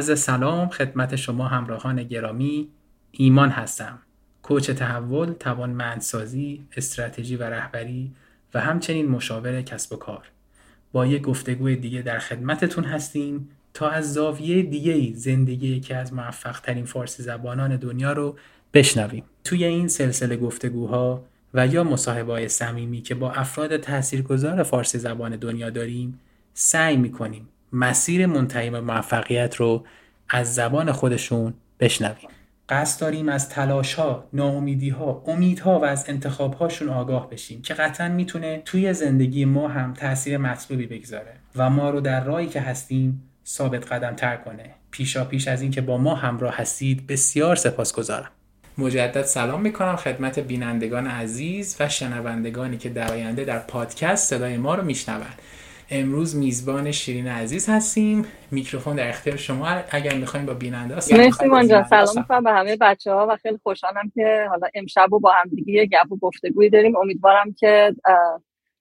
عرض سلام خدمت شما همراهان گرامی. ایمان هستم. کوچ تحول توانمندسازی استراتژی و رهبری و همچنین مشاور کسب و کار. با یک گفتگوی دیگه در خدمتتون هستیم تا از زاویه دیگه زندگی یکی از موفق ترین فارسی زبانان دنیا رو بشنویم. توی این سلسله گفتگوها و یا مصاحبه های صمیمی که با افراد تاثیرگذار فارسی زبان دنیا داریم سعی می‌کنیم مسیر منتهی به موفقیت رو از زبان خودشون بشنویم. قصد داریم از تلاش ها، ناامیدی ها، امیدها و از انتخاب هاشون آگاه بشیم که قطعا می‌تونه توی زندگی ما هم تاثیر مطلوبی بگذاره و ما رو در راهی که هستیم ثابت قدم تر کنه. پیشا پیش از اینکه با ما همراه هستید بسیار سپاسگزارم. مجدد سلام می‌کنم خدمت بینندگان عزیز و شنوندگانی که در آینده در پادکست صدای ما رو میشنوند. امروز میزبان شیرین عزیز هستیم. میکروفون در اختیار شما. اگر می‌خوایم با بیننده مرسی مانجا. سلام می‌کنم به همه بچه ها و خیلی خوشحالم که حالا امشب و با هم دیگه گپ و گفتگوی داریم. امیدوارم که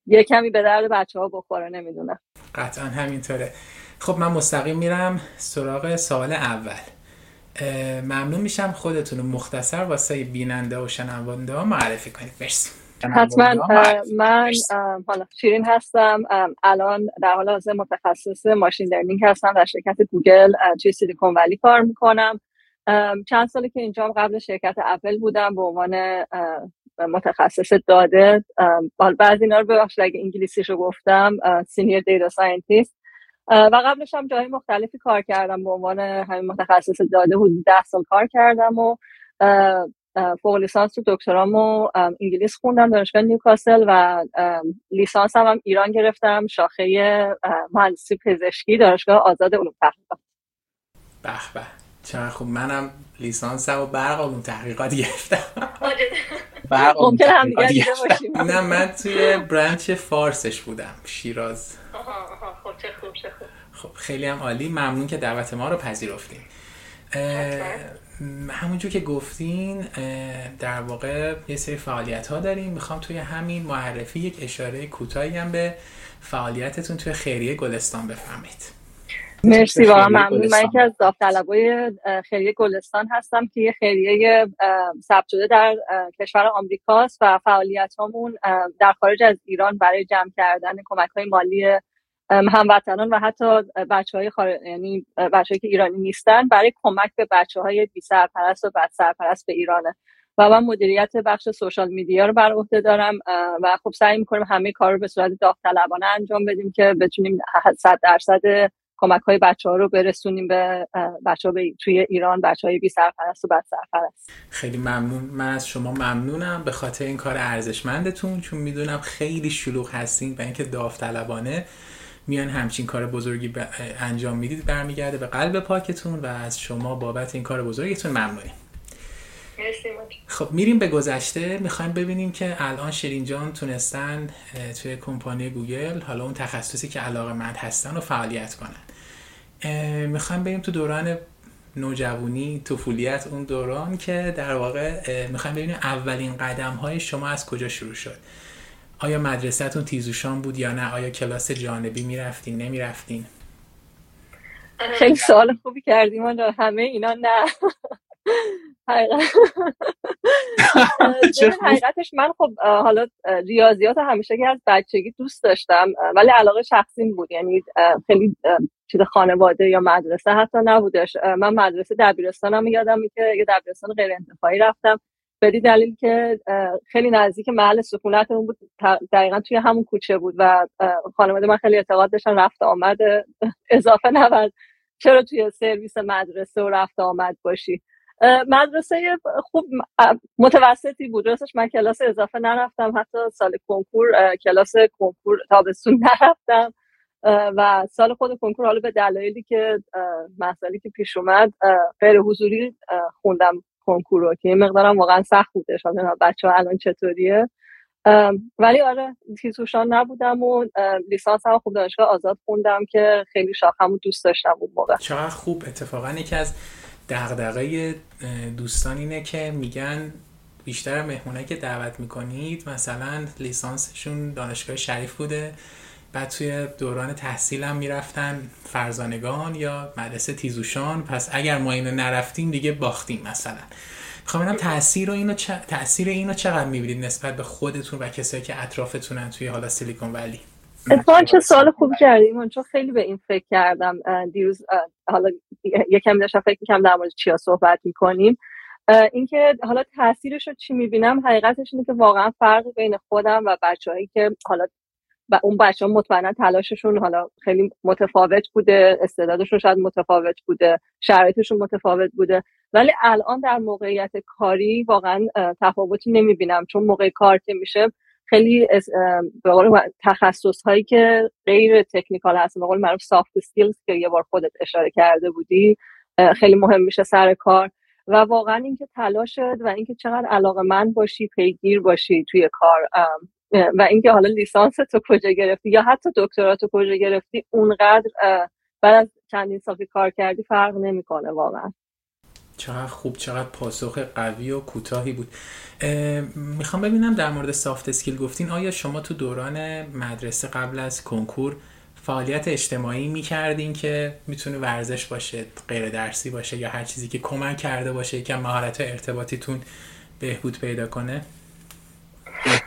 یه کمی به درد بچه ها بخوره نمی‌دونم. قطعا همینطوره. خب من مستقیم میرم سراغ سوال اول. ممنون میشم خودتون مختصر واسه بیننده و شنونده ها معرفی کنید. مرسی. حتما من حالا شیرین هستم. الان در حال حاضر متخصص machine learning هستم در شرکت گوگل توی Silicon Valley کار می‌کنم. چند سالی که اینجا قبل شرکت اپل بودم به عنوان متخصص داده. بعضی اینا رو ببخشید اگه انگلیسیشو گفتم senior data scientist و قبلش هم جای مختلفی کار کردم. به عنوان همین متخصص داده حدود ده سال کار کردم و فوق لیسانس و دکترامو انگلیس خوندم دانشگاه نیوکاسل و لیسانس هم, هم ایران گرفتم شاخه مهندسی پزشکی دانشگاه آزاد علوم تحقیقات. به به چرا خوب. منم لیسانس و برق علوم تحقیقات گرفتم. ممکن هم نه من توی برانچ فارسش بودم شیراز. خب چه خوب خب خیلی هم عالی. ممنون که دعوت ما رو پذیرفتیم همونجور که گفتین در واقع یه سری فعالیت ها داریم. می‌خوام توی همین معرفی یک اشاره کوتاهی هم به فعالیتتون توی خیریه گلستان بفهمید مرسی واقعا ممنون. من یکی از داوطلبای خیریه گلستان هستم که یه خیریه ثبت شده در کشور آمریکاست و فعالیت همون در خارج از ایران برای جمع کردن کمک های مالی هموطنان و حتی بچه های خار... یعنی بچه که ایرانی نیستن برای کمک به بچه های بی سرپرست و بد سرپرست به ایرانه. و من مدیریت بخش سوشال میدیا رو بر عهده دارم و خب سعی می‌کنیم همه کار رو به صورت داوطلبانه انجام بدیم که بتونیم 100 درصد کمک های بچه ها رو برسونیم به بچه ها توی ایران بچه های بی سرپرست و بد سرپرست. خیلی ممنون. من از شما ممنونم. به خاطر این کار ارزشمندتون چون می‌دونم خیلی شلوغ هستین و اینکه داوطلبانه. میان همچین کار بزرگی انجام می‌دید برمیگرده به قلب پاکتون و از شما بابت این کار بزرگتون ممنونیم. خب میریم به گذشته. می‌خوایم ببینیم که الان شیرین جان تونستن توی کمپانی گوگل حالا اون تخصصی که علاقه مند هستن و فعالیت کنن. می‌خوایم بریم تو دوران نوجوانی طفولیت اون دوران که در واقع می‌خوایم ببینیم اولین قدم های شما از کجا شروع شد. آیا مدرسهتون تیزوشان بود یا نه؟ آیا کلاس جانبی می‌رفتین؟ نمی‌رفتین؟ خیلی سوال خوبی کردیم همه اینا نه. حقیقتش من خب حالا ریاضیات همیشه که از بچگی دوست داشتم ولی علاقه شخصیم بود. یعنی خیلی چیز خانواده یا مدرسه حتی نبودش. من مدرسه دبیرستانم یادم که یه دبیرستان غیر انتفاعی رفتم. بدی دلیل که خیلی نزدیک محل سکونتمون بود. دقیقا توی همون کوچه بود و خانواده من خیلی اعتقاد داشتن رفت آمد. اضافه نبود چرا توی سرویس مدرسه و رفت آمد باشی. مدرسه خوب متوسطی بود. راستش من کلاس اضافه نرفتم. حتی سال کنکور کلاس کنکور تابستون نرفتم. و سال خود کنکور حالا به دلایلی که مسئله که پیش اومد غیر حضوری خوندم. کنکور رو که مقدارم واقعا سخت بودش حالا بچه ها الان چطوریه. ولی آره تیزوشان نبودم و لیسانس هم خوب دانشگاه آزاد خوندم که خیلی شاخم دوست داشتم اون موقع. چقدر خوب. اتفاقا یکی از دغدغه دوستان اینه که میگن بیشتر مهمونه که دعوت می‌کنید مثلا لیسانسشون دانشگاه شریف بوده. بعد توی دوران تحصیلم می‌رفتن فرزانگان یا مدرسه تیزوشان. پس اگر ما اینو نرفتیم دیگه باختیم مثلا. می‌خوام ببینم تاثیر اینو چ... تاثیر اینو چقدر می‌بینید نسبت به خودتون و کسایی که اطرافتونن توی حالا سیلیکون ولی؟ اتفاقا چه سوال خوب کردیم چون خیلی به این فکر کردم. دیروز حالا یکم داشتم فکر می‌کنم در مورد چیا صحبت می‌کنیم. اینکه حالا تاثیرش رو چی می‌بینم؟ حقیقتش اینه که واقعا فرق بین خودم و بچههایی که حالا و اون بچه ها مطمئنا تلاششون حالا خیلی متفاوت بوده استعدادشون شاید متفاوت بوده شرایطشون متفاوت بوده. ولی الان در موقعیت کاری واقعا تفاوتی نمی‌بینم چون موقع کار که میشه خیلی به قول تخصص هایی که غیر technical هست به قول معروف soft skills که یه بار خودت اشاره کرده بودی خیلی مهم میشه سر کار. و واقعا اینکه تلاشت و اینکه چقدر علاقه‌مند باشی پیگیر باشی توی کار و اینکه حالا لیسانس تو کجا گرفتی یا حتی دکترات تو کجا گرفتی اونقدر بعد از چندین سال کار کردی فرق نمی‌کنه واقعا. چقدر خوب چقدر پاسخ قوی و کوتاهی بود. می‌خوام ببینم در مورد سافت اسکیل گفتین آیا شما تو دوران مدرسه قبل از کنکور فعالیت اجتماعی می‌کردین که می‌تونه ورزش باشه غیر درسی باشه یا هر چیزی که کمک کرده باشه یکم مهارت ارتباطیتون بهبود پیدا کنه؟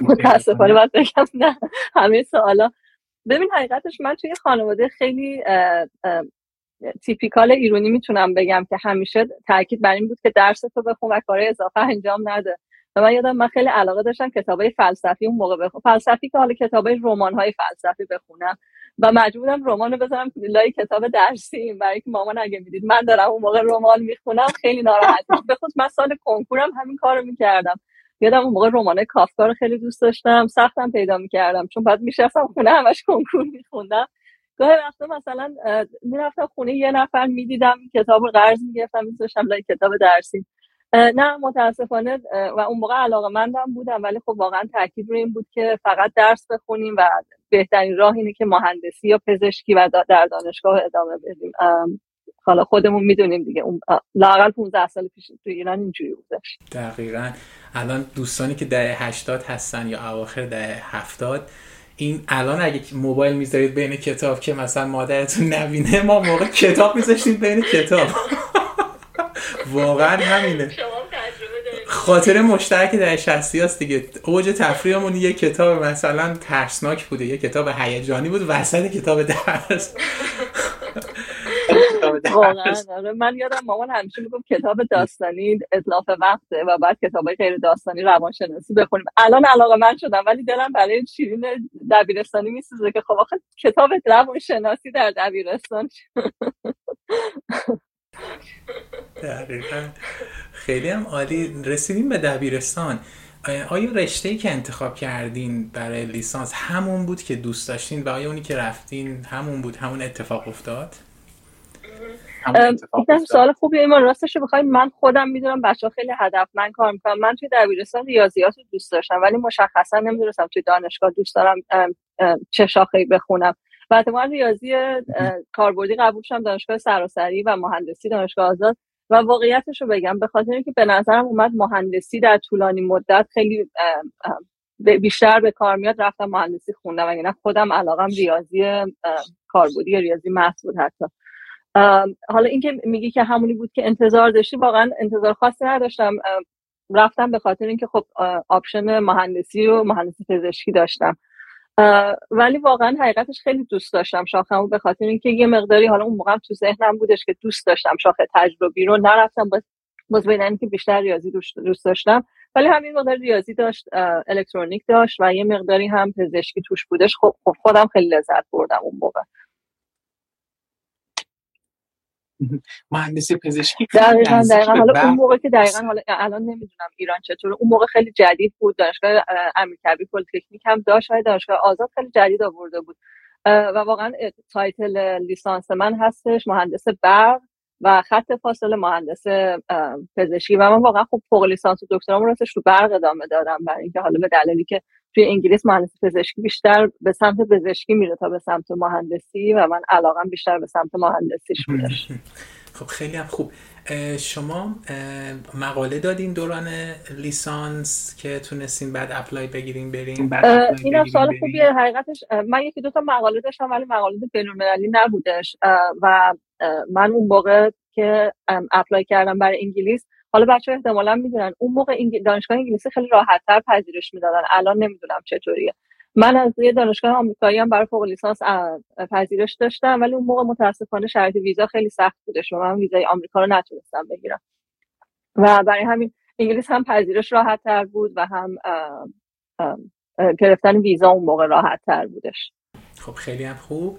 متاسفانه باید بگم نه. همه سوالا. ببین حقیقتش من توی خانواده خیلی تیپیکال ایرونی می‌تونم بگم که همیشه تاکید بر این بود که درس تو بخون و کار اضافه انجام نده. و من یادم من خیلی علاقه داشتم کتابای فلسفی اون موقع بخونم. فلسفی که حالا کتابای رمان های فلسفی بخونم. و مجبورم رمان رو بذارم لای کتاب درسی برای که مامان اگه می‌دید من دارم اون موقع رمان می‌خونم خیلی ناراحت. به خود من سال کنکورم همین کارو می‌کردم. یادم اون موقع رمان کافکا رو خیلی دوست داشتم. سختم پیدا می‌کردم چون بعد میشستم خونه همش کنکور میخوندم. گاهی وقتا مثلا می‌رفتم خونه یه نفر می‌دیدم کتاب رو قرض می‌گرفتم میذاشتم لای کتاب درسی. نه متاسفانه و اون موقع علاقه مندم بودم ولی خب واقعا تاکید روی این بود که فقط درس بخونیم و بهترین راه اینه که مهندسی یا پزشکی و در دانشگاه ادامه بدیم. حالا خودمون می‌دونیم دیگه اون لاقل 15 سال پیش تو ایران اینجوری بودش دقیقا. الان دوستانی که دهه 80 هستن یا اواخر دهه 70 این الان اگه موبایل می‌ذارید بین کتاب که مثلا مادرتون نبینه ما موقع کتاب میذاشتیم بین کتاب. واقعا همینه. خاطر مشترک در شخصی هست دیگه. اوج تفریحمون یه کتاب مثلا ترسناک بوده یه کتاب هیجانی بود وسط کتاب درس واقعا. آره. من یادم مامان همیشه میگم کتاب داستانی اطلاف وقته و بعد کتاب غیر داستانی روانشناسی بخونیم. الان علاقه من شدم ولی دلم برای شیرین دبیرستانی میسوزه که خب آخه کتاب روانشناسی در دبیرستان دقیقا. خیلی هم عالی. رسیدیم به دبیرستان. آیا رشته ای که انتخاب کردین برای لیسانس همون بود که دوست داشتین و آیا اونی که رفتین همون بود همون اتفاق افتاد؟ این سوال خوبی ایمان راستش بخوایم من خودم می‌دونم بچه ها خیلی هدف من کار می‌کنم. من توی دبیرستان ریاضیات رو دوست داشتم ولی مشخصا نمی‌دونستم توی دانشگاه دوست دارم چه شاخه بخونم. و احتمال ریاضی کاربردی قبول شدم دانشگاه سراسری و مهندسی دانشگاه آزاد. و واقعیتش رو بگم به خاطر اینکه به نظرم اومد مهندسی در طولانی مدت خیلی بیشتر به کار میاد رفتم مهندسی خوندم اگه خودم علاقم ریاضی کاربردی ریاضی محض بود حتی. حالا اینکه میگی که همونی بود که انتظار داشتی واقعا انتظار خاصی نداشتم. رفتم به خاطر اینکه خب option مهندسی و مهندسی پزشکی داشتم. ولی واقعا حقیقتش خیلی دوست داشتم شاخه‌مو به خاطر اینکه یه مقداری حالا اون موقع تو ذهنم بودش که دوست داشتم شاخه تجربی رو. نرفتم باز باز که بیشتر ریاضی دوست داشتم. ولی همین مقدار ریاضی داشت الکترونیک داشت و یه مقداری هم پزشکی توش بودش. خب, خب خودم خیلی لذت بردم اون موقع. مهندسی پزشکی دقیقا دقیقا. حالا اون موقع که دقیقا حالا الان نمی‌دونم ایران چطور اون موقع خیلی جدید بود. دانشگاه امیرکبیر پلیتکنیک هم داشت. و دانشگاه آزاد خیلی جدید آورده بود. و واقعا title لیسانس من هستش مهندس برق و خط فاصله مهندسی پزشکی. و من واقعا خوب فوق لیسانس و دکترام راستش رو برق ادامه دادم. برای اینکه حالا به دلیلی که توی انگلیس مهندسی پزشکی بیشتر به سمت پزشکی میره تا به سمت مهندسی و من علاقم بیشتر به سمت مهندسیش بودش خب خیلی هم خوب. شما مقاله دادین دوران لیسانس که تونستین بعد apply بگیرین برین این هم سال خوبیه حقیقتش من یکی دو تا مقاله داشتم ولی مقاله بین‌المللی نبودش. و من اون موقع که apply کردم برای انگلیس حالا بچه احتمالا می‌دونن. اون موقع دانشگاه انگلیسی خیلی راحتتر پذیرش می‌دادن. الان نمی‌دونم چطوریه. من از یه دانشگاه آمریکایی هم برای فوق لیسانس پذیرش داشتم ولی اون موقع متاسفانه شرایط ویزا خیلی سخت بودش و من ویزای آمریکا رو نتونستم بگیرم. و برای همین انگلیس هم پذیرش راحت تر بود و هم گرفتن ویزا اون موقع راحت تر بودش. خب خیلی هم خوب.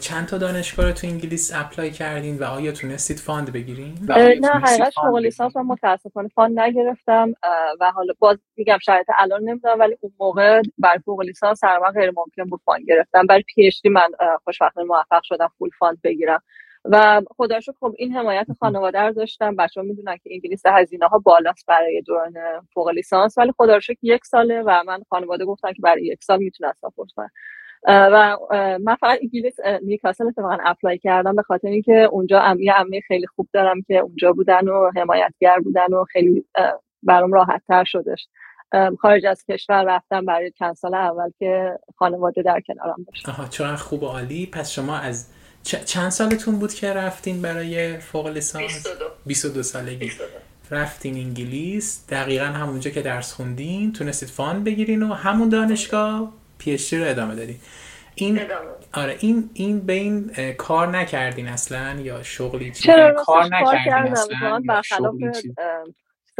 چند تا دانشگاه رو تو انگلیس apply کردین و آیا تونستید fund بگیرین؟ نه حقیقت فوق لیسانس من متاسفانه fund نگرفتم و حالا باز میگم شرایط الان نمی‌دونم ولی اون موقع بر فوق لیسانس سرما غیر ممکن بود fund گرفتم. برای PhD من خوشبختانه موفق شدم full fund بگیرم. و خدا خب این حمایت خانواده رو داشتم. بچه ها می‌دونن که انگلیس هزینه ها بالاست برای دوران فوق لیسانس ولی خدا یک ساله و من خانواده گفتن که برای یک سال می‌تونم support کنم و من فقط انگلیس نیوکاسل اتفاقا apply کردم به خاطر اینکه اونجا یه عمه خیلی خوب دارم که اونجا بودن و حمایتگر بودن و خیلی برام راحت تر شدش خارج از کشور رفتم برای چند سال اول که خانواده در کنارم داشت آها چقدر خوب عالی. پس شما از چند سالتون بود که رفتین برای فوق لیسانس؟ 22 22 سالگی. 22. رفتین انگلیس دقیقا همونجا که درس خوندین تونستید فان بگیرین و همون دانشگاه؟ پی رو ادامه دادین این آره این این به این کار نکردین اصلا یا شغلی چی؟ چرا؟ کار نکردین اصلا برخلاف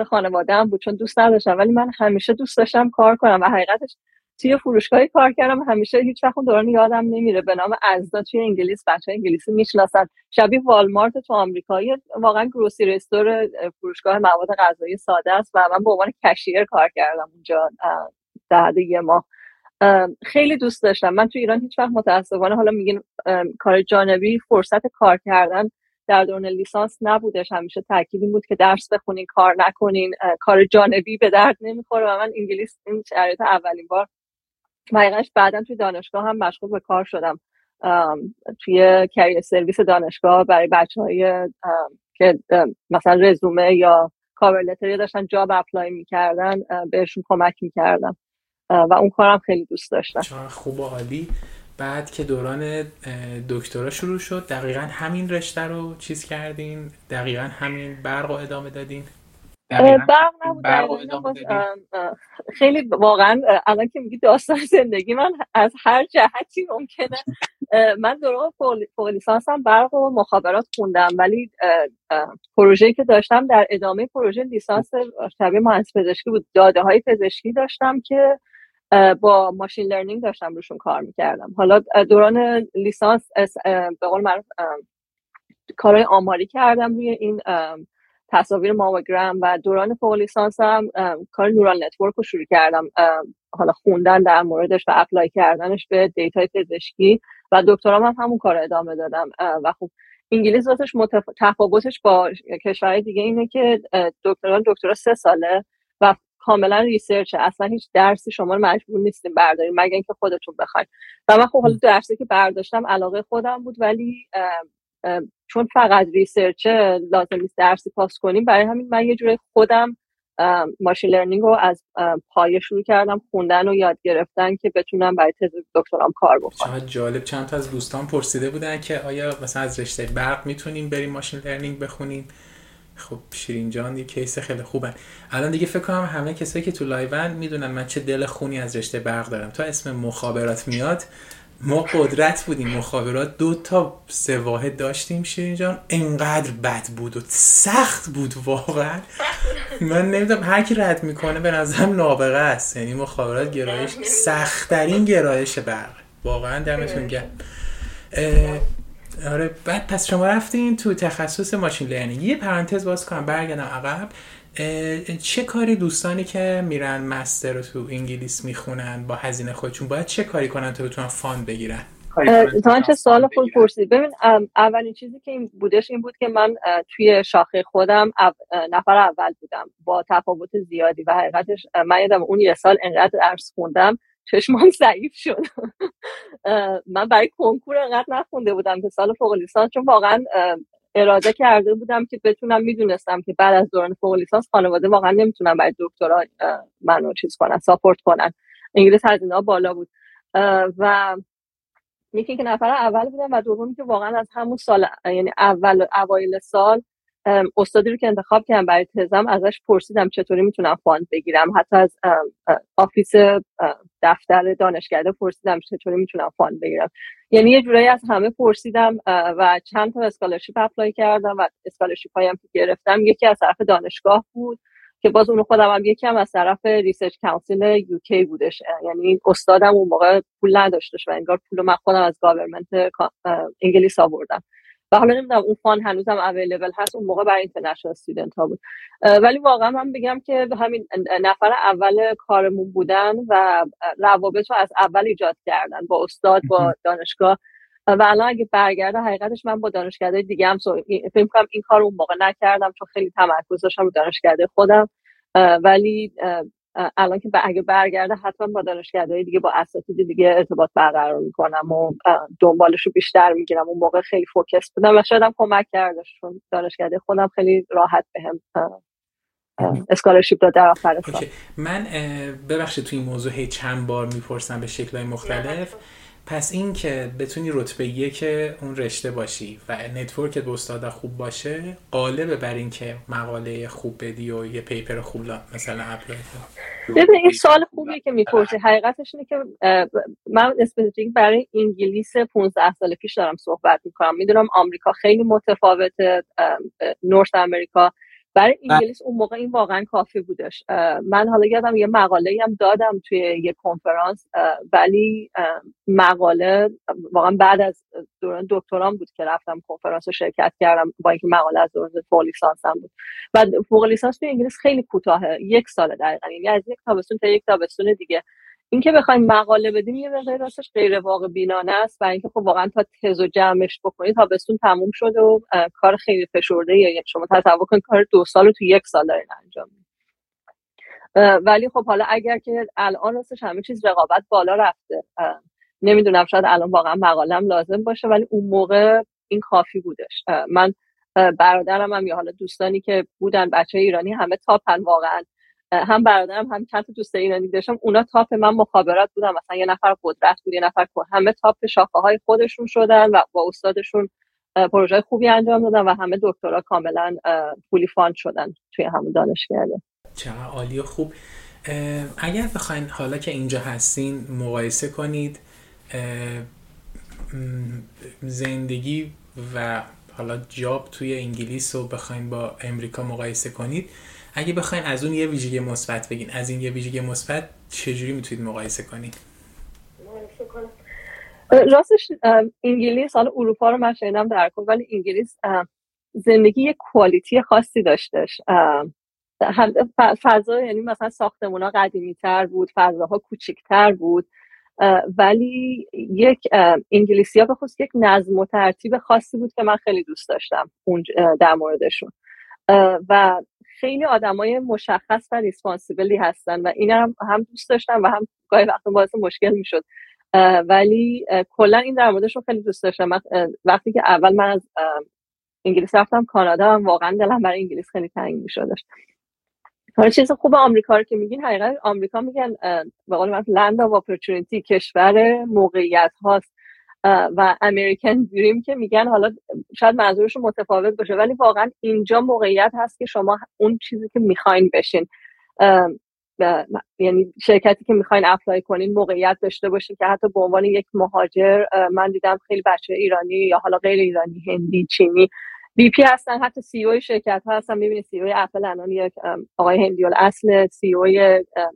خانواده هم بود چون دوست نداشتم ولی من همیشه دوست داشتم کار کنم و حقیقتش توی فروشگاهی کار کردم همیشه هیچ وقت دوران یادم نمیره. به نام ازدا توی انگلیس بچه انگلیسی می‌شناسن. شبیه والمارت تو آمریکایی واقعا گروسی رستور فروشگاه مواد غذایی ساده است و من به عنوان کشیر کار کردم اونجا بعد یه ماه. خیلی دوست داشتم. من تو ایران هیچ وقت متاسفانه حالا میگین کار جانبی فرصت کار کردن در دوران لیسانس نبودش. همیشه تاکید بود که درس بخونین کار نکنین کار جانبی به درد نمی‌خوره و من انگلیس این شرایط اولین بار حقیقتش بعدا توی دانشگاه هم مشغول به کار شدم. توی career service دانشگاه برای بچه های که مثلا رزومه یا کاور داشتن job apply می‌کردن بهشون کمک می‌کردم. و اون کارم خیلی دوست داشتم. خوب و عالی. بعد که دوران دکترا شروع شد دقیقا همین رشته رو چیز کردین؟ دقیقا همین برق و ادامه دادین؟ برق نبود خیلی واقعا الان که میگی داستان زندگی من از هر جهتی ممکنه. من دوران فوق لیسانسم برق و مخابرات خوندم ولی پروژه‌ای که داشتم در ادامه پروژه لیسانس شبیه مهندسی پزشکی بود. داده های پزشکی داشتم که با ماشین لرنینگ داشتم روشون کار می‌کردم. حالا دوران لیسانس به قول معروف کارهای آماری کردم روی این تصاویر ماموگرام و دوران فوق لیسانس هم کار neural network رو شروع کردم. حالا خوندن در موردش و apply کردنش به data ی پزشکی و دکترام هم همون کار ادامه دادم. و خب انگلیس واسش متف... تفاوتش با کشورهای دیگه اینه که دکتران دکترا سه ساله و کاملا research ه اصلا هیچ درسی شما رو مجبور نیستیم برداریم مگه اینکه خودتون بخواید. و من خب حالا درسی که برداشتم علاقه خودم بود ولی چون فقط research ه لازم نیست درسی پاس کنیم برای همین من یه جوری خودم machine learning رو از پایه شروع کردم خوندن و یاد گرفتن که بتونم برای تز دکترام کار بکنم. چقدر جالب چند تا از دوستان پرسیده بودن که آیا مثلا از رشته برق می‌تونیم بریم machine learning بخونیم؟ خب شیرین جان یه case خیلی خوبن الان دیگه فکر کنم همه کسایی که تو لایون می‌دونن من چه دل خونی از رشته برق دارم. تا اسم مخابرات میاد ما قدرت بودیم مخابرات. دو تا سه واحد داشتیم. شیرین جان انقدر بد بود و سخت بود واقعا. من نمی‌دونم هر کی رد می‌کنه به نظرم نابغه است. یعنی مخابرات گرایش سختترین گرایش برق. واقعا دمتون گرم. آره بعد پس شما رفتین تو تخصص machine learning. یه پرانتز باز کنم برگردم عقب. چه کاری دوستانی که میرن master رو تو انگلیس می‌خونن با هزینه خودشون باید چه کاری کنن تا بتونن fund بگیرن؟ تا چه سوال خود پرسید. ببین اولین چیزی که این بودش این بود که من توی شاخه خودم نفر اول بودم. با تفاوت زیادی و حقیقتش من یادم اون یه سال انقدر درس خوندم چشمان ضعیف شد. من برای کنکور انقدر نخونده بودم که سال فوق لیسانس چون واقعا اراده کرده بودم که بتونم می‌دونستم که بعد از دوران فوق لیسانس خانواده واقعا نمی‌تونن برای دکترا منو چیز کنن ساپورت کنن. انگلیس هزینه بالا بود. و یکی که نفر اول بودم و دومی که واقعا از همون سال یعنی اول اوایل سال استادی رو که انتخاب کردم برای تزم ازش پرسیدم چطوری می‌تونم fund بگیرم. حتی از office دفتر دانشکده پرسیدم چطوری می‌تونم fund بگیرم. یعنی یه جورایی از همه پرسیدم و چند تا scholarship apply کردم و scholarship هایم که گرفتم. یکی از طرف دانشگاه بود که باز اونو خودم هم یکم از طرف Research Council UK بودش. یعنی استادم اون موقع پول نداشتش و انگار پول من خودم از government انگلیس آوردم. و حالا نمی‌دونم اون fund هنوزم available هست اون موقع برای international student ها بود. ولی واقعا من بگم که همین نفر اول کارمون بودن و روابط رو از اول ایجاد کردن با استاد با دانشگاه. و الان اگه برگرده حقیقتش من با دانشکده دیگه هم فکر کنم این کار اون موقع نکردم چون خیلی تمرکز داشتم رو دانشکده خودم. ولی الان که اگه برگرده حتما با دانشگاه دیگه با اساتید دیگه ارتباط برقرار می‌کنم و دنبالش رو بیشتر می‌گیرم. اون موقع خیلی focus بودم و شاید هم کمک کرده چون دانشگاه خودم خیلی راحت بهم scholarship داد در آخر من ببخشید تو این موضوع هی چند بار می‌پرسم به شکلهای مختلف. پس این که بتونی رتبه یک اون رشته باشی و network ت به استادا خوب باشه غالبه بر اینکه مقاله خوب بدی و یه paper خوب مثلا apply ببین این سوال خوبیه که می‌پرسی. حقیقتش اینه که من specific برای انگلیس 15 سال پیش دارم صحبت می‌کنم. می‌دونم آمریکا خیلی متفاوته North America. برای بله. انگلیس اون موقع این واقعا کافی بودش. من حالا یادم یه مقاله هم دادم توی یه کنفرانس ولی مقاله واقعا بعد از دوران دکتران بود که رفتم کنفرانس رو شرکت کردم با اینکه مقاله از دوران فوق لیسانس هم بود. و فوق لیسانس توی انگلیس خیلی کوتاهه یک سال دقیقا. یعنی از یک تابستون تا یک تابستون دیگه. اینکه بخوایم مقاله بدیم یه مقداری راستش غیر واقع بینانه است و اینکه خب واقعا تا تز و جمعش بکنید تابستون تموم شده و کار خیلی فشرده یا شما تصور کنید کار دو سال رو تو یک سال دارین انجام ولی خب حالا اگر که الان راستش همه چیز رقابت بالا رفته نمی‌دونم شاید الان واقعا مقالم لازم باشه ولی اون موقع این کافی بودش. من برادرم هم یا حالا دوستانی که بودن بچه ایرانی همه تاپن واقعا. هم برادرم هم چند تا دوست ایرانی داشتم اونا تاپ من مخابرات بودن. مثلا یه نفر قدرت بود یه نفر همه تاپ شاخه های خودشون شدن و با استادشون پروژه خوبی انجام دادن و همه دکترا کاملا پولی fund شدن توی همون دانشگاه. چقدر عالی و خوب. اگر بخواین حالا که اینجا هستین مقایسه کنید زندگی و حالا job توی انگلیس رو بخواین با امریکا مقایسه کنید اگه بخواین از اون یه ویژگی مثبت بگین از این یه ویژگی مثبت چجوری می‌تونید مقایسه کنید راستش انگلیس حالا اروپا رو من شنیدم در ولی انگلیس زندگی یه کوالیتی خاصی داشتش. فضا یعنی مثلا ساختمونا قدیمی تر بود فضاها کوچیکتر بود. ولی یک انگلیسی ها خصوص یک نظم و ترتیب خاصی بود که من خیلی دوست داشتم در موردشون. و خیلی آدمای مشخص و ریسپانسیبلی هستن و این هم, هم دوست داشتم و هم گاهی وقتا باعث مشکل می‌شد. ولی کلا این در موردش رو خیلی دوست داشتم. وقتی که اول من از انگلیس رفتم کانادا هم واقعا دلم برای انگلیس خیلی تنگ میشدش حالا چیز خوب آمریکا رو که میگین حقیقت آمریکا میگن به قول من land of opportunity کشور موقعیت هاست. و American dream که میگن حالا شاید منظورشون متفاوت باشه ولی واقعا اینجا موقعیت هست که شما اون چیزی که می‌خواین بشین یعنی شرکتی که می‌خواین apply کنین موقعیت داشته باشین که حتی به عنوان یک مهاجر من دیدم خیلی بچه ایرانی یا حالا غیر ایرانی هندی چینی VP هستن حتی CEO شرکت ها هستن. می‌بینید CEO اپل الان یک آقای هندی اصل CEO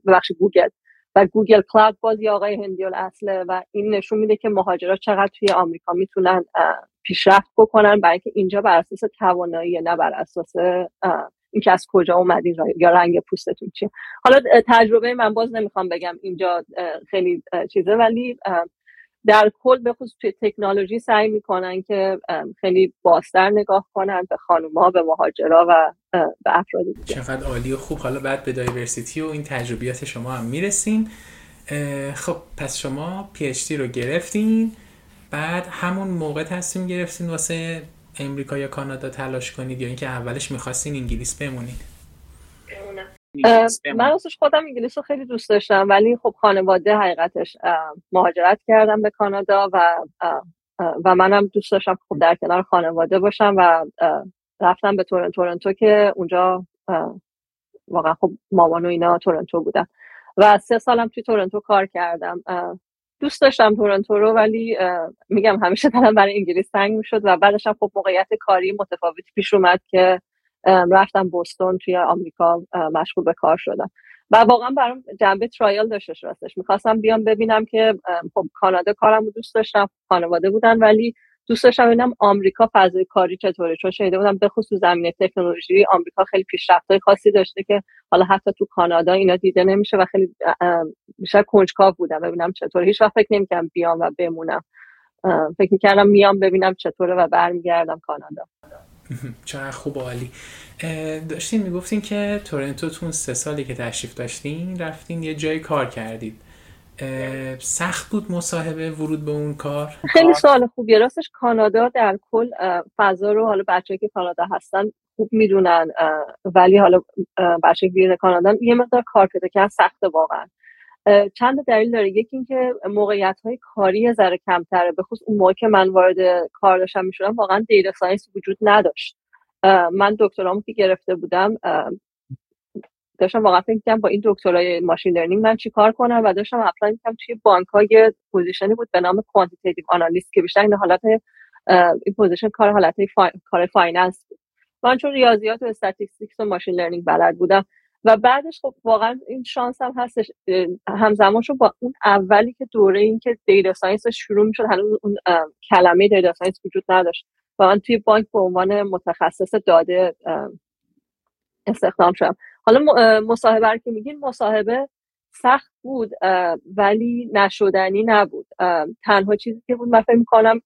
ببخش گوگل. و گوگل Cloud باز یه آقای هندی‌الاصله و این نشون میده که مهاجرات چقدر توی آمریکا می‌تونن پیشرفت بکنن برای اینکه اینجا بر اساس توانایی نه بر اساس اینکه از کجا اومدین یا رنگ پوستتون چیه. حالا تجربه من باز نمی‌خوام بگم اینجا خیلی چیزه ولی در کل به خصوص توی تکنولوژی سعی می‌کنن که خیلی بازتر نگاه کنن به خانوما به مهاجرا و به افراد دیگه. چقدر عالی و خوب. حالا بعد به دایورسیتی و این تجربیات شما هم می‌رسیم. خب پس شما پی رو گرفتین. بعد همون موقع تصمیم گرفتین واسه امریکا یا کانادا تلاش کنید یا اینکه اولش می‌خواستین انگلیس بمونید. من راستش خودم انگلیس رو خیلی دوست داشتم ولی خب خانواده حقیقتش مهاجرت کردم به کانادا و و منم دوست داشتم خب در کنار خانواده باشم و رفتم به تورنتو تورنتو که اونجا واقعا خب مامان و اینا تورنتو بودن. و سه سالم توی تورنتو کار کردم. دوست داشتم تورنتو رو ولی میگم همیشه دلم برای انگلیس تنگ می‌شد و بعدش هم خب موقعیت کاری متفاوتی پیش اومد که رفتم بوستون توی آمریکا مشغول به کار شدم. و واقعا برام جنبه ترایل داشتش راستش. می‌خواستم بیام ببینم که خب کانادا کارم رو دوست داشتم خانواده بودن ولی دوست داشتم ببینم آمریکا فضای کاری چطوره. چون شنیده بودم به خصوص زمینه تکنولوژی آمریکا خیلی پیشرفت‌های خاصی داشته که حالا حتی تو کانادا اینا دیده نمیشه و خیلی بیشتر کنجکاو بودم. ببینم چطوره. هیچ وقت فکر نمی‌کردم بیام و بمونم. فکر می‌کردم میام ببینم چطوره و برمیگردم کانادا. چقدر خوب عالی. داشتین می‌گفتین که تورنتو سه سالی که تشریف داشتین رفتین یه جای کار کردید. سخت بود مصاحبه ورود به اون کار؟ خیلی سوال خوبیه. راستش کانادا در کل فضا رو حالا بچه که کانادا هستن خوب می‌دونن ولی حالا بچه بیرون کانادا یه مقدار کار پیدا کردن سخت واقعا. چند دلیل داره. یکی اینکه موقعیت های کاری ذره کمتره. به خصوص اون موقع که من وارد کار داشتم می‌شدم واقعا data science وجود نداشت. من دکترامو که گرفته بودم داشتم واقعا فکر با این دکترای machine learning من چیکار کنم و داشتم apply می‌کردم توی بانک های position ی بود به نام quantitative analyst که بیشتر این حالت این position کار حالت کار finance بود. من چون ریاضیات و statistics و machine learning بلد بودم و بعدش خب واقعا این شانس هم هستش همزمان شد با اون اولی که دوره این که data science شروع می‌شد هنوز اون کلمه data science وجود نداشت. و من توی بانک به عنوان متخصص داده استخدام شدم. حالا مصاحبه که میگین مصاحبه سخت بود ولی نشدنی نبود. تنها چیزی که بود من فکر می‌کنم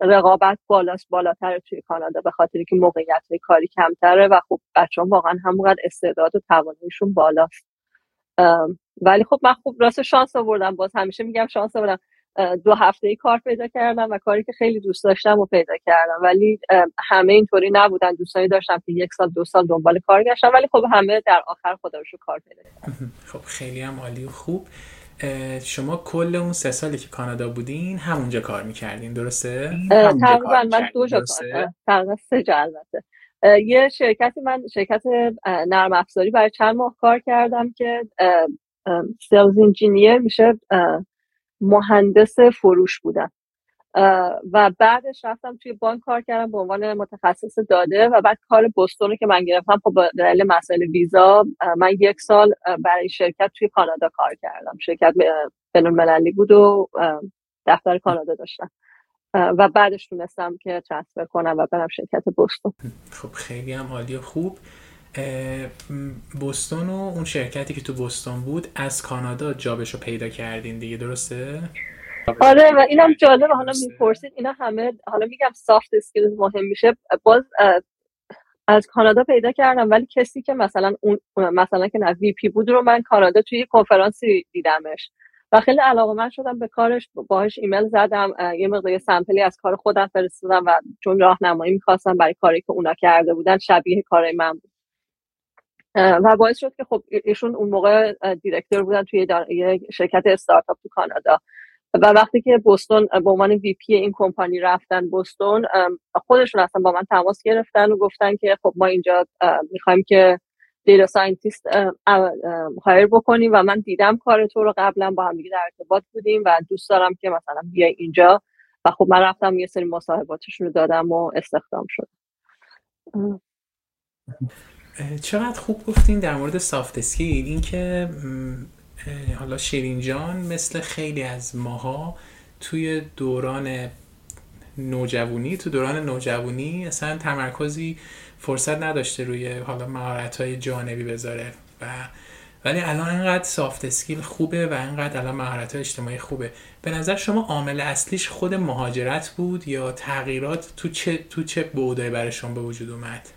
رقابت بالاست بالاتر توی کانادا به خاطر که موقعیت کاری کمتره و خب بچه هم واقعا همونقدر استعداد و تواناییشون بالاست. ولی خب من خوب راست شانس آوردم. باز همیشه میگم شانس آوردم. دو هفته کار پیدا کردم و کاری که خیلی دوست داشتم و پیدا کردم. ولی همه اینطوری نبودن. دوستانی داشتم که یک سال دو سال دنبال کار گشتم. ولی خب همه در آخر خدا رو کار پیدا کردم خب خیلی هم عالی و خوب. شما کل اون سه سالی که کانادا بودین همونجا کار می‌کردین درسته؟ تقریبا من دو جا کار سه جا البته. یه شرکتی من شرکت نرم افزاری برای چند ماه کار کردم که سیلز انجینیر میشه. مهندس فروش بودم. و بعدش رفتم توی بانک کار کردم به عنوان متخصص داده و بعد کار بوستون رو که من گرفتم خب دلیل مسائل ویزا من یک سال برای شرکت توی کانادا کار کردم. شرکت بین بود و دفتر کانادا داشتم. و بعدش تونستم که ترانسفر کنم و برم شرکت بوستون خب خیلی هم عالی خوب. بوستون و اون شرکتی که تو بوستون بود از کانادا job ش رو پیدا کردین دیگه درسته؟ آره و اینم جالبه. حالا می‌پرسید اینا همه حالا میگم soft skills مهم میشه. باز از کانادا پیدا کردم ولی کسی که مثلا اون مثلا که نه VP بود رو من کانادا توی کنفرانسی دیدمش. و خیلی علاقه من شدم به کارش باهاش ایمیل زدم یه مقدار sample ی از کار خودم فرستادم و چون راهنمایی می‌خواستم برای کاری که اونا کرده بودن شبیه کارای من بود. و باعث شد که خب ایشون اون موقع director بودن توی شرکت استارتاپ تو کانادا. و وقتی که بوستون به عنوان VP این کمپانی رفتن بوستون خودشون اصلا با من تماس گرفتن و گفتن که خب ما اینجا می‌خوایم که data scientist hire بکنیم و من دیدم کار تو رو قبلا با هم در ارتباط بودیم و دوست دارم که مثلا بیای اینجا. و خب من رفتم یه سری مصاحبه‌هاشون رو دادم و استخدام شدم. چقدر خوب گفتین در مورد soft skill اینکه حالا شیرین جان مثل خیلی از ماها توی دوران نوجوانی تو دوران نوجوانی اصلا تمرکزی فرصت نداشته روی حالا مهارت های جانبی بذاره. و ولی الان انقدر soft skill خوبه و انقدر الان مهارت اجتماعی خوبه. به نظر شما عامل اصلیش خود مهاجرت بود یا تغییرات تو چه تو چه بودای برشون به وجود اومد؟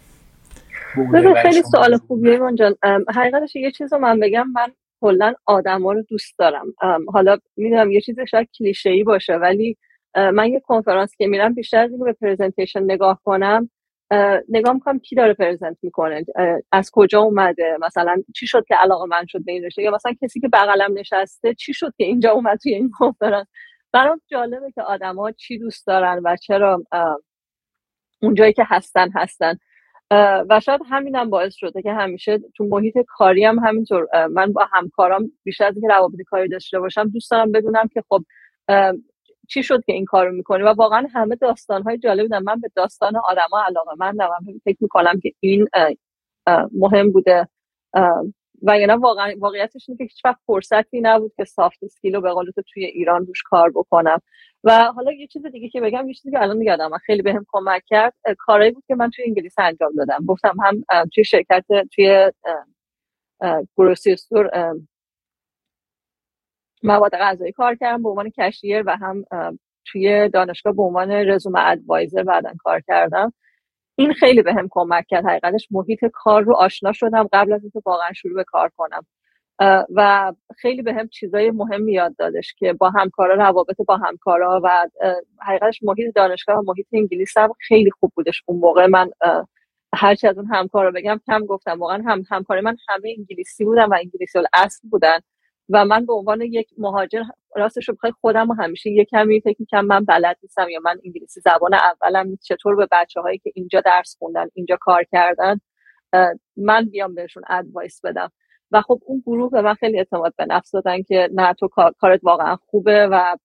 خیلی سوال خوبیه ایمان جان. حقیقتش یه چیز رو من بگم من کلا آدما رو دوست دارم. حالا می‌دونم یه چیز شاید کلیشه ای باشه ولی من یه کنفرانس که میرم بیشتر از به پرزنتیشن نگاه کنم. نگاه می‌کنم کی داره پرزنت می‌کنه از کجا اومده مثلا چی شد که علاقه من شد به این رشته؟ یا مثلا کسی که بغلم نشسته چی شد که اینجا اومد توی این کنفرانس؟ برام جالبه که آدما چی دوست دارن و چرا اونجایی که هستن هستن. و شاید همینم باعث شده که همیشه تو محیط کاری هم همینطور من با همکارام بیشتر از اینکه روابط کاری داشته باشم دوست دارم بدونم که خب چی شد که این کارو می‌کنی؟ و واقعا همه داستان های جالب بودن من به داستان آدما علاقه من من فکر می‌کنم که این مهم بوده. و یعنی واقعا واقعیتش اینه که هیچ وقت فرصتی نبود که سافت اسکیل رو به قول توی ایران روش کار بکنم. و حالا یه چیز دیگه که بگم یه چیزی که الان یادم خیلی بهم کمک کرد کارایی بود که من توی انگلیس انجام دادم. گفتم هم توی شرکت توی گروسی استور مواد غذایی کار کردم به عنوان کشیر و هم توی دانشگاه به عنوان رزوم ادوایزر بعدا کار کردم. این خیلی بهم به کمک کرد. حقیقتش محیط کار رو آشنا شدم قبل از اینکه واقعا شروع به کار کنم. و خیلی به هم چیزای مهم یاد دادش که با همکارا روابط با همکارا و حقیقتش محیط دانشگاه و محیط انگلیس هم خیلی خوب بودش اون موقع. من هرچی از اون همکارا بگم کم گفتم. واقعا هم همکار من همه انگلیسی بودن و انگلیسی اصل بودن. و من به عنوان یک مهاجر راستش رو بخوای خودم و همیشه یه کمی فکر می‌کنم من بلد نیستم یا من انگلیسی زبان اولم چطور به بچه هایی که اینجا درس خوندن اینجا کار کردن من بیام بهشون advice بدم. و خب اون گروه به من خیلی اعتماد به نفس دادن که نه تو کارت واقعا خوبه و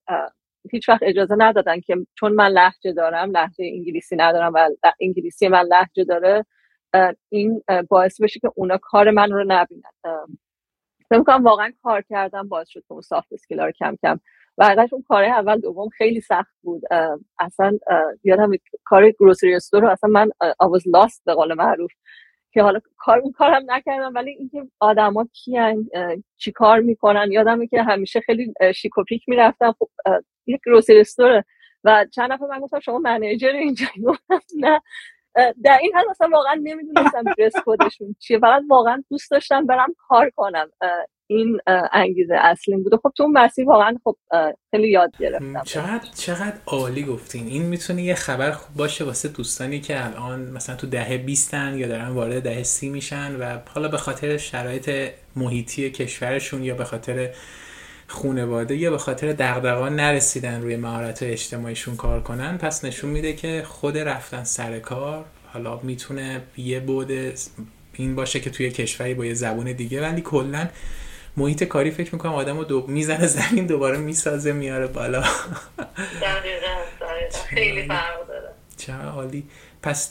هیچ وقت اجازه ندادن که چون من لهجه دارم لهجه انگلیسی ندارم و انگلیسی من لهجه داره این باعث بشه که اونا کار من رو نبینن. فکر واقعا کار کردم باعث شد که اون soft skill رو کم کم و اون کار اول دوم خیلی سخت بود. اصلا یادم کار گروسری استور رو اصلا من آواز لاست به قول معروف که حالا کار اون کارم نکردم ولی اینکه آدما کیان چی کار می‌کنن یادمه که همیشه خیلی شیک و پیک می‌رفتم. خب یک گروسری استوره و چند نفر من گفتم شما منیجر اینجا؟ نه. در این حال مثلا واقعا نمی‌دونستم درس کدشون چیه. فقط واقعا دوست داشتم برم کار کنم. این انگیزه اصلی بوده. خب تو اون مسیر واقعا خب خیلی یاد گرفتم. چقدر چقدر عالی گفتین. این می‌تونه یه خبر خوب باشه واسه دوستانی که الان مثلا تو دهه بیستن یا دارن وارد دهه سی میشن و حالا به خاطر شرایط محیطی کشورشون یا به خاطر خونواده یا به خاطر دغدغه‌ها نرسیدن روی مهارت اجتماعیشون کار کنن پس نشون میده که خود رفتن سر کار حالا می‌تونه یه بود این باشه که توی کشوری با یه زبون دیگه ولی کلا محیط کاری فکر می‌کنم آدم رو دو... می‌زنه زمین دوباره می‌سازه میاره بالا. خیلی فرق داره. چه عالی. پس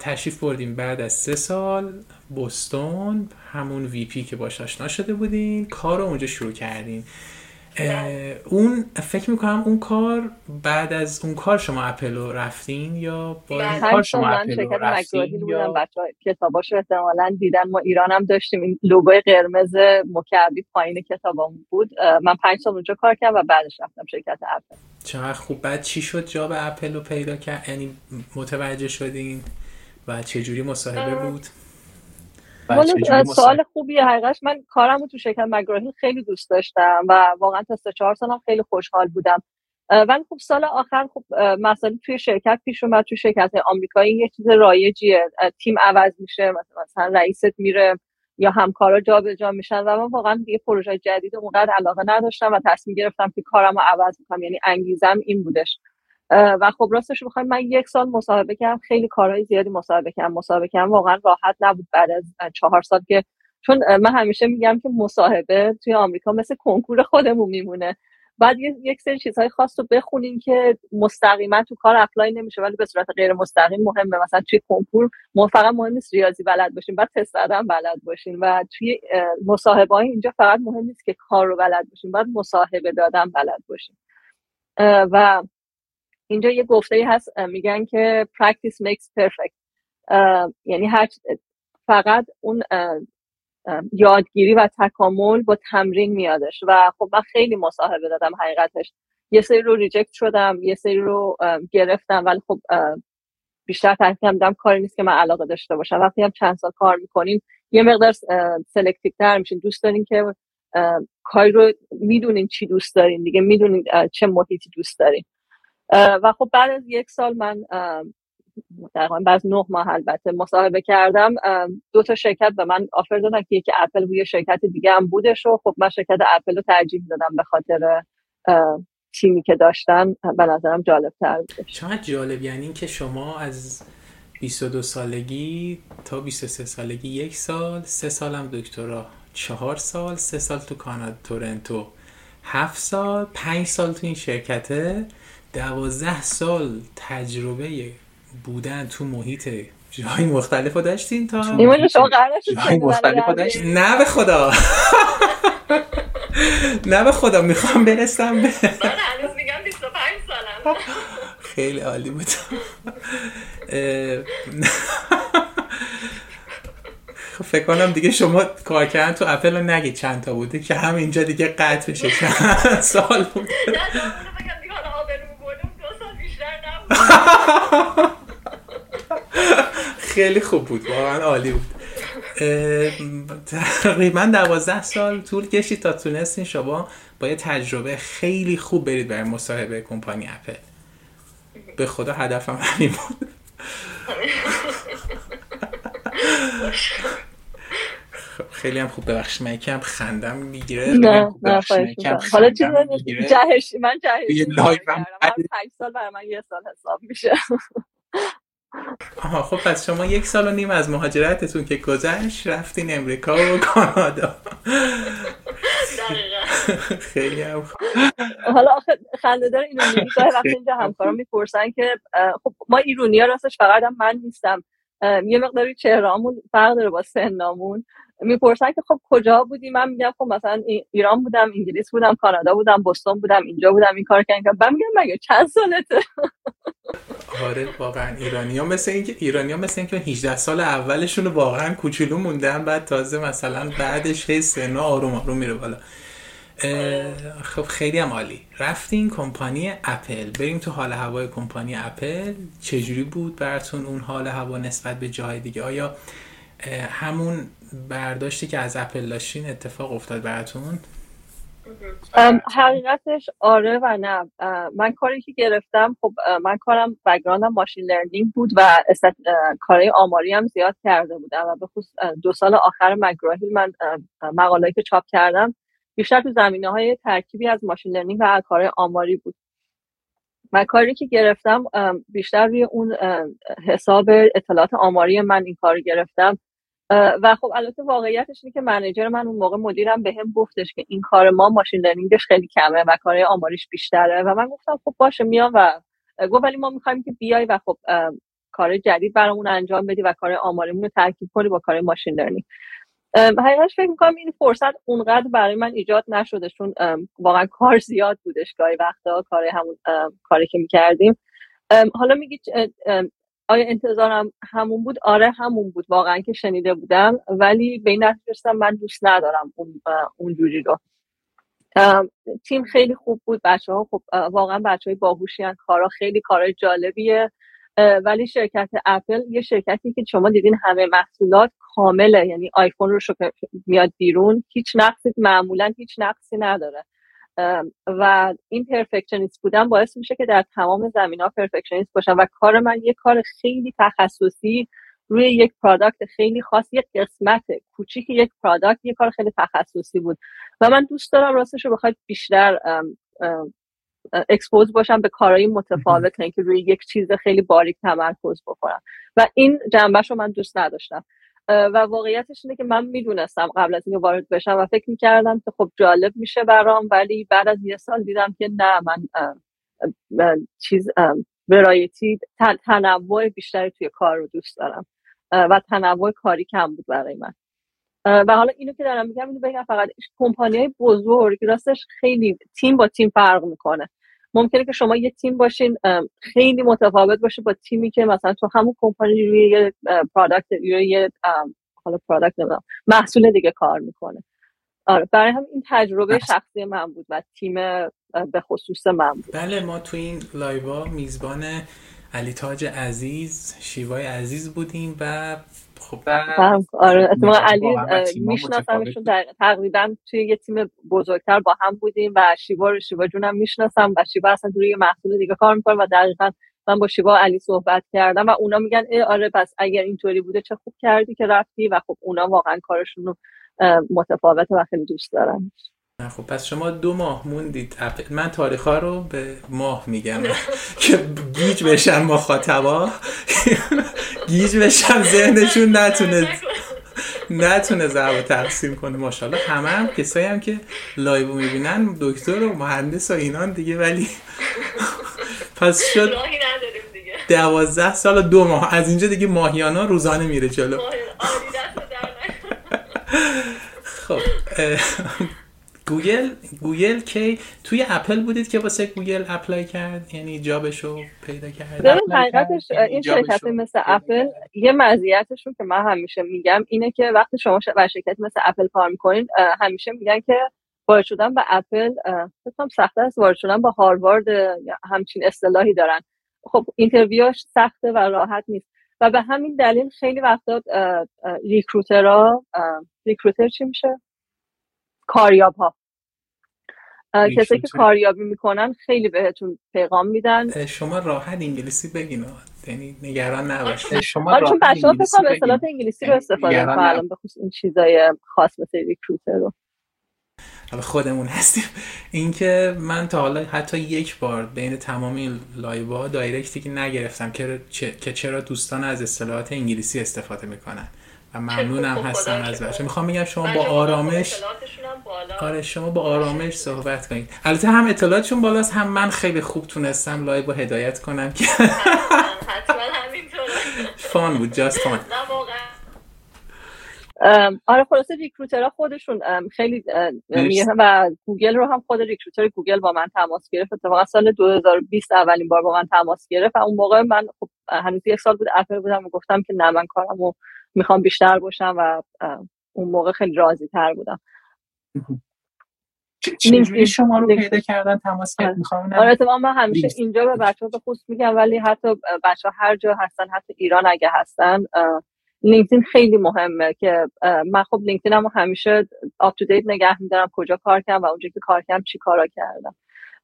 تشریف بردیم بعد از سه سال. بوستون همون وی پی که باش آشنا شده بودین. کار رو اونجا شروع کردین اون فکر می‌کنم اون کار بعد از اون کار شما اپل رو رفتین یا با این کار شما اپل رو رفتین یا بچه کتاباش احتمالا دیدن ما ایران هم داشتیم این لوگوی قرمز مکعبی پایین کتابمون بود. من پنج سال اونجا کار کردم و بعدش رفتم شرکت اپل. چقدر خوب. بعد چی شد جا به اپل رو پیدا کرد؟ یعنی متوجه شدین و چه جوری مصاحبه بود؟ سوال خوبیه حقیقش من کارم رو تو شرکت مگراهیل خیلی دوست داشتم و واقعا تا سه چهار سالم خیلی خوشحال بودم. ولی خب سال آخر خب مثلا توی شرکت پیش اومد توی شرکت آمریکایی یه چیز رایجیه. تیم عوض میشه مثلا, مثلا رئیست میره یا همکارا جابجا میشن و من واقعا دیگه پروژه جدید اونقدر علاقه نداشتم و تصمیم گرفتم که کارم رو عوض کنم یعنی انگیزم این بودش. و خب راستش بخوایم من یک سال مصاحبه کردم خیلی کارهای زیادی مصاحبه کردم. مصاحبه کردم واقعا راحت نبود بعد از چهار سال که چون من همیشه میگم که مصاحبه توی آمریکا مثل کنکور خودمون میمونه. بعد یک سری چیزهای خاص رو بخونین که مستقیما تو کار اپلای نمیشه ولی به صورت غیر مستقیم مهمه. مثلا توی کنکور فقط مهم نیست ریاضی بلد باشین بعد تست دادن بلد باشین و توی مصاحبه های اینجا فقط مهم نیست که کار رو بلد باشین بعد مصاحبه دادن بلد باشین و اینجا یه گفته هست میگن که practice makes perfect. یعنی هر فقط اون یادگیری و تکامل با تمرین میادش. و خب من خیلی مصاحبه دادم حقیقتش. یه سری رو reject شدم یه سری رو گرفتم ولی خب بیشتر تحقیق دیدم کاری نیست که من علاقه داشته باشم. وقتی هم چند سال کار می‌کنیم یه مقدار selective تر میشین. دوست دارین که کاری رو می‌دونین چی دوست دارین دیگه می‌دونین چه محیطی دوست دارین. و خب بعد از یک سال من تقریبا بعد نه ماه البته مصاحبه کردم دو تا شرکت به من آفر دادن که یکی اپل بود یه شرکت دیگه هم بودش و خب من شرکت اپل رو ترجیح دادم به خاطر تیمی که داشتن به نظرم جالب تر بود چقدر جالب؟ یعنی اینکه شما از 22 سالگی تا 23 سالگی یک سال سه سالم دکترا چهار سال سه سال تو کانادا تورنتو هفت سال پنج سال تو این شرکته. دوازده سال تجربه بودن تو محیط جای مختلف رو داشتین تا جای مختلف رو داشتین نه به خدا. نه به خدا می‌خوام برسم به هنوز میگم 25 سالم. خیلی عالی بود. فکر کنم دیگه شما کار کردن تو اپل رو نگید چند تا بوده که هم اینجا دیگه قطع بشه. چند سال بود خیلی خوب بود واقعا عالی بود. تقریبا دوازده سال طول کشید تا تونستین شما با یه تجربه خیلی خوب برید برای مصاحبه کمپانی اپل. به خدا هدفم همین بود. خیلی هم خوب ببخش من یکم خندم می‌گیره نه نه حالا چیز جهش من جهش کردم سال برای من یه سال حساب میشه. آها خب پس شما یک سال و نیم از مهاجرتتون که گذشت رفتین امریکا و کانادا. خیلی هم حالا آخه خنده داره اینو میگی وقتی اینجا همکارا می‌پرسن که خب ما ایرونی ها راستش فقط هم من نیستم. یه مقداری چهرهامون فرق داره با سنامون. می‌پرسن که خب کجا بودی؟ من میگم خب مثلا ایران بودم انگلیس بودم کانادا بودم بوستون بودم اینجا بودم این کار کردم بعد میگم مگه چند سالته؟ آره واقعا ایرانی ها مثل اینکه ایرانی ها مثل اینکه 18 سال اولشون واقعا کوچولو موندن بعد تازه مثلا بعدش هی سنا آروم آروم میره بالا. خب خیلی هم عالی. رفتین کمپانی اپل. بریم تو حال هوای کمپانی اپل. چجوری بود براتون اون حال هوا نسبت به جای دیگه؟ آیا همون برداشتی که از اپل داشتین اتفاق افتاد براتون؟ حقیقتش آره و نه. من کاری که گرفتم خب من کارم background م machine learning بود و کارهای آماری هم زیاد کرده بودم و به دو سال آخر مگراهیل من مقالایی که چاپ کردم بیشتر تو زمینه های ترکیبی از machine learning و کارهای آماری بود. من کاری که گرفتم بیشتر روی اون حساب اطلاعات آماری من این کار گرفتم. و خب البته واقعیتش اینه که منیجر من اون موقع مدیرم به هم گفتش که این کار ما ماشین لرنینگش خیلی کمه و کار آماریش بیشتره. و من گفتم خب باشه میام و گفت ولی ما می‌خوایم که بیای و خب کار جدید برامون انجام بدی و کار آماریمون رو ترکیب کنی با کار ماشین لرنینگ. حقیقتش فکر می‌کنم این فرصت اونقدر برای من ایجاد نشده چون واقعا کار زیاد بودش گاهی وقتا کار همون کاری که می‌کردیم. حالا میگی آیا انتظارم همون بود. آره همون بود. واقعا که شنیده بودم. ولی به این من دوست ندارم اون اونجوری رو. تیم خیلی خوب بود. بچه ها خب واقعا بچه های باهوشی کارا خیلی کارا جالبیه. ولی شرکت اپل یه شرکتی که شما دیدین همه محصولات کامله. یعنی آیفون رو میاد بیرون. هیچ نقصی معمولا هیچ نقصی نداره. و این perfectionist بودن باعث میشه که در تمام زمینه ها perfectionist باشم و کار من یه کار خیلی تخصصی روی یک product خیلی خاص یک قسمت کوچیک یک product یه کار خیلی تخصصی بود. و من دوست دارم راستش رو بخواد بیشتر expose باشم به کارهای متفاوت که روی یک چیز خیلی باریک تمرکز بکنم. و این جنبش رو من دوست نداشتم. و واقعیتش اینه که من می‌دونستم قبل از اینکه وارد بشم و فکر می‌کردم که خب جالب میشه برام ولی بعد از یه سال دیدم که نه من چیز برایتی تنوع بیشتری توی کار رو دوست دارم و تنوع کاری کم بود برای من. و حالا اینو که دارم میگم اینو بگم فقط کمپانی های بزرگ راستش خیلی تیم با تیم فرق می‌کنه. ممکنه که شما یه تیم باشین خیلی متفاوت باشه با تیمی که مثلا تو همون کمپانی روی یه product روی یه حالا product محصول دیگه کار می‌کنه. آره برای هم این تجربه شخصی من بود و تیم به خصوص من بود. بله ما تو این live ا میزبان علی تاج عزیز شیوای عزیز بودیم و خب آره اتفاقا علی میشناسمشون تقریبا توی یه تیم بزرگتر با هم بودیم و شیوا رو شیوا جونم می‌شناسم و شیوا اصلا روی محصول دیگه کار می‌کنه و دقیقا من با شیوا علی صحبت کردم و اونا میگن ای آره پس اگر اینطوری بوده چه خوب کردی که رفتی و خب اونا واقعا کارشون رو متفاوته و خیلی دوست دارم خب پس شما دو ماه موندید. من تاریخ ها رو به ماه میگم. که گیج بشن مخاطبا گیج بشن ذهنشون نتونه نتونه ضرب تقسیم کنه. ماشاءالله همه هم کسایی هم که live می‌بینن دکتر و مهندس و اینان دیگه ولی پس شد دوازده سال دو ماه. از اینجا دیگه ماهیانا روزانه میره جلو. خب گوگل گوگل کی توی اپل بودید که واسه گوگل apply کرد؟ یعنی جابشو پیدا کرد؟ حقیقتش این شرکت مثل اپل یه مزیتشون که من همیشه میگم اینه که وقتی شما بر شرکت مثل اپل کار می‌کنین همیشه میگن که وارد شدن به اپل فکر سخته است وارد شدن با هاروارد همچین اصطلاحی دارن. خب interview ش سخته و راحت نیست. و به همین دلیل خیلی وقتا recruiter ها recruiter چی میشه؟ کاریاب ها کسایی که کاریابی می‌کنن خیلی بهتون پیغام میدن. شما راحت انگلیسی بگین یعنی نگران نباشید شما آره چون بچه ها فکر اصطلاحات انگلیسی رو استفاده می‌کنن به خصوص این چیزای خاص مثل recruiter رو. حالا خودمون هستیم. اینکه من تا حالا حتی یک بار بین تمام این live دایرکتی که نگرفتم که چرا دوستان از اصطلاحات انگلیسی استفاده می‌کنن. و ممنونم هستم از بچه می‌خوام بگم شما با آرامش آره شما با آرامش صحبت کنید. البته هم اطلاعاتشون بالاست هم من خیلی خوب تونستم live با هدایت کنم که حتما fun بود just fun. آره خلاصه recruiter ها خودشون خیلی و گوگل رو هم خود recruiter گوگل با من تماس گرفت. اتفاقا سال 2020 اولین بار با من تماس گرفت و اون موقع من خب هنوز یک سال بود اپل بودم و گفتم که نه من کارمو می‌خوام بیشتر باشم و اون موقع خیلی راضی تر بودم. چجوری شما رو پیدا کردن؟ تماس کرد می‌خوام آره من همیشه اینجا به بچه به خصوص میگم ولی حتی بچه هر جا هستن حتی ایران اگه هستن لینکدین خیلی مهمه که من خب لینکدین هم همیشه up to date نگه میدارم کجا کار کردم و اونجا که کار کردم چی کارا کردم.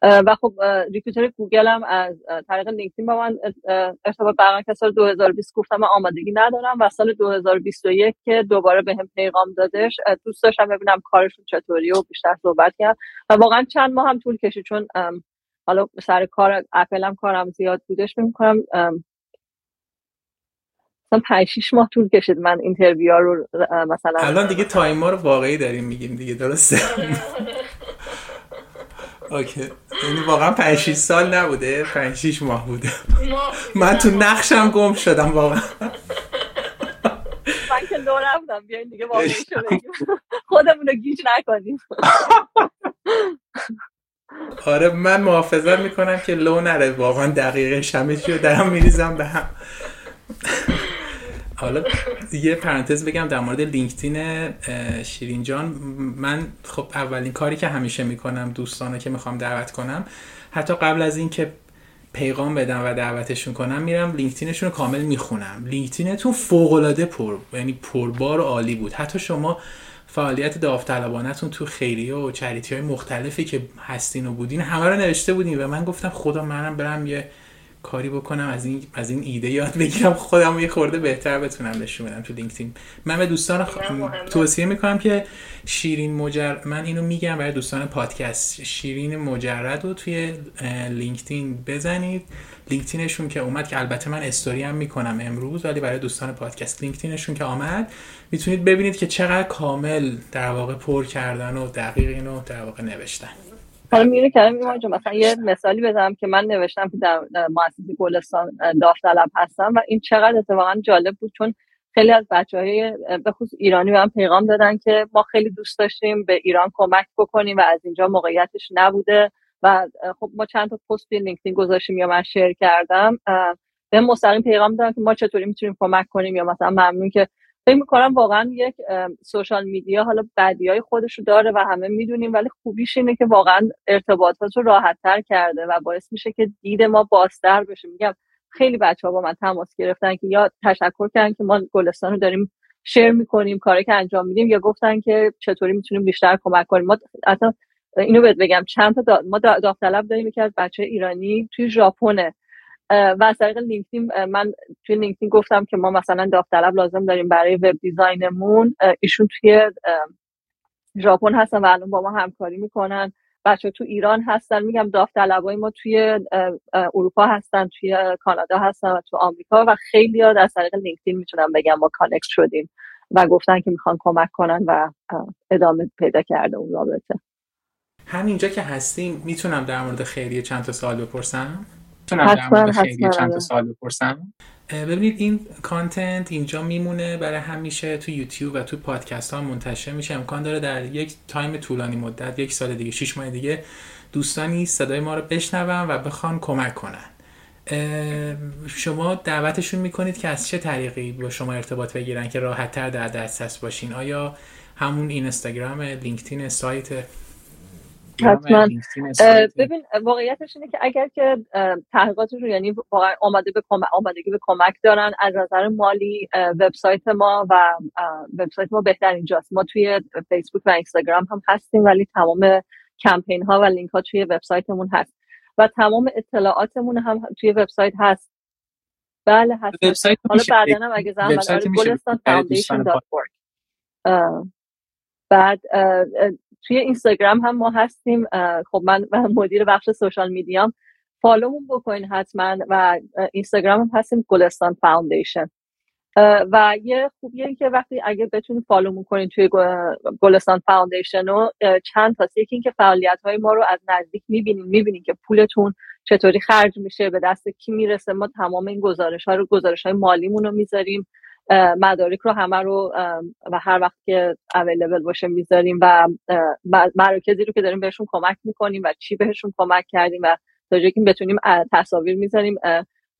و خب recruiter گوگل هم از طریق لینکدین با من ارتباط برقرار کرد. سال 2020 گفتم من آمادگی ندارم و سال 2021 که دوباره به هم پیغام دادش. دوست داشتم ببینم کارشون چطوری و بیشتر صحبت کرد. و واقعا چند ماه هم طول کشید چون حالا سر کار اپل هم کارم زیاد بودش. می‌کنم مثلا 5 6 ماه طول کشید من interview رو مثلا الان دیگه time ا رو واقعی داریم میگیم دیگه درسته؟ okay. یعنی واقعا 5 6 سال نبوده 5 6 ماه بوده. من تو نقشم گم شدم واقعا. من که دور نبودم بیاین دیگه واقعا خودمون رو گیج نکنیم. آره من محافظت می‌کنم که لو نره. واقعا دقیقه شمشی رو درم میریزم به هم. حالا یه پرانتز بگم در مورد لینکدین شیرین جان. من خب اولین کاری که همیشه می‌کنم دوستانه که می‌خوام دعوت کنم حتی قبل از اینکه پیغام بدم و دعوتشون کنم میرم لینکدینشون رو کامل می‌خونم. لینکدینتون فوق العاده پر یعنی پربار عالی بود. حتی شما فعالیت داوطلبانهتون تو خیریه و charity های مختلفی که هستین و بودین همه رو نوشته بودین و من گفتم خدا منم برم یه کاری بکنم از این از این ایده یاد بگیرم. خودم یه خورده بهتر بتونم نشون بدم تو لینکدین. من به دوستان خ... توصیه می‌کنم که شیرین مجرد من اینو میگم برای دوستان پادکست. شیرین مجرد رو توی لینکدین بزنید. لینکدینشون که اومد که البته من استوری هم می‌کنم امروز ولی برای دوستان پادکست لینکدینشون که آمد می‌تونید ببینید که چقدر کامل در واقع پر کردن و دقیق اینو در واقع نوشتن. حالا میره کردم مثلا یه مثالی بزنم که من نوشتم که در مؤسسه گلستان داوطلب هستم و این چقدر اتفاقا جالب بود چون خیلی از بچه های به خصوص ایرانی به هم پیغام دادن که ما خیلی دوست داشتیم به ایران کمک بکنیم و از اینجا موقعیتش نبوده و خب ما چند تا پست توی لینکدین گذاشتیم یا من شیر کردم به مستقیم پیغام دادن که ما چطوری می‌تونیم کمک کنیم یا مثلا ممنون که فکر می‌کنم واقعا یک سوشال میدیا حالا بدی های خودش رو داره و همه می‌دونیم ولی خوبیش اینه که واقعا ارتباطات رو راحت تر کرده و باعث میشه که دید ما بازتر بشه. میگم خیلی بچه ها با من تماس گرفتن که یا تشکر کردن که ما گلستان رو داریم شیر می‌کنیم کاری که انجام میدیم یا گفتن که چطوری می‌تونیم بیشتر کمک کنیم. ما اصلا اینو بهت بگم چند تا دا... ما داوطلب داریم که از بچه ایرانی توی ژاپنه. و از طریق لینکدین من توی لینکدین گفتم که ما مثلا داوطلب لازم داریم برای web design مون. ایشون توی ژاپن هستن و الان با ما همکاری می‌کنن. بچه تو ایران هستن. میگم داوطلبای ما توی اروپا هستن توی کانادا هستن و تو آمریکا و خیلی ها از طریق لینکدین می‌تونم بگم ما connect شدیم و گفتن که می‌خوان کمک کنن و ادامه پیدا کرده اون رابطه. همینجا که هستیم می‌تونم در مورد خیریه چند تا سوال بپرسم؟ می‌تونم در مورد خیریه چند تا آره. سوال بپرسم؟ ببینید این content اینجا میمونه برای همیشه تو یوتیوب و تو پادکست ها منتشر میشه. امکان داره در یک time طولانی مدت یک سال دیگه شش ماه دیگه دوستانی صدای ما رو بشنون و بخوان کمک کنن. شما دعوتشون می‌کنید که از چه طریقی با شما ارتباط بگیرن که راحت تر در دسترس باشین؟ آیا همون اینستاگرام لینکدین سایت حتما. ببین واقعیتش اینه که اگر که رو یعنی واقعا آماده به کمک آمادگی به کمک دارن از نظر مالی وبسایت ما و وبسایت ما بهتر اینجاست. ما توی فیسبوک و اینستاگرام هم هستیم ولی تمام کمپین ها و لینک ها توی وبسایتمون هست. و تمام اطلاعاتمون هم توی وبسایت هست. بله هست وبسایت حالا بعدا هم اگه زحمت گلستان بعد توی اینستاگرام هم ما هستیم. خب من مدیر بخش social media م. follow مون بکنین حتما و اینستاگرام هم هستیم گلستان فاوندیشن. و یه خوبیه که وقتی اگه بتونید follow کنین توی گلستان فاوندیشن و چند تا یکی اینکه فعالیت های ما رو از نزدیک می‌بینین. می‌بینین که پولتون چطوری خرج میشه به دست کی می‌رسه. ما تمام این گزارش ها رو گزارش های مالیمون رو می‌ذاریم. مدارک رو همه رو و هر وقت که اویلیبل باشه می‌ذاریم و مراکزی رو که داریم بهشون کمک می‌کنیم و چی بهشون کمک کردیم و تا جایی که بتونیم تصاویر می‌ذاریم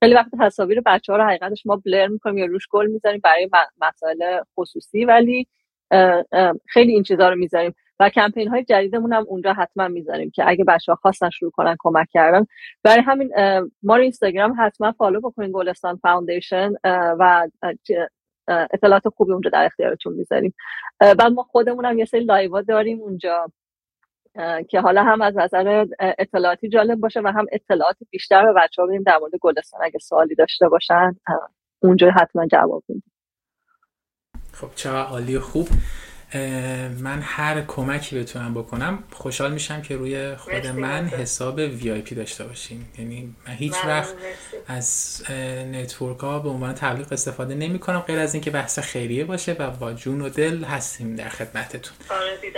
خیلی وقت تصاویر بچه ها رو حقیقتش ما بلر می‌کنیم یا روش گل می‌ذاریم برای مسائل خصوصی ولی خیلی این چیزها رو می‌ذاریم. و کمپین های جدیدمون هم اونجا حتما می‌ذاریم که اگه بچه ها خواستن شروع کنن کمک کردن. برای همین ما رو اینستاگرام حتما follow بکنین گلستان فاوندیشن و اطلاعات خوبی اونجا در اختیارتون می‌ذاریم. بعد ما خودمون هم یه سری live ا داریم اونجا که حالا هم از نظر اطلاعاتی جالب باشه و هم اطلاعات بیشتر به بچه ها در مورد گلستان. اگه سوالی داشته باشن اونجا حتما جواب میدیم. خب چه عالی خوب. من هر کمکی بتونم بکنم خوشحال میشم که روی خود من حساب VIP داشته باشیم یعنی من هیچ وقت از نتورک ها به عنوان تبلیغ استفاده نمی کنم غیر از اینکه بحث خیریه باشه و با جون و دل هستیم در خدمتتون. آره،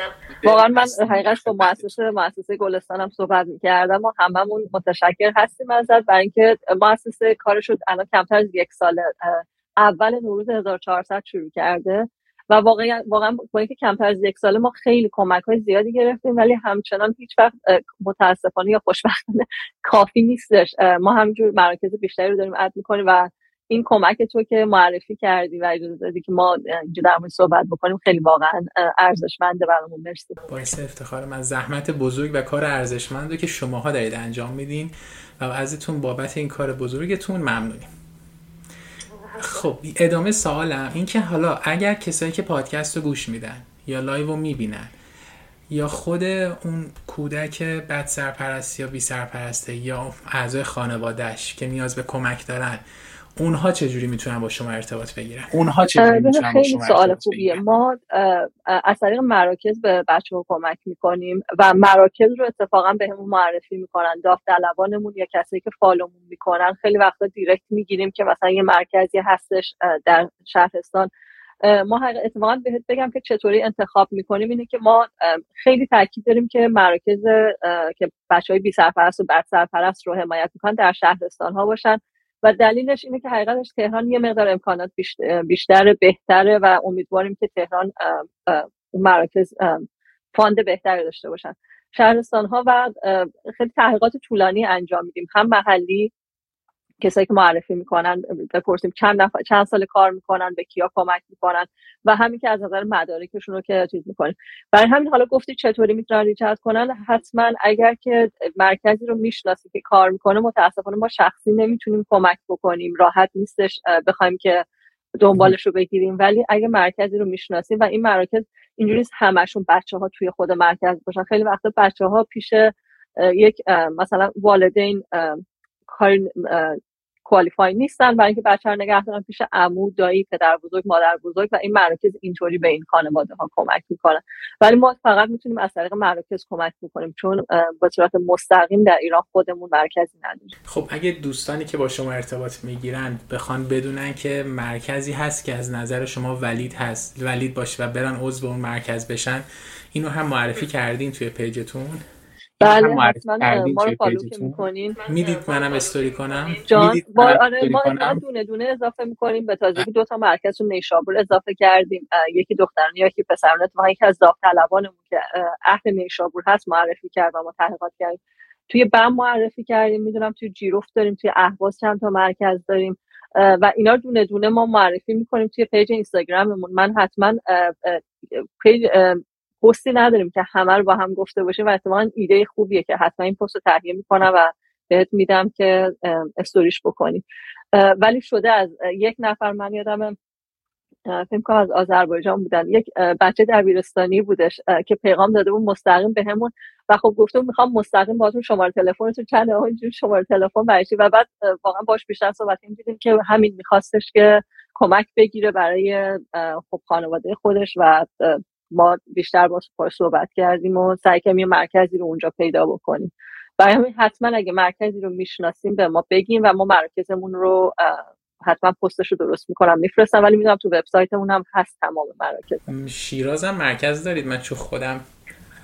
واقعا من حقیقت با مؤسسه مؤسسه گلستان هم صحبت می‌کردم و هممون متشکر هستیم ازت برای اینکه مؤسسه کارش شد الان کمتر از یک سال اول نوروز 1400 شروع کرده. و واقعا واقعا با اینکه کمتر از یک ساله ما خیلی کمک های زیادی گرفتیم ولی همچنان هیچ وقت متاسفانه یا خوشبختانه کافی نیستش. ما همینجور مراکز بیشتری رو داریم add می‌کنیم و این کمک تو که معرفی کردی و اجازه دادی که ما اینجا در مورد صحبت بکنیم خیلی واقعا ارزشمنده برامون. مرسی. باعث افتخار من. زحمت بزرگ و کار ارزشمندی که شماها دارید انجام میدین. و ازتون بابت این کار بزرگتون ممنونیم. خب ادامه سوالم این که حالا اگر کسایی که پادکست رو گوش میدن یا live رو می‌بینن یا خود اون کودک بد سرپرست یا بی سرپرسته یا اعضای خانوادهش که نیاز به کمک دارن اونها چجوری می‌تونن با شما ارتباط بگیرن؟ اونها چجوری می‌تونن با شما سوال خوبیه. ما از طریق مراکز به بچه ها کمک می‌کنیم و مراکز رو اتفاقا به همون معرفی می‌کنن. داوطلبانمون یا کسی که فالومون می‌کنن. خیلی وقتا دیرکت می‌گیریم که مثلا یه مرکزی هستش در شهرستان. ما اتفاقا بهت بگم که چطوری انتخاب می‌کنیم اینه که ما خیلی تاکید داریم که مراکز که بچه های بی سرپرست و بد سرپرست رو حمایت می‌کنن در شهرستان ها باشن. و دلیلش اینه که حقیقتش تهران یه مقدار امکانات بیشتر بهتره و امیدواریم که تهران مراکز فاند بهتری داشته باشن. شهرستان ها و خیلی تحقیقات طولانی انجام میدیم. هم محلی کسایی که معرفی می‌کنن بپرسیم چند نفر چند سال کار می‌کنن به کیا کمک می‌کنن و همین که از نظر مدارکشون رو که چیز می‌کنیم. برای همین حالا گفتی چطوری می‌تونن ریچارد کنن؟ حتما اگر که مرکزی رو می‌شناسی که کار می‌کنه متاسفانه ما شخصی نمی‌تونیم کمک بکنیم. راحت نیستش بخوایم که دنبالش رو بگیریم. ولی اگه مرکزی رو می‌شناسیم و این مراکز اینجوری همشون بچه ها توی خود مرکز باشن. خیلی وقتا بچه ها پیش یک مثلا والدین کار کوالیفای نیستن برای اینکه بچه رو نگه دارن پیش عمو دایی پدر بزرگ مادر بزرگ و این مراکز اینطوری به این خانواده ها کمک می‌کنن. ولی ما فقط می‌تونیم از طریق مراکز کمک بکنیم چون با صورت مستقیم در ایران خودمون مرکزی نداریم. خب اگه دوستانی که با شما ارتباط می‌گیرن بخوان بدونن که مرکزی هست که از نظر شما ولید هست ولید باشه و برن عضو اون مرکز بشن اینو هم معرفی کردین توی page تون. بله حتما ما رو follow که می‌کنین. می‌دید منم استوری کنم؟ جان با آره ما دونه دونه اضافه می‌کنیم به تازگی دو تا مرکز رو نیشابور اضافه کردیم. یکی دختران یکی پسران. و یکی از داوطلبانمون که اهل نیشابور هست معرفی کرد و ما تحقیقات کردیم. توی بم معرفی کردیم. می‌دونم توی جیروفت داریم توی اهواز چند تا مرکز داریم. و اینا دونه دونه ما معرفی می‌کنیم توی page اینستاگراممون. من حتما پیج پستی نداریم که همه رو با هم گفته باشیم و اتفاقا ایده خوبیه که حتما این پست رو تهیه می‌کنم و بهت میدم که استوریش بکنی. ولی شده از یک نفر من یادم فکر کنم از آذربایجان بودن. یک بچه دبیرستانی بودش که پیغام داده بود مستقیم بهمون و خب گفتم می‌خوام مستقیم باهاتون شماره تلفنتون چند اینجوری شماره تلفن برشی و بعد واقعا باش بیشتر صحبت دیدیم که همین میخواستش که کمک بگیره برای خب خانواده خودش و ما بیشتر با صحبت کردیم و سعی کردیم یه مرکزی رو اونجا پیدا بکنیم. برای همین حتما اگه مرکزی رو می‌شناسیم به ما بگیم و ما مرکزمون رو حتما پستش رو درست می‌کنم. میفرستم ولی می‌دونم تو وبسایتمون هم هست تمام مراکز. شیراز هم مرکز دارید؟ من چون خودم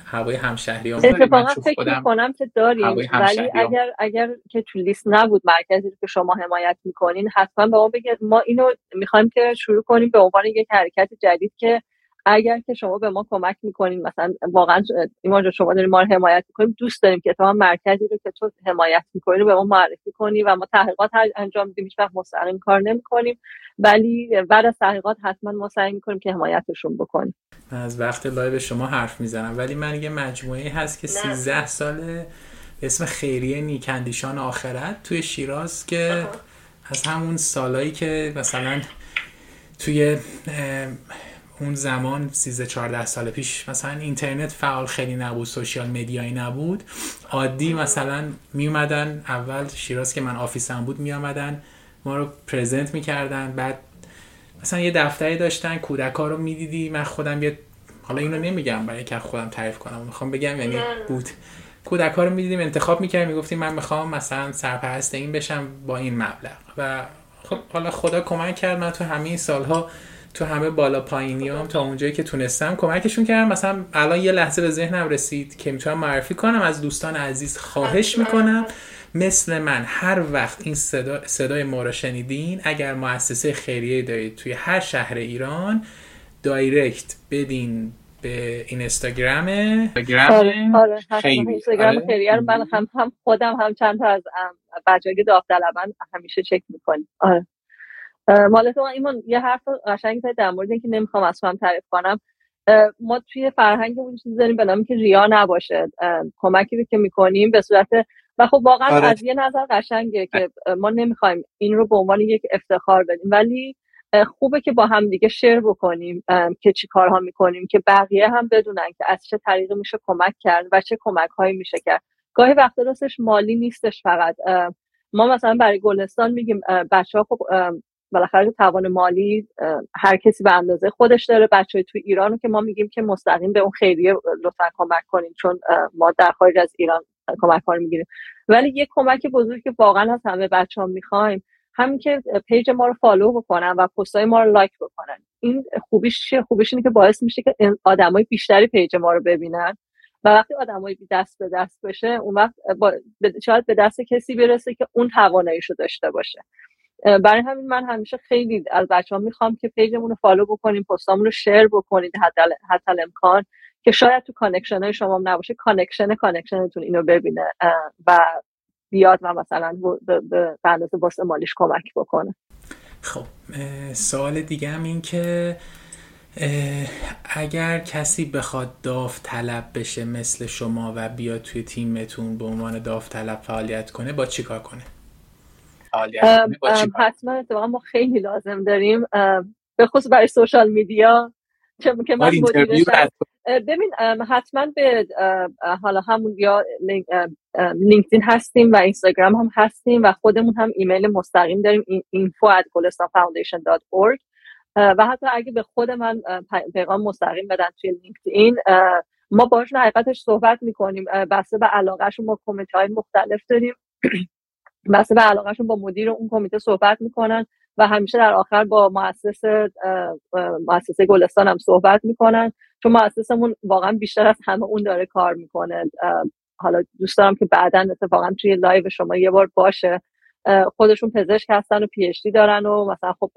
هوای همشهری هم اتفاقا فکر می‌کنم که داریم. ولی اگر اگر که تو لیست نبود مرکزی که شما حمایت می‌کنین حتما به ما بگید. ما اینو می‌خوایم که شروع کنیم به عنوان یک حرکت جدید که اگر که شما به ما کمک می‌کنین مثلا واقعا ایمان شما داریم ما رو حمایت می‌کنیم دوست داریم که اتفاقا مرکزی رو که تو حمایت می‌کنی به ما معرفی کنی و ما تحقیقات انجام میدیم هیچ وقت مستقیم کار نمی‌کنیم. ولی بعد از تحقیقات حتما ما سعی می‌کنیم که حمایتشون بکنیم. از وقت live شما حرف می‌زنم ولی من یه مجموعه هست که 13 ساله اسم خیریه نیک‌اندیشان آخرت توی شیراز که از همون سالایی که مثلا توی اون زمان 13 14 سال پیش مثلا اینترنت فعال خیلی نبود سوشیال مدیایی نبود. عادی مثلا می اومدن اول شیراز که من آفیسم بود می اومدن ما رو پرزنت می‌کردن. بعد مثلا یه دفتری داشتن کودک ها رو می‌دیدی. من خودم یه حالا اینو نمیگم برای که خودم تعریف کنم. می‌خوام بگم یعنی بود. کودک ها رو می‌دیدیم انتخاب می‌کردیم. می‌گفتیم من می‌خوام مثلا سرپرست این بشم با این مبلغ. و خب حالا خدا کمک کرد. من تو همه سالها تو همه بالا پایینیام تا اونجایی که تونستم کمکشون کردم. مثلا الان یه لحظه به ذهنم رسید که می‌تونم معرفی کنم از دوستان عزیز خواهش می‌کنم. مثل من هر وقت این صدا صدای ما رو شنیدین اگر مؤسسه خیریه دارید توی هر شهر ایران دایرکت بدین به اینستاگرام. آره آره اینستاگرام آره. خیریه رو من هم, هم خودم هم چند تا از بچه‌های داوطلبان همیشه چک می‌کنیم. آره. مال ایمان یه حرف قشنگ زدی در مورد اینکه نمی‌خوام اصلا تعریف کنم. ما توی فرهنگمون چیزی داریم به نامی که ریا نباشه. کمکی رو که می‌کنیم به صورت و خب واقعا آره. از یه نظر قشنگه که ما نمی‌خوایم این رو به عنوان یک افتخار بدیم. ولی خوبه که با هم دیگه شیر بکنیم که چی کارها می‌کنیم که بقیه هم بدونن که از چه طریقی میشه کمک کرد و چه کمک هایی میشه کرد. گاهی وقتا راستش مالی نیستش فقط. ما مثلا برای گلستان میگیم بچه ها خب بالاخره توان مالی هر کسی به اندازه خودش داره. بچه تو ایران رو که ما میگیم که مستقیم به اون خیریه لطفا کمک کنیم چون ما در خارج از ایران کمک ها می‌گیریم. ولی یه کمک بزرگی که واقعا از همه بچه ها می‌خوایم همین که page ما رو follow بکنن و پستای ما رو like بکنن. این خوبیش چیه؟ خوبیش اینه که باعث میشه که آدمای بیشتری page ما رو ببینن و وقتی آدمایی دست به دست بشه اون وقت شاید به دست کسی برسه که اون تواناییشو داشته باشه. برای همین من همیشه خیلی از بچه ها می‌خوام که page مون رو follow بکنیم پستامون رو share بکنید حتی امکان که شاید تو connection های شما نباشه. connection connection تون اینو ببینه و بیاد و مثلا به اندازه بورس مالیش کمک بکنه. خب سوال دیگه هم این که اگر کسی بخواد داوطلب بشه مثل شما و بیاد توی تیمتون به عنوان داوطلب فعالیت کنه با چیکار کنه؟ حتما اتفاقا ما خیلی لازم داریم. به خصوص برای سوشال میدیا که من ببین حتما به حالا همون یا لینکدین هستیم و اینستاگرام هم هستیم و خودمون هم ایمیل مستقیم داریم info at و حتی اگه به خود من پیغام مستقیم بدن توی لینکدین ما باشون حقیقتش صحبت می‌کنیم. بسته به علاقهشون ما کمیته های مختلف داریم. بسته به علاقهشون با مدیر اون کمیته صحبت می‌کنن و همیشه در آخر با مؤسس مؤسسه گلستان هم صحبت می‌کنن. چون مؤسسمون واقعا بیشتر از همه اون داره کار می‌کنه. حالا دوست دارم که بعدا اتفاقا توی live شما یه بار باشه. خودشون پزشک هستن و پی دارن و مثلا خب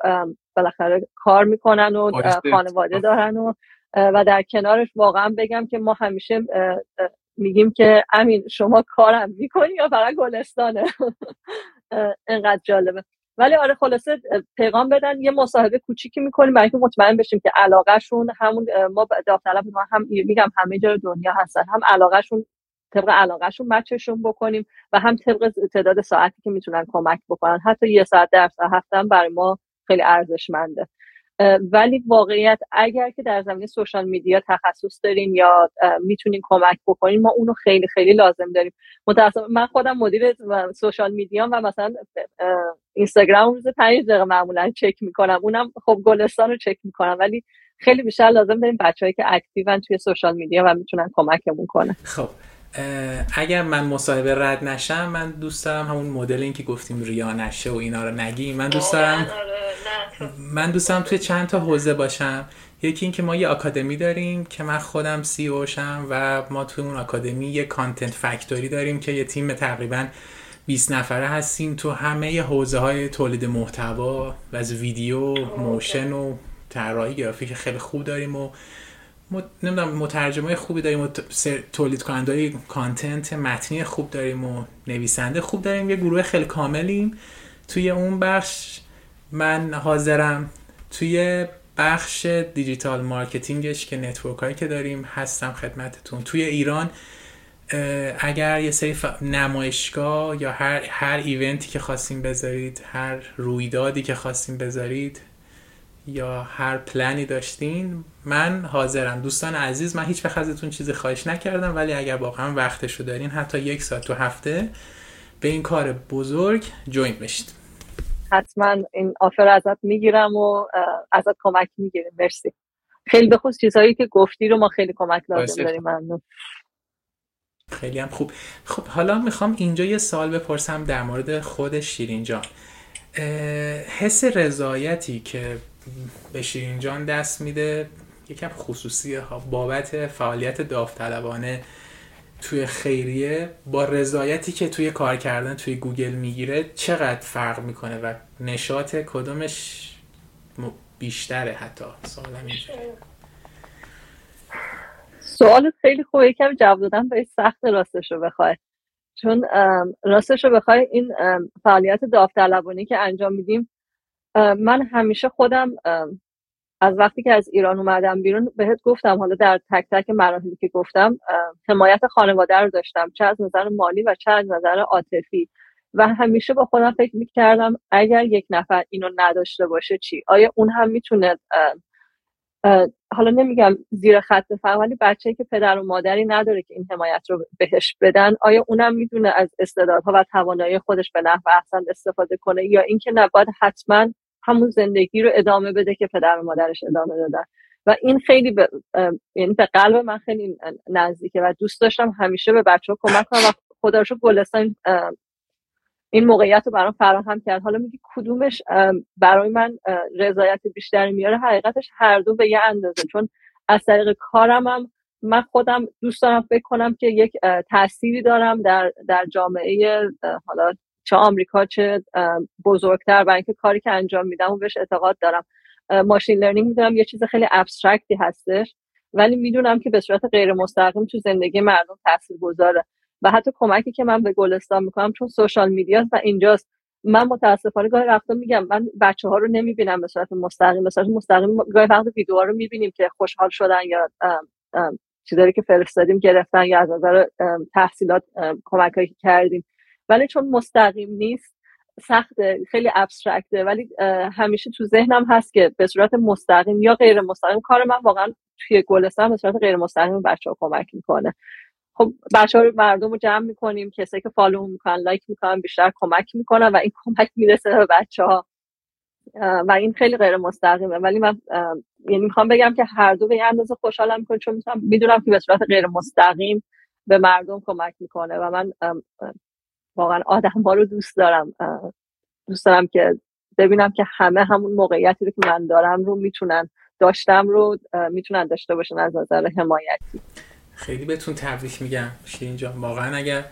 بالاخره کار می‌کنن و خانواده دارن و و در کنارش واقعا بگم که ما همیشه میگیم که امین شما کارم می‌کنی یا فقط گلستانه؟ انقدر جالبه. ولی آره خلاصه پیغام بدن یه مصاحبه کوچیکی می‌کنیم برای اینکه مطمئن بشیم که علاقهشون همون ما داوطلب ما هم میگم همه جای دنیا هستن. هم علاقهشون طبق علاقهشون مچشون بکنیم و هم طبق تعداد ساعتی که می‌تونن کمک بکنن. حتی یه ساعت در هفته برای ما خیلی ارزشمنده. ولی واقعیت اگر که در زمینه سوشال میدیا تخصص داریم یا می‌تونیم کمک بکنیم ما اونو خیلی خیلی لازم داریم. متاسفانه من خودم مدیر سوشال میدیا و مثلا اینستاگرام روز پنج دقیقه معمولا چک می‌کنم. اونم خب گلستان رو چک می‌کنم ولی خیلی بیشتر لازم داریم بچههایی که اکتیون توی سوشال میدیا و می‌تونن کمکمون کنه خب اگر من مصاحبه رد نشم من دوست دارم همون مدل این که گفتیم ریا نشه و اینا رو نگیم. من دوست دارم آره، من دوست دارم توی چند تا حوزه باشم. یکی این که ما یه آکادمی داریم که من خودم CEO شم و ما توی اون آکادمی یه content factory داریم که یه تیم تقریبا 20 نفره هستیم تو همه حوزه های تولید محتوا و از ویدیو motion و طراحی گرافیک خیلی خوب داریم و. نمی‌دونم مترجمه خوبی داریم و تولید کننده content متنی خوب داریم و نویسنده خوب داریم. یه گروه خیلی کاملیم. توی اون بخش من حاضرم توی بخش digital marketing ش که network هایی که داریم هستم خدمتتون. توی ایران اگر یه سری نمایشگاه یا هر, هر event ی که خواستیم بذارید هر رویدادی که خواستیم بذارید یا هر پلنی داشتین من حاضرم. دوستان عزیز من هیچ وقت ازتون چیزی خواهش نکردم ولی اگر واقعا وقتشو دارین حتی یک ساعت تو هفته به این کار بزرگ جوین بشید. حتما این آفر ازت می‌گیرم و ازت کمک می‌گیریم. مرسی. خیلی به خصوص چیزهایی که گفتی رو ما خیلی کمک لازم داریم ممنون. خیلی هم خوب. خب حالا می‌خوام اینجا یه سال بپرسم در مورد خود شیرین جان. حس رضایتی که به شیرین جان دست میده یکم خصوصی ها بابت فعالیت داوطلبانه توی خیریه با رضایتی که توی کار کردن توی گوگل می‌گیره چقدر فرق می‌کنه و نشاط کدومش بیشتره حتی؟ سوال خیلی خوبه. یکم جواب دادن به سخت راستش رو بخوای. چون راستش رو بخوای این فعالیت داوطلبانه که انجام میدیم من همیشه خودم از وقتی که از ایران اومدم بیرون بهت گفتم حالا در تک تک مراحلی که گفتم حمایت خانواده رو داشتم چه از نظر مالی و چه از نظر عاطفی. و همیشه با خودم فکر می‌کردم اگر یک نفر اینو نداشته باشه چی؟ آیا اون هم می‌تونه حالا نمیگم زیر خط فقر ولی بچه که پدر و مادری نداره که این حمایت رو بهش بدن آیا اونم می‌دونه از استعدادها و توانایی خودش به نحو احسن استفاده کنه؟ یا اینکه نباید حتما همون زندگی رو ادامه بده که پدر و مادرش ادامه دادن. و این خیلی به یعنی به قلب من خیلی نزدیکه و دوست داشتم همیشه به بچه ها کمک کنم و خدا رو گلستان این موقعیت رو برام فراهم کرد. حالا میگی کدومش برای من رضایت بیشتری میاره؟ حقیقتش هر دو به یه اندازه. چون از طریق کارم هم من خودم دوست دارم فکر کنم که یک تأثیری دارم در در جامعه حالا چه آمریکا چه بزرگتر برای اینکه کاری که انجام میدم و بهش اعتقاد دارم. machine learning می‌دونم یه چیز خیلی abstract ی هستش ولی می‌دونم که به صورت غیر مستقیم تو زندگی مردم تاثیر گذاره و حتی کمکی که من به گلستان می‌کنم چون social media و اینجاست. من متاسفانه گاهی وقتا میگم من بچه ها رو نمی‌بینم به صورت مستقیم. به صورت مستقیم گاهی وقتا ویدیوها رو می‌بینیم که خوشحال شدن یا چیزایی که فرستادیم گرفتن یا از نظر تحصیلات کمکایی کردیم. ولی چون مستقیم نیست سخته خیلی abstract ه. ولی همیشه تو ذهنم هست که به صورت مستقیم یا غیر مستقیم کار من واقعا توی گلستان به صورت غیر مستقیم بچه ها کمک می‌کنه. خب بچه ها رو مردم رو جمع می‌کنیم کسایی که follow می‌کنن like می‌کنن بیشتر کمک می‌کنن و این کمک می‌رسه به بچه ها و این خیلی غیر مستقیمه. ولی من یعنی می‌خوام بگم که هر دو به یه اندازه خوشحالم می‌کنه چون می‌دونم که به صورت غیر مستقیم به مردم کمک می‌کنه. و من واقعا آدم ها رو دوست دارم دوست دارم که ببینم که همه همون موقعیتی رو که من دارم رو می‌تونن داشتم رو می‌تونن داشته باشن از نظر حمایتی. خیلی بهتون تبریک میگم. شیرین جان واقعا اگر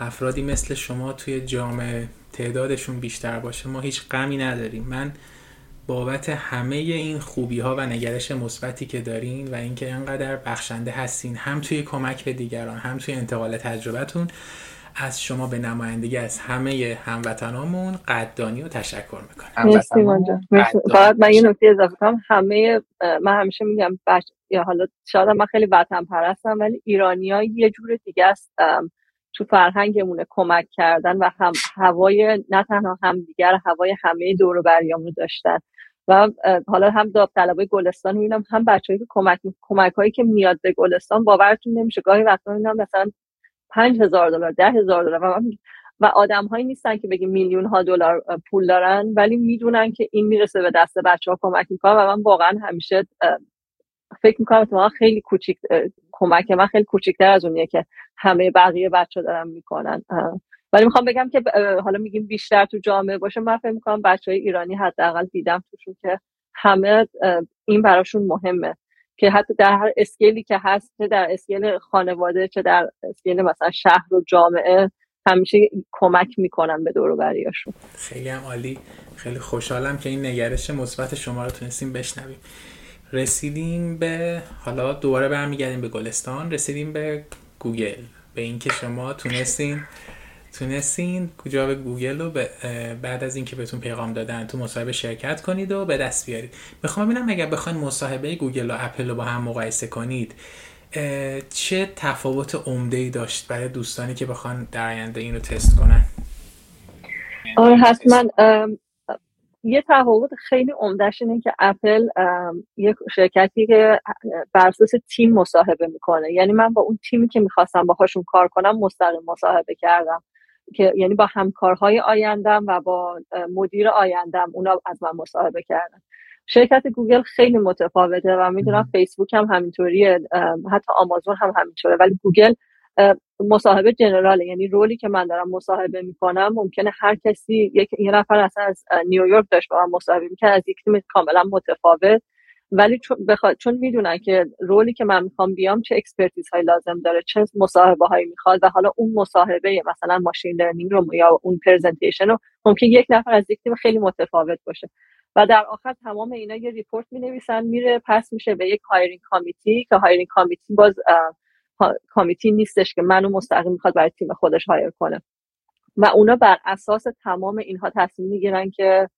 افرادی مثل شما توی جامعه تعدادشون بیشتر باشه ما هیچ غمی نداریم. من بابت همه این خوبی ها و نگرش مثبتی که دارین و اینکه انقدر بخشنده هستین هم توی کمک به دیگران هم توی انتقال تجربتون از شما به نمایندگی از همه هموطنامون قدردانی و تشکر می‌کنم. فقط من یه نکته اضافه کنم. همه من همیشه میگم بچ... یا حالا شاید من خیلی وطن پرستم ولی ایرانی ها یه جور دیگه است تو فرهنگمونه کمک کردن و هم هوای نه تنها همدیگر هوای همه دور بریامون داشتن. و حالا هم داوطلبای گلستان می‌بینم هم بچه‌ای که کمک کمک هایی که میاد به گلستان باورتون نمیشه. گاهی وقتا می‌بینم مثلا پنج هزار دلار ده هزار دلار. و, و آدم هایی نیستن که بگیم میلیون ها دلار پول دارن ولی می‌دونن که این می‌رسه به دست بچه ها کمک می‌کنن و من واقعا همیشه فکر می‌کنم اتفاقا خیلی کوچیک کمک من خیلی کوچیکتر از اونیه که همه بقیه بچه دارن می‌کنن. ولی می‌خوام بگم که حالا میگیم بیشتر تو جامعه باشه. من فکر می‌کنم بچه های ایرانی حداقل دیدم توشون که همه این براشون مهمه. که حتی در هر scale ی که هست چه در scale خانواده چه در scale مثلا شهر و جامعه همیشه کمک می‌کنن به دور بریاشون. خیلی هم عالی. خیلی خوشحالم که این نگرش مثبت شما رو تونستیم بشنویم. رسیدیم به حالا دوباره برمیگردیم به گلستان. رسیدیم به گوگل. به اینکه شما تونستین تونستین کجا به گوگل رو بعد از اینکه بهتون پیغام دادن تو مصاحبه شرکت کنید و به دست بیارید. می‌خوام ببینم اگر بخواین مصاحبه گوگل و اپل رو با هم مقایسه کنید چه تفاوت عمده ای داشت برای دوستانی که بخوان در آینده این رو تست کنن؟ آره حتما یه تفاوت خیلی عمدهش اینه که اپل یک شرکتی که بر اساس تیم مصاحبه می‌کنه. یعنی من با اون تیمی که می‌خواستم باهاشون کار کنم مستقیم مصاحبه کردم. که یعنی با همکارهای آیندم و با مدیر آینده‌م اونا از من مصاحبه کردن. شرکت گوگل خیلی متفاوته و می‌دونم فیسبوک هم همینطوریه حتی آمازون هم همینطوره ولی گوگل مصاحبه general ه. یعنی role ی که من دارم مصاحبه می‌کنم ممکنه هر کسی یک یه نفر اصلا از نیویورک داشت با من مصاحبه می‌کنه از یک تیم کاملا متفاوت. ولی چون بخواد چون می‌دونن که role ی که من می‌خوام بیام چه expertise های لازم داره چه مصاحبه هایی می‌خواد و حالا اون مصاحبه مثلا machine learning رو یا اون presentation رو ممکن یک نفر از یک تیم خیلی متفاوت باشه. و در آخر تمام اینا یه report می نویسن میره پس میشه به یک hiring committee که hiring committee باز committee نیستش که منو مستقیم می‌خواد برای تیم خودش hire کنه. و اونا بر اساس تمام اینها تصمیم می‌گیرن که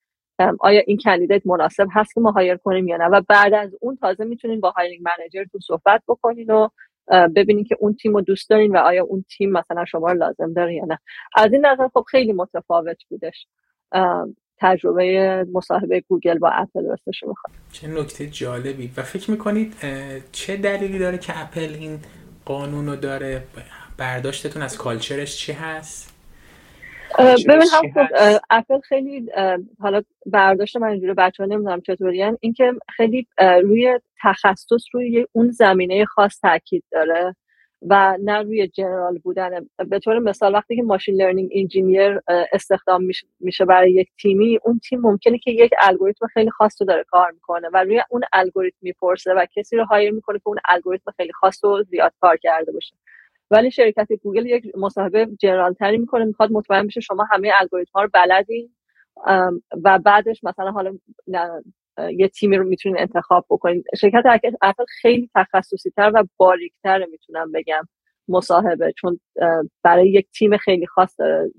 آیا این candidate مناسب هست که ما hire کنیم یا نه؟ و بعد از اون تازه می‌تونین با hiring team صحبت بکنین و ببینین که اون تیم رو دوست دارین و آیا اون تیم مثلا شما رو لازم داره یا نه. از این نظر خب خیلی متفاوت بودش. تجربه مصاحبه گوگل با اپل راستش می‌خواد چه نکته جالبی. و فکر می‌کنید چه دلیلی داره که اپل این قانون رو داره؟ برداشتتون از culture ش چی هست؟ ببین هم اپل خیلی حالا برداشت من اینجوری بچه ها نمی‌دونم چطوری اینکه خیلی روی تخصص روی اون زمینه خاص تاکید داره و نه روی general بودن. به طور مثال وقتی که machine learning engineer استخدام میشه برای یک تیمی اون تیم ممکنه که یک الگوریتم خیلی خاص رو داره کار می‌کنه و روی اون الگوریتم می‌پرسه و کسی رو hire می‌کنه که اون الگوریتم خیلی خاص رو زیاد کار کرده باشه. ولی شرکت گوگل یک مصاحبه general تری می‌کنه می‌خواد مطمئن بشه شما همه الگوریتم ها رو بلدین. و بعدش مثلا حالا یه تیمی رو می‌تونین انتخاب بکنین. شرکت اپل خیلی تخصصی تر و باریک تر می‌تونم بگم مصاحبه چون برای یک تیم خیلی خاص داره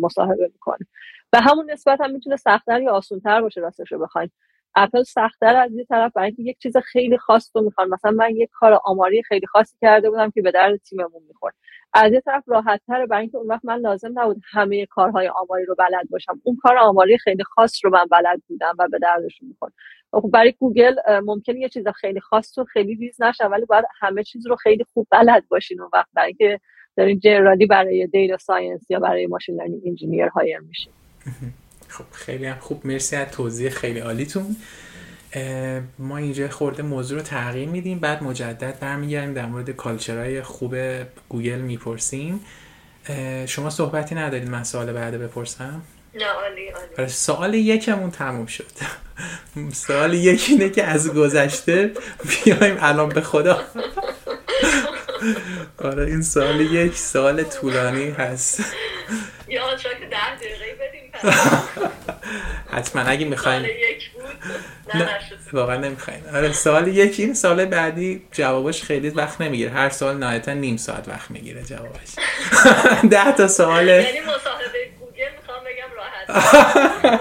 مصاحبه می‌کنه. به همون نسبت هم می‌تونه سختتر یا آسونتر باشه راستش رو بخواین. اپل سختتر از یه طرف برای اینکه یک چیز خیلی خاص رو می‌خوان. مثلا من یک کار آماری خیلی خاصی کرده بودم که به درد تیممون می‌خورد. از یه طرف راحت تره برای اینکه اون وقت من لازم نبود همه کارهای آماری رو بلد باشم. اون کار آماری خیلی خاص رو من بلد بودم و به دردشون می‌خورد. خب برای گوگل ممکنه یه چیز خیلی خاص رو خیلی ریز نشه ولی باید همه چیز رو خیلی خوب بلد باشین اون وقت برای اینکه دارین generally برای data science یا برای machine learning engineer hire میشین. خب خیلی هم خوب. مرسی از توضیح خیلی عالیتون. ما اینجا خورده موضوع رو تغییر میدیم بعد مجدد برمیگردیم در مورد culture های خوب گوگل می‌پرسیم. شما صحبتی ندارید؟ من سوال بعد بپرسم. نه عالی عالی. سوال یکمون تموم شد. سوال یک اینه که از گذشته بیایم الان به خدا. آره این سوال یک سوال طولانی هست یا ده دقیقه بدیم حتما اگه می‌خوایم. واقعا نمی‌خوایم. آره سوال یکی این سال بعدی جوابش خیلی وقت نمی‌گیره. هر سال نهایتا نیم ساعت وقت می‌گیره جوابش. ده تا سوال. یعنی مصاحبه گوگل می‌خوام بگم راحت.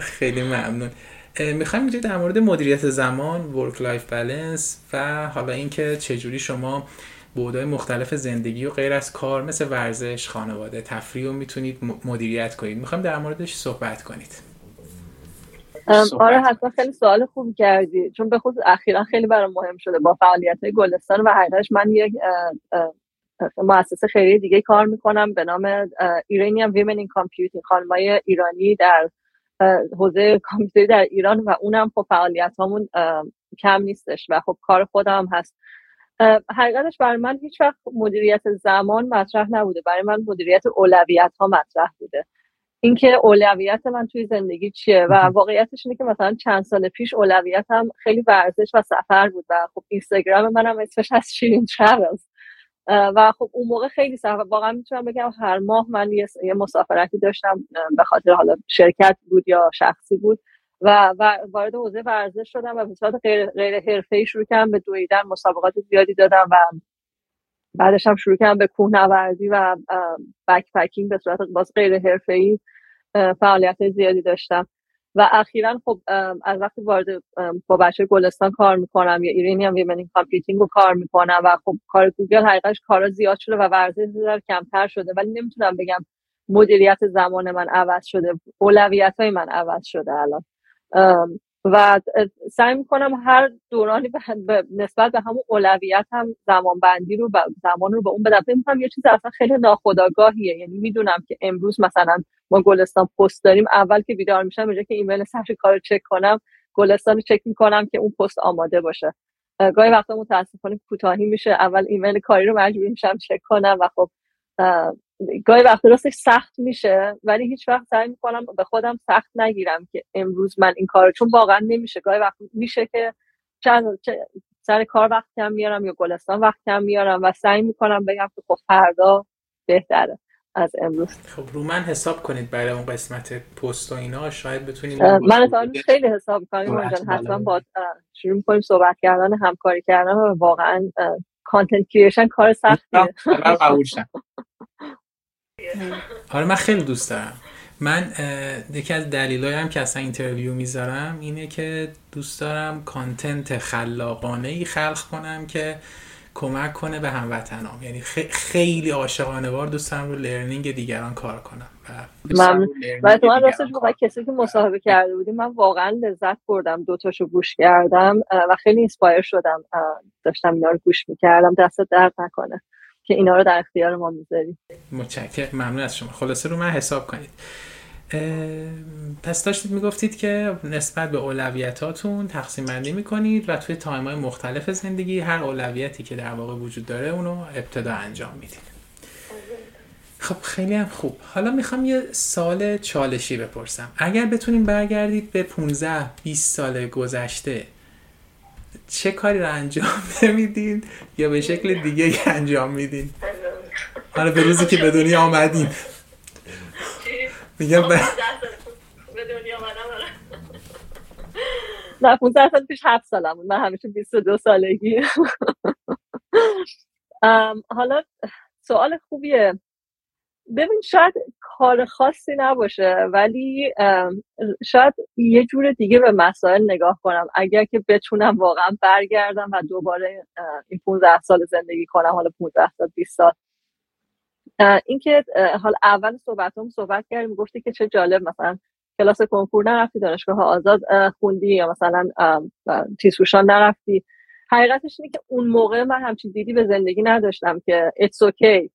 خیلی ممنون. می‌خوایم اینجا در مورد مدیریت زمان work life balance و حالا اینکه چجوری شما بعدهای مختلف زندگی و غیر از کار مثل ورزش خانواده تفریح رو می‌تونید مدیریت کنید. می‌خوایم در موردش صحبت کنید. آره حتما خیلی سوال خوب کردی. چون به خصوص اخیرا خیلی برام مهم شده با فعالیت های گلستان و حقیقتش من یک مؤسسه خیریه دیگه کار می‌کنم به نام Iranian Women in Computing خانمای ایرانی در حوزه کامپیوتری در ایران و اونم خب فعالیت همون کم نیستش و خب کار خودم هست. حقیقتش برای من هیچ وقت مدیریت زمان مطرح نبوده. برای من مدیریت اولویت ها مطرح بوده. اینکه اولویت من توی زندگی چیه و واقعیتش اینه که مثلا چند سال پیش اولویتم خیلی ورزش و سفر بود و خب اینستاگرام منم اسمش از Shirin Travels و خب اون موقع خیلی سفر واقعا می‌تونم بگم هر ماه من یه مسافرتی داشتم به خاطر حالا شرکت بود یا شخصی بود. و وارد حوزه ورزش شدم و به صورت غیر, غیر حرفه‌ای شروع کردم به دویدن مسابقات زیادی دادم و بعدش هم شروع کردم به کوهنوردی و backpacking به صورت باز غیر حرفه‌ای فعالیت زیادی داشتم. و اخیرا خب از وقتی وارد با بچه گلستان کار می‌کنم یا Iranian Women in Computing رو کار می‌کنم و خب کار گوگل حقیقتش کارا زیاد شده و ورزش کمتر شده ولی نمی‌تونم بگم مدیریت زمان من عوض شده اولویت های من عوض شده الان. و سعی می‌کنم هر دورانی به نسبت به همون اولویت هم زمان بندی رو زمان رو به اون بدم. فکر یه چیز اصلا خیلی ناخودآگاهیه. یعنی می‌دونم که امروز مثلا ما گلستان پست داریم اول که بیدار میشم به که ایمیل سر کار چک کنم گلستان رو چک می‌کنم که اون پست آماده باشه. گاهی وقتا متاسفانه کوتاهی میشه. اول ایمیل کاری رو مجبور میشم چک کنم و خب گاهی وقت راستش سخت میشه ولی هیچ وقت سعی می‌کنم به خودم سخت نگیرم که امروز من این کار چون واقعا نمیشه. گاهی وقت میشه که چند سر کار وقت کم میارم یا گلستان وقت کم میارم و سعی می‌کنم بگم که خب فردا بهتره از امروز. خب رو من حساب کنید برای اون قسمت پست و اینا. شاید بتونیم من خیلی حساب کنیم حتما با شروع می‌کنیم صحبت کردن همکاری کردن و واقعا content creation کار سختیه. آره من خیلی دوست دارم. من یکی از دلایلی هم که اصلا interview می‌ذارم اینه که دوست دارم content خلاقانه ای خلق کنم که کمک کنه به هموطنام. یعنی خیلی عاشقانه وار دوست دارم رو learning دیگران کار کنم من و تو من راستش واقعا کسی که مصاحبه کرده بودیم من واقعا لذت بردم دوتاشو گوش کردم و خیلی inspire شدم. داشتم اینا رو گوش می‌کردم دست درد نکنه که اینا رو در اختیار ما می‌ذاریم متشکرم. ممنون از شما. خلاصه رو من حساب کنید. پس داشتید می‌گفتید که نسبت به اولویتاتون تقسیم بندی می‌کنید و توی time های مختلف زندگی هر اولویتی که در واقع وجود داره اونو ابتدا انجام می‌دید. خب خیلی هم خوب. حالا می‌خوام یه سال چالشی بپرسم. اگر بتونیم برگردید به 15 20 سال گذشته چه کاری رو انجام نمیدین یا به شکل دیگه انجام میدین حالا به روزی که به دنیا آمدین میگم به نه 15 سال پیش 7 سالم من همیشه 22 سالگی. حالا سوال خوبیه. ببین شاید کار خاصی نباشه ولی شاید یه جور دیگه به مسائل نگاه کنم. اگر که بتونم واقعا برگردم و دوباره این 15 سال زندگی کنم حالا 15 سال 20 سال. اینکه حال اول صحبت هم صحبت کردیم گفتی که چه جالب مثلا کلاس کنکور نرفتی دانشگاه آزاد خوندی یا مثلا تیسوشان نرفتی. حقیقتش اینه که اون موقع من همچین دیدی به زندگی نداشتم که it's okay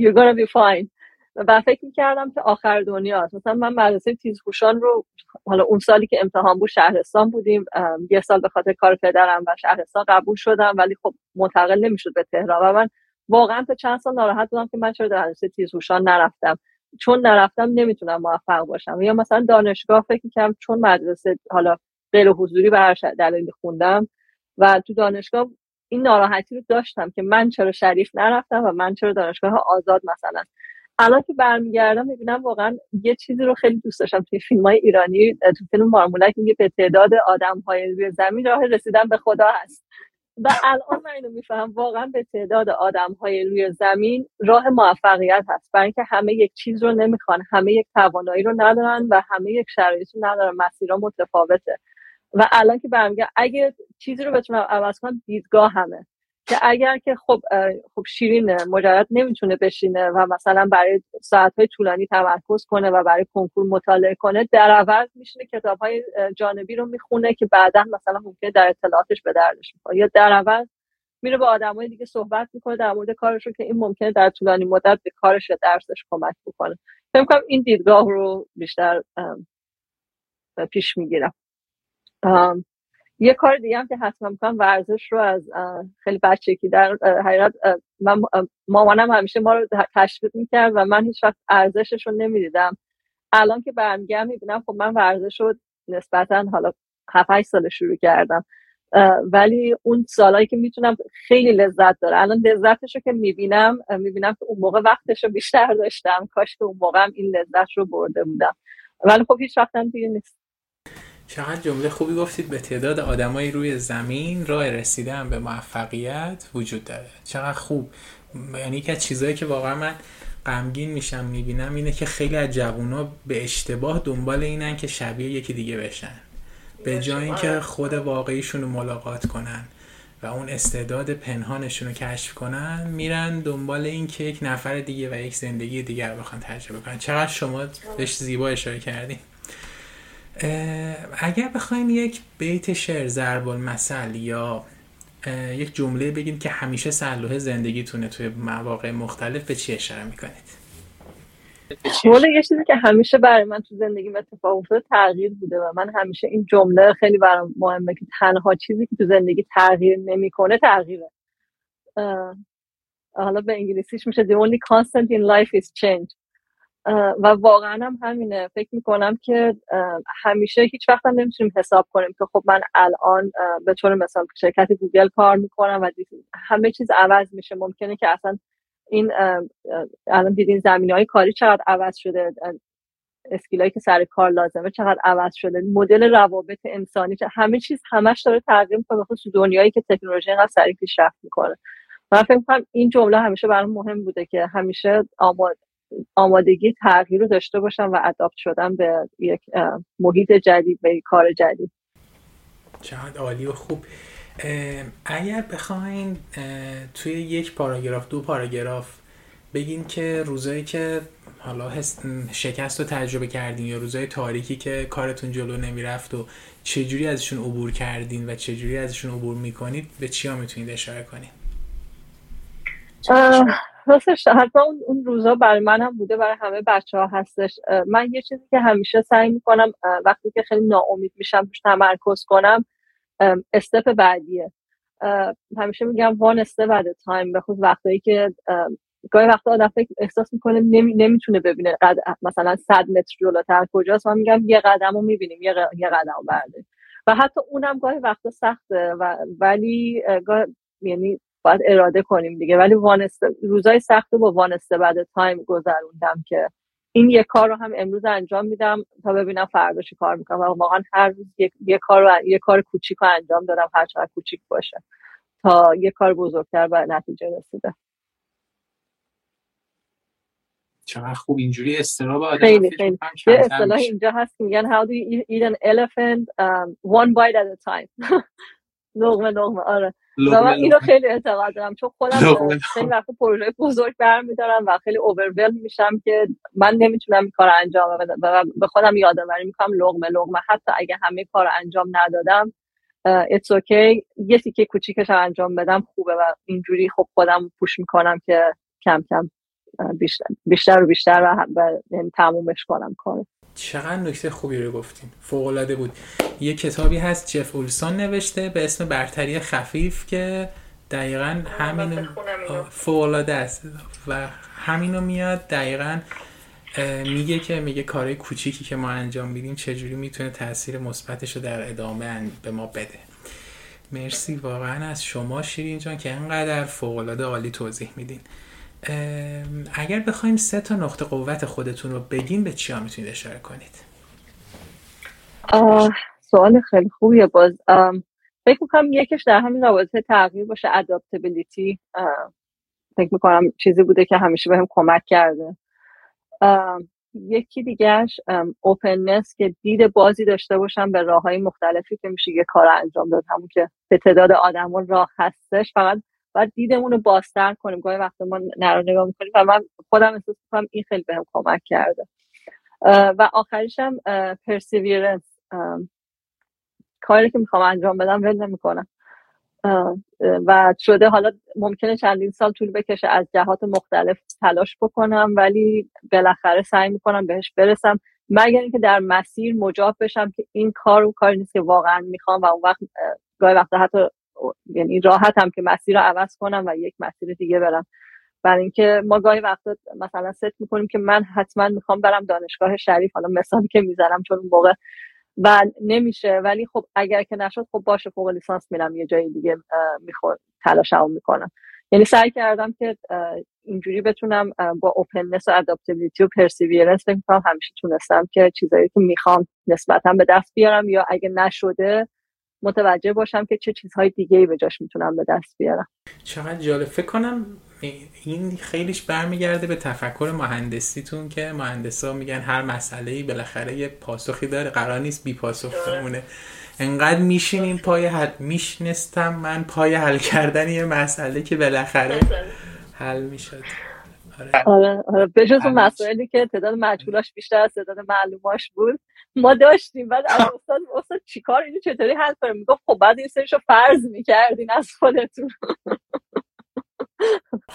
you're gonna be fine. و فکر می‌کردم که آخر دنیاست. مثلا من مدرسه تیزهوشان رو حالا اون سالی که امتحان بود شهرستان بودیم یه سال به خاطر کار پدرم و شهرستان قبول شدم ولی خب منتقل نمی‌شد به تهران. و من واقعا تا چند سال ناراحت بودم که من چرا در مدرسه تیزهوشان نرفتم. چون نرفتم نمی‌تونم موفق باشم. یا مثلا دانشگاه فکر می‌کنم چون مدرسه حالا غیر حضوری به هر دلیلی خوندم و تو دانشگاه این ناراحتی رو داشتم که من چرا شریف نرفتم و من چرا دانشگاه آزاد مثلا الان که برمیگردم می‌بینم واقعا یه چیزی رو خیلی دوست داشتم. توی فیلم های ایرانی تو فیلم مارمولک میگه به تعداد آدم های روی زمین راه رسیدن به خدا هست. و الان من اینو میفهم واقعا به تعداد آدم های روی زمین راه موفقیت هست. برای اینکه همه یک چیز رو نمی‌خوان همه یک توانایی رو ندارن و همه یک شرایطی ندارن. مسیرها متفاوته. و الان که برمیگردم اگه چیزی رو بتونم عوض کنم دیدگاه همه که اگر که خب خب شیرین مجرد نمی‌تونه بشینه و مثلا برای ساعت های طولانی تمرکز کنه و برای کنکور مطالعه کنه در عوض میشینه کتاب های جانبی رو می‌خونه که بعدا مثلا ممکنه در اطلاعاتش به دردش می‌خوره یا در عوض میره با های دیگه صحبت می‌کنه در مورد کارش رو که این ممکنه در طولانی مدت به کارش یا درسش کمک بکنه. فکر کنم این دیدگاه رو بیشتر پیش می‌گیرم. یه کار دیگه هم که حتما می‌کنم ورزش رو از خیلی بچگی در حقیقت من مامانم همیشه ما رو تشویق می‌کرد و من هیچ وقت ارزشش رو نمی‌دیدم. الان که برمیگردم می‌بینم خب من ورزش رو نسبتا حالا 7 سال شروع کردم. ولی اون سالهایی که می‌تونم خیلی لذت داره الان لذتش رو که می‌بینم می‌بینم که اون موقع وقتش رو بیشتر داشتم. کاش که اون موقع هم این لذت رو برده بودم. ولی خب هیچ وقت هم دیگه نیست. چقدر جمله خوبی گفتید به تعداد آدمایی روی زمین راه رسیدن به موفقیت وجود داره. چقدر خوب. یعنی یکی از چیزهایی که واقعا من غمگین میشم می‌بینم اینه که خیلی از جوونا به اشتباه دنبال اینن که شبیه یکی دیگه بشن. به جای اینکه خود واقعیشون رو ملاقات کنن و اون استعداد پنهانشون رو کشف کنن میرن دنبال این که یک نفر دیگه و یک زندگی دیگر بخوان تجربه کنن. چقدر شما بهش زیبا اشاره کردین. اگر بخوایم یک بیت شعر ضرب المثل یا یک جمله بگیم که همیشه سلوه زندگیتونه توی مواقع مختلف به چی اشاره می‌کنید؟ والا یه چیزی که همیشه برای من تو زندگی اتفاق افتاده تغییر بوده و من همیشه این جمله خیلی برام مهمه که تنها چیزی که تو زندگی تغییر نمی‌کنه تغییره. حالا به انگلیسیش میشه the only constant in life is change. و واقعا هم همینه. فکر می‌کنم که همیشه هیچ وقت هم نمی‌تونیم حساب کنیم که خب من الان به طور مثال شرکت گوگل کار می‌کنم و همه چیز عوض میشه. ممکنه که اصلا این الان دیدین زمینه های کاری چقدر عوض شده اسکیلایی که سر کار لازمه چقدر عوض شده مدل روابط انسانی همه چیز همش داره تغییر می‌کنه خصوص دنیایی که تکنولوژی اینقدر سریع پیشرفت می‌کنه. من فکر کنم این جمله همیشه برام مهم بوده که همیشه آماد آمادگی تغییر رو داشته باشم و اداپت شدم به یک محیط جدید به یک کار جدید. چقدر عالی و خوب. اگر بخواین توی یک پاراگراف دو پاراگراف بگین که روزایی که حالا شکست رو تجربه کردین یا روزای تاریکی که کارتون جلو نمی‌رفت و چجوری ازشون عبور کردین و چجوری ازشون عبور می‌کنید به چیا می‌تونید اشاره کنید راستش حتما اون روزا برای منم بوده برای همه بچه ها هستش من یه چیزی که همیشه سعی می‌کنم وقتی که خیلی ناامید میشم روش تمرکز کنم استپ بعدیه. همیشه میگم وان استپ بعد تایم به خود وقتایی که گاهی وقتا آدم احساس می‌کنه نمی، نمی‌تونه ببینه قد... مثلا صد متر جلوتر کجاست. من میگم یه قدم رو می‌بینیم یه, یه قدم برده و حتی اونم گاهی وقتا سخته و ولی گاه... یعنی باید اراده کنیم دیگه. ولی وانسته روزای سخت با وانسته بعد تایم گذروندم که این یه کار رو هم امروز انجام میدم تا ببینم فردا چی کار می‌کنم. و واقعا هر روز یه, کار رو یه کار کوچیک رو انجام دادم هر چقدر کوچیک باشه. تا یه کار بزرگتر و نتیجه رسیده. چقدر خوب. اینجوری استراب آدم خیلی خیلی. یه اصطلاح. اینجا هست که میگن how do you eat an elephant um, one bite at a time. لغمه لغمه آره. و لقمه من اینو. خیلی اعتقاد دارم چون خودم خیلی وقت پروژه بزرگ برمیدارم و خیلی اوورولم میشم که من نمی‌تونم این کار انجام بدم و به خودم یادآوری می‌کنم لقمه لقمه. حتی اگه همه کار انجام ندادم اتس اوکی یه تیکه کوچیکش انجام بدم خوبه و اینجوری خب خودم پوش می‌کنم که کم کم بیشتر بیشتر و بیشتر و, و یعنی تمومش کنم کار چقدر نکته خوبی رو گفتین. فوق العاده بود. یه کتابی هست جف اولسون نوشته به اسم برتری خفیف که دقیقا اینو. فوق العاده است. و همینو میاد دقیقا میگه که میگه کارهای کوچیکی که ما انجام میدیم چجوری می‌تونه تاثیر مثبتش رو در ادامه به ما بده. مرسی واقعا از شما شیرین جان که انقدر فوق العاده عالی توضیح میدین. اگر بخوایم سه تا نقطه قوت خودتون رو بگین به چیا می‌تونید اشاره کنید؟ سوال خیلی خوبیه باز. فکر می‌کنم یکش در همین رابطه تغییر باشه اداپتبیلیتی فکر می‌کنم چیزی بوده که همیشه بهم کمک کرده. یکی دیگهش اوپننس که دید بازی داشته باشم به راه های مختلفی که میشه یه کار انجام داد. همون که به تعداد آدم راه هستش فقط باید دیدمون رو بازتر کنیم. گاهی وقتا ما نرو نگاه می‌کنیم و من خودم احساس می‌کنم این خیلی بهم کمک کرده. و آخریش هم پرسیویرنس کاری که می‌خوام انجام بدم ول نمی‌کنم. و شده حالا ممکنه چندین سال طول بکشه از جهات مختلف تلاش بکنم ولی بالاخره سعی می‌کنم بهش برسم. مگر اینکه در مسیر مجاب بشم که این کار و کاری نیست که واقعا می‌خوام و اون وقت اه، گاهی وقتا حتی یعنی راحتم که مسیر رو عوض کنم و یک مسیر دیگه برم. برای اینکه ما گاهی وقتا مثلا ست می‌کنیم که من حتما می‌خوام برم دانشگاه شریف حالا مثالی که می‌زنم چون اون موقع و نمیشه. ولی خب اگر که نشد خب باشه فوق لیسانس میرم یه جای دیگه میخور تلاشمو می‌کنم. یعنی سعی کردم که اینجوری بتونم با openness و adaptability و perseverance فکر همیشه تونستم که چیزایی که می‌خوام نسبتا به دست بیارم یا اگه نشده متوجه باشم که چه چیزهای دیگه ای به جاش می‌تونم به دست بیارم. چقدر جالب. فکر کنم این خیلیش برمیگرده به تفکر مهندسیتون که مهندسا میگن هر مسئله ای بالاخره یه پاسخی داره. قرار نیست بی پاسخ بمونه انقدر میشینیم پای حل میشنستم من پای حل کردن یه مسئله که بالاخره حل می‌شد. آره. آره آره. به جز اون همین. مسائلی که تعداد مجهولاش بیشتر از تعداد معلوماش بود. ما داشتیم. بعد از استاد استاد چیکار اینو چطوری حل کنیم می‌گفت خب بعد این سریشو فرض می‌کردین از خودتون.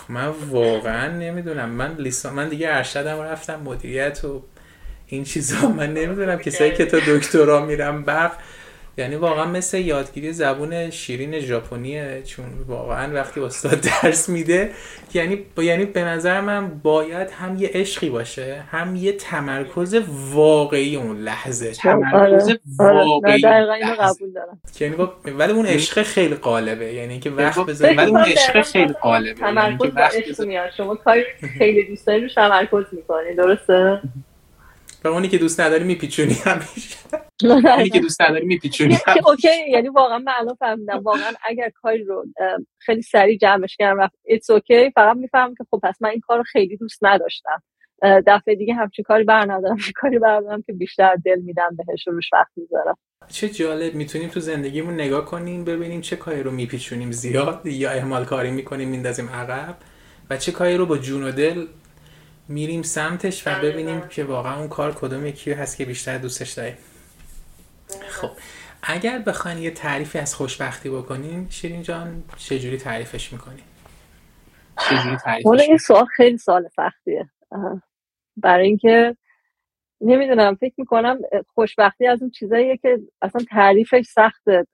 من واقعا نمی‌دونم. من لیسان من دیگه ارشدم رفتم مدیریت و این چیزا. من نمی‌دونم. کسایی که تا دکترا میرم برق یعنی واقعا مثل یادگیری زبون شیرین ژاپنیه چون واقعا وقتی استاد درس میده یعنی یعنی به نظر من باید هم یه عشقی باشه هم یه تمرکز واقعی اون لحظه. تمرکز آره آره نه واقعی دقیقا اینو لحظه. قبول دارم. یعنی با... ولی اون عشق خیلی قالبه یعنی اینکه وقت فکر بذاری ولی اون عشق خیلی قالبه یعنی تمرکز وقت عشق بذاری. میاد. شما کاری خیلی دوست داری روش تمرکز می‌کنی درسته؟ و اونی که دوست نداری میپیچونی همیشه. اونی که دوست نداری میپیچونی که okay یعنی واقعا من الان فهمیدم. واقعا اگر کاری رو خیلی سریع جمعش کردم رفت. it's okay فقط می‌فهمم که خب پس من این کار رو خیلی دوست نداشتم. دفعه دیگه همچین کاری بر ندارم کاری بردارم که بیشتر دل میدم بهش و روش وقت می‌ذارم. چه جالب. می‌تونیم تو زندگیمون نگاه کنیم ببینیم چه کاری رو میپیچونیم زیاد. یا اهمال کاری می‌کنیم میندازیم عقب. و چه کاری رو با جون و دل میریم سمتش و ببینیم که واقعا اون کار کدوم یکی هست که بیشتر دوستش داریم خب اگر بخواین یه تعریفی از خوشبختی بکنین شیرین جان چجوری تعریفش می‌کنین چجوری تعریفش این؟ سوال خیلی سوال سختیه. برای اینکه نمی‌دونم فکر می‌کنم خوشبختی از اون چیزاییه که اصلا تعریفش سخته.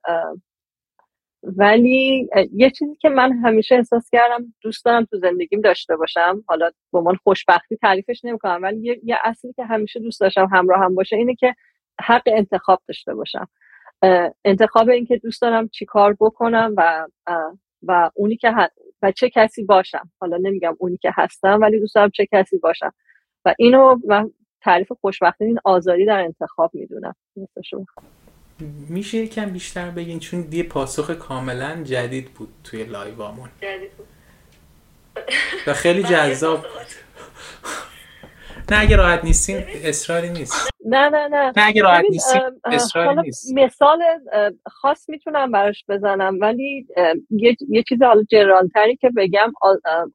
ولی یه چیزی که من همیشه احساس کردم دوست دارم تو زندگیم داشته باشم. حالا به عنوان خوشبختی تعریفش نمی‌کنم ولی یه, یه اصلی که همیشه دوست داشتم همراه هم باشه اینه که حق انتخاب داشته باشم. انتخاب این که دوست دارم چی کار بکنم و و اونی که و چه کسی باشم. حالا نمیگم اونی که هستم ولی دوست دارم چه کسی باشم. و اینو من تعریف خوشبختی این آزادی در انتخاب می‌دونم. میشه یکم بیشتر بگین؟ چون دیگه پاسخ کاملا جدید بود توی لایوامون جدید بود. و خیلی بله، جذاب بود. نه اگه راحت نیستین اصراری نیست. نه نه نه. نه اگه راحت نیستین اصراری حالا نیست. مثال خاص می‌تونم براش بزنم ولی یه, یه چیز حالا جنرالتری که بگم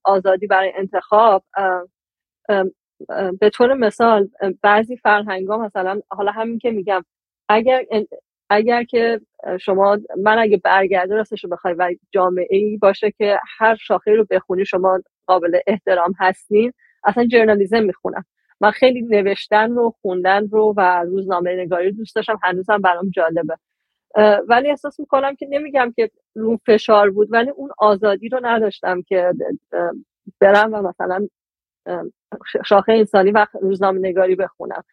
آزادی برای انتخاب به طور مثال بعضی فرهنگ مثلا حالا همین که میگم اگر اگر که شما من اگه برگرده راستش رو بخوای و جامعه ای باشه که هر شاخه رو بخونی شما قابل احترام هستین. اصلا جرنالیزم می‌خونم. من خیلی نوشتن رو خوندن رو و روزنامه نگاری رو دوست داشتم. هنوزم برام جالبه. ولی احساس می‌کنم که نمیگم که رو فشار بود ولی اون آزادی رو نداشتم که برم و مثلا شاخه انسانی و روزنامه نگاری بخونم.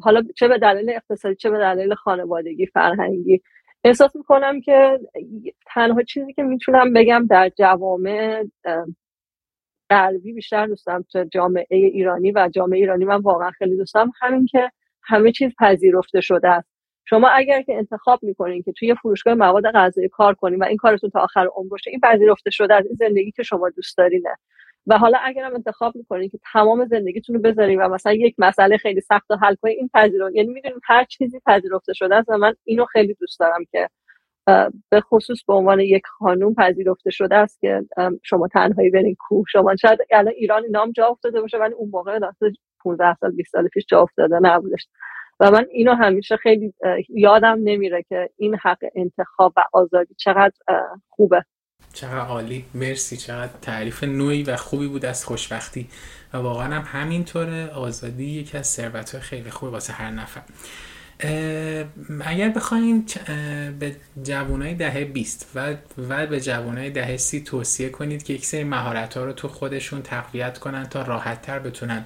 حالا چه به دلیل اقتصادی چه به دلیل خانوادگی فرهنگی. احساس می‌کنم که تنها چیزی که می‌تونم بگم در جوامع غربی بیشتر دوستم تو جامعه ایرانی و جامعه ایرانی من واقعا خیلی دوستم همین که همه چیز پذیرفته شده است. شما اگر که انتخاب می‌کنین که توی فروشگاه مواد غذایی کار کنین و این کارتون تا آخر عمر باشه این پذیرفته شده از این زندگی که شما دوست دارینه و حالا اگر هم انتخاب می‌کنین که تمام زندگیتون رو بذارین و مثلا یک مسئله خیلی سخت و حل کنین این پذیرفته یعنی می‌دونین هر چیزی پذیرفته شده است و من اینو خیلی دوست دارم که به خصوص به عنوان یک خانوم پذیرفته شده است که شما تنهایی برین کوه. شما شاید الان ایران اینا هم جا افتاده باشه ولی اون موقع دست 15 سال 20 سال پیش جا افتاده نبودش. و من اینو همیشه خیلی یادم نمیره که این حق انتخاب و آزادی چقدر خوبه. چقدر عالی. مرسی چقدر تعریف نوعی و خوبی بود از خوشبختی. و واقعا هم همینطوره. آزادی یکی از ثروت‌های خیلی خوبه واسه هر نفر. اگر اه، به جوانای دهه 20 و و به جوانای دهه 30 توصیه کنید که یک سری مهارت ها رو تو خودشون تقویت کنن تا راحت تر بتونن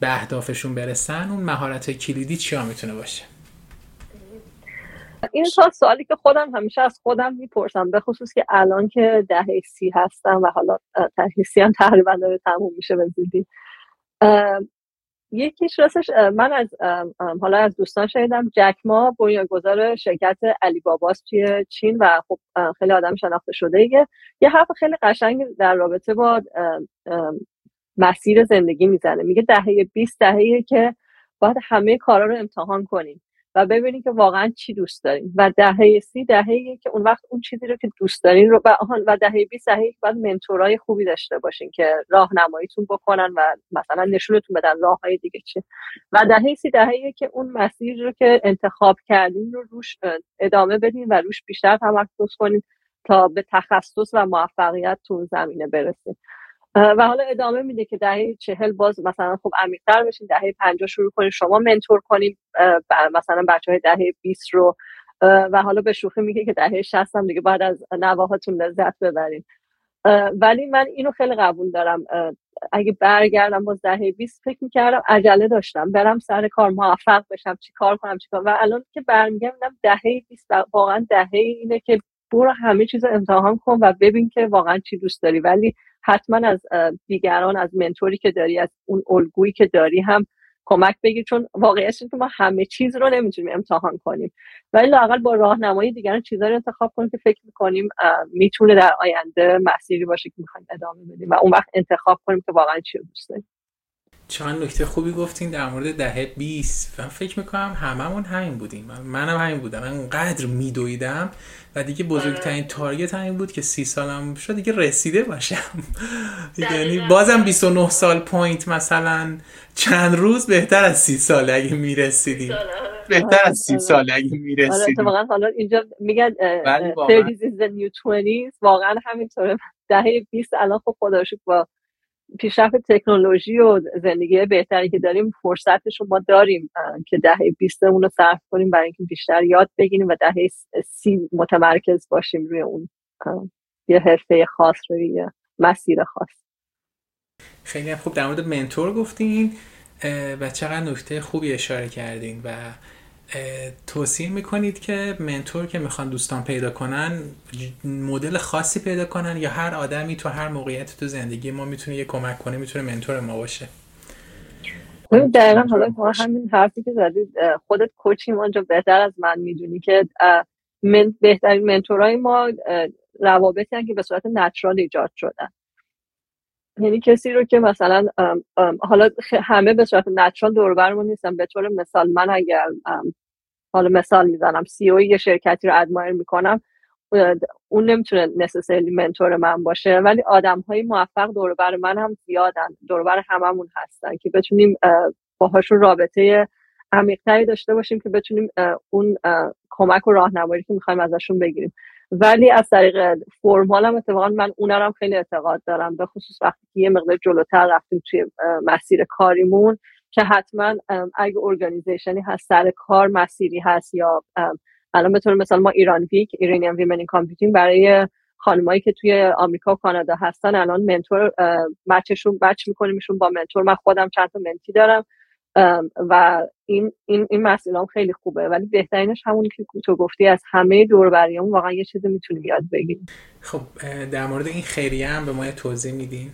به اهدافشون برسن اون مهارت کلیدی چیا می‌تونه باشه؟ این تا سوالی که خودم همیشه از خودم می‌پرسم به خصوص که الان که دهه سی هستم و حالا دهه سی هم تقریبا داره تموم میشه به زودی. یکیش راستش من از حالا از دوستان شنیدم جک ما بنیانگذار شرکت علی باباست توی چین و خب خیلی آدم شناخته شده ایه. یه حرف خیلی قشنگ در رابطه با مسیر زندگی می‌زنه. میگه دهه 20 دهه‌ایه که باید همه کارا رو امتحان کنیم. و ببینید که واقعا چی دوست دارین. و دهه سی دهه‌ایه که اون وقت اون چیزی رو که دوست دارین رو و دهه 20 دهه‌ای که باید منتورای خوبی داشته باشین که راهنماییتون بکنن و مثلا نشونتون بدن راههای دیگه چیه و دهه سی دهه‌ایه که اون مسیر رو که انتخاب کردین رو روش ادامه بدین و روش بیشتر تمرکز کنین تا به تخصص و موفقیت تو زمینه برسین اه، و حالا ادامه میده که دهه چهل باز مثلا خب عمیق‌تر بشین دهه پنجاه شروع کنین شما منتور کنین مثلا بچه های دهه 20 رو و حالا به شوخی میگه که دهه 60 هم دیگه بعد از نواهاتون لذت ببرین. ولی من اینو خیلی قبول دارم. اگه برگردم باز دهه 20 فکر می‌کردم عجله داشتم. برم سر کار موفق بشم چی کار کنم چی کار و الان که برمیگردم دهه 20 واقعا دهه اینه که برو همه چیز رو امتحان کن و ببین که واقعا چی دوست داری. ولی حتما از دیگران از منتوری که داری از اون الگویی که داری هم کمک بگیر چون واقعیتش که ما همه چیز رو نمی‌تونیم امتحان کنیم. ولی لاقل با راهنمایی دیگران چیزایی رو انتخاب کنیم که فکر می‌کنیم می‌تونه در آینده مسیری باشه که می‌خوایم ادامه بدیم و اون وقت انتخاب کنیم که واقعا چی رو دوست داریم. چقدر نکته خوبی گفتین در مورد دهه 20 من فکر می‌کنم هممون همین بودیم. من- منم همین بودم. من اونقدر میدویدم و دیگه بزرگترین target همین بود که سی سالم شد دیگه رسیده باشم. یعنی. بازم 29 سال point مثلا چند روز بهتر از سی سال اگه می‌رسیدیم. آره. بهتر از سی آره. سال اگه آره می‌رسیدیم. اتفاقا حالا اینجا میگن اه، ولی اه، واقعا 30 is the new 20 واقعا همینطوره. دهه 20 الان خب خدا با پیشرفت تکنولوژی و زندگی بهتری که داریم فرصتش رو ما داریم که دهه 20 اون رو صرف کنیم برای اینکه بیشتر یاد بگیریم و دهه سی متمرکز باشیم روی اون یه حرفه خاص روی یه مسیر خاص. خیلی خوب. در مورد منتور گفتین و چقدر نکته خوبی اشاره کردین و توصیه می‌کنید که منتور که می‌خوان دوستان پیدا کنن مدل خاصی پیدا کنن یا هر آدمی تو هر موقعیت تو زندگی ما می‌تونه یه کمک کنه می‌تونه منتور ما باشه؟ دقیقا حالا ما همین حرفی که زدید خودت کوچی اونجا بهتر از من می‌دونی که من بهترین منتورای ما روابطی که به صورت نچرال ایجاد شدن. یعنی کسی رو که مثلا حالا همه به صورت نچرال دوربرمون نیستن. به طور مثال من اگر حالا مثال می‌زنم سی او یه شرکتی رو ادمایر می‌کنم اون نمی‌تونه نسسیلی منتور من باشه ولی آدم های موفق دوربر من هم زیادن دوربر هممون هستن که بتونیم باهاشون رابطه عمیقتری داشته باشیم که بتونیم اون کمک و راهنمایی که می‌خوایم ازشون بگیریم. ولی از طریق formal هم اتفاقا من اونم خیلی اعتقاد دارم به خصوص وقتی که یه مقدار جلوتر رفتیم توی مسیر کاریمون که حتما اگه organization ی هست سر کار مسیری هست یا الان به طور مثال ما IranWIC Iranian Women in Computing برای خانمایی که توی آمریکا و کانادا هستن الان mentor مچشون بچ میکنیمشون با منتور. من خودم چند تا منتی دارم. و این این این مسئله خیلی خوبه. ولی بهترینش همونی که تو گفتی از همه دوربریامون واقعا یه چیزی می‌تونیم یاد بگیریم. خب در مورد این خیریه هم به ما توضیح میدین.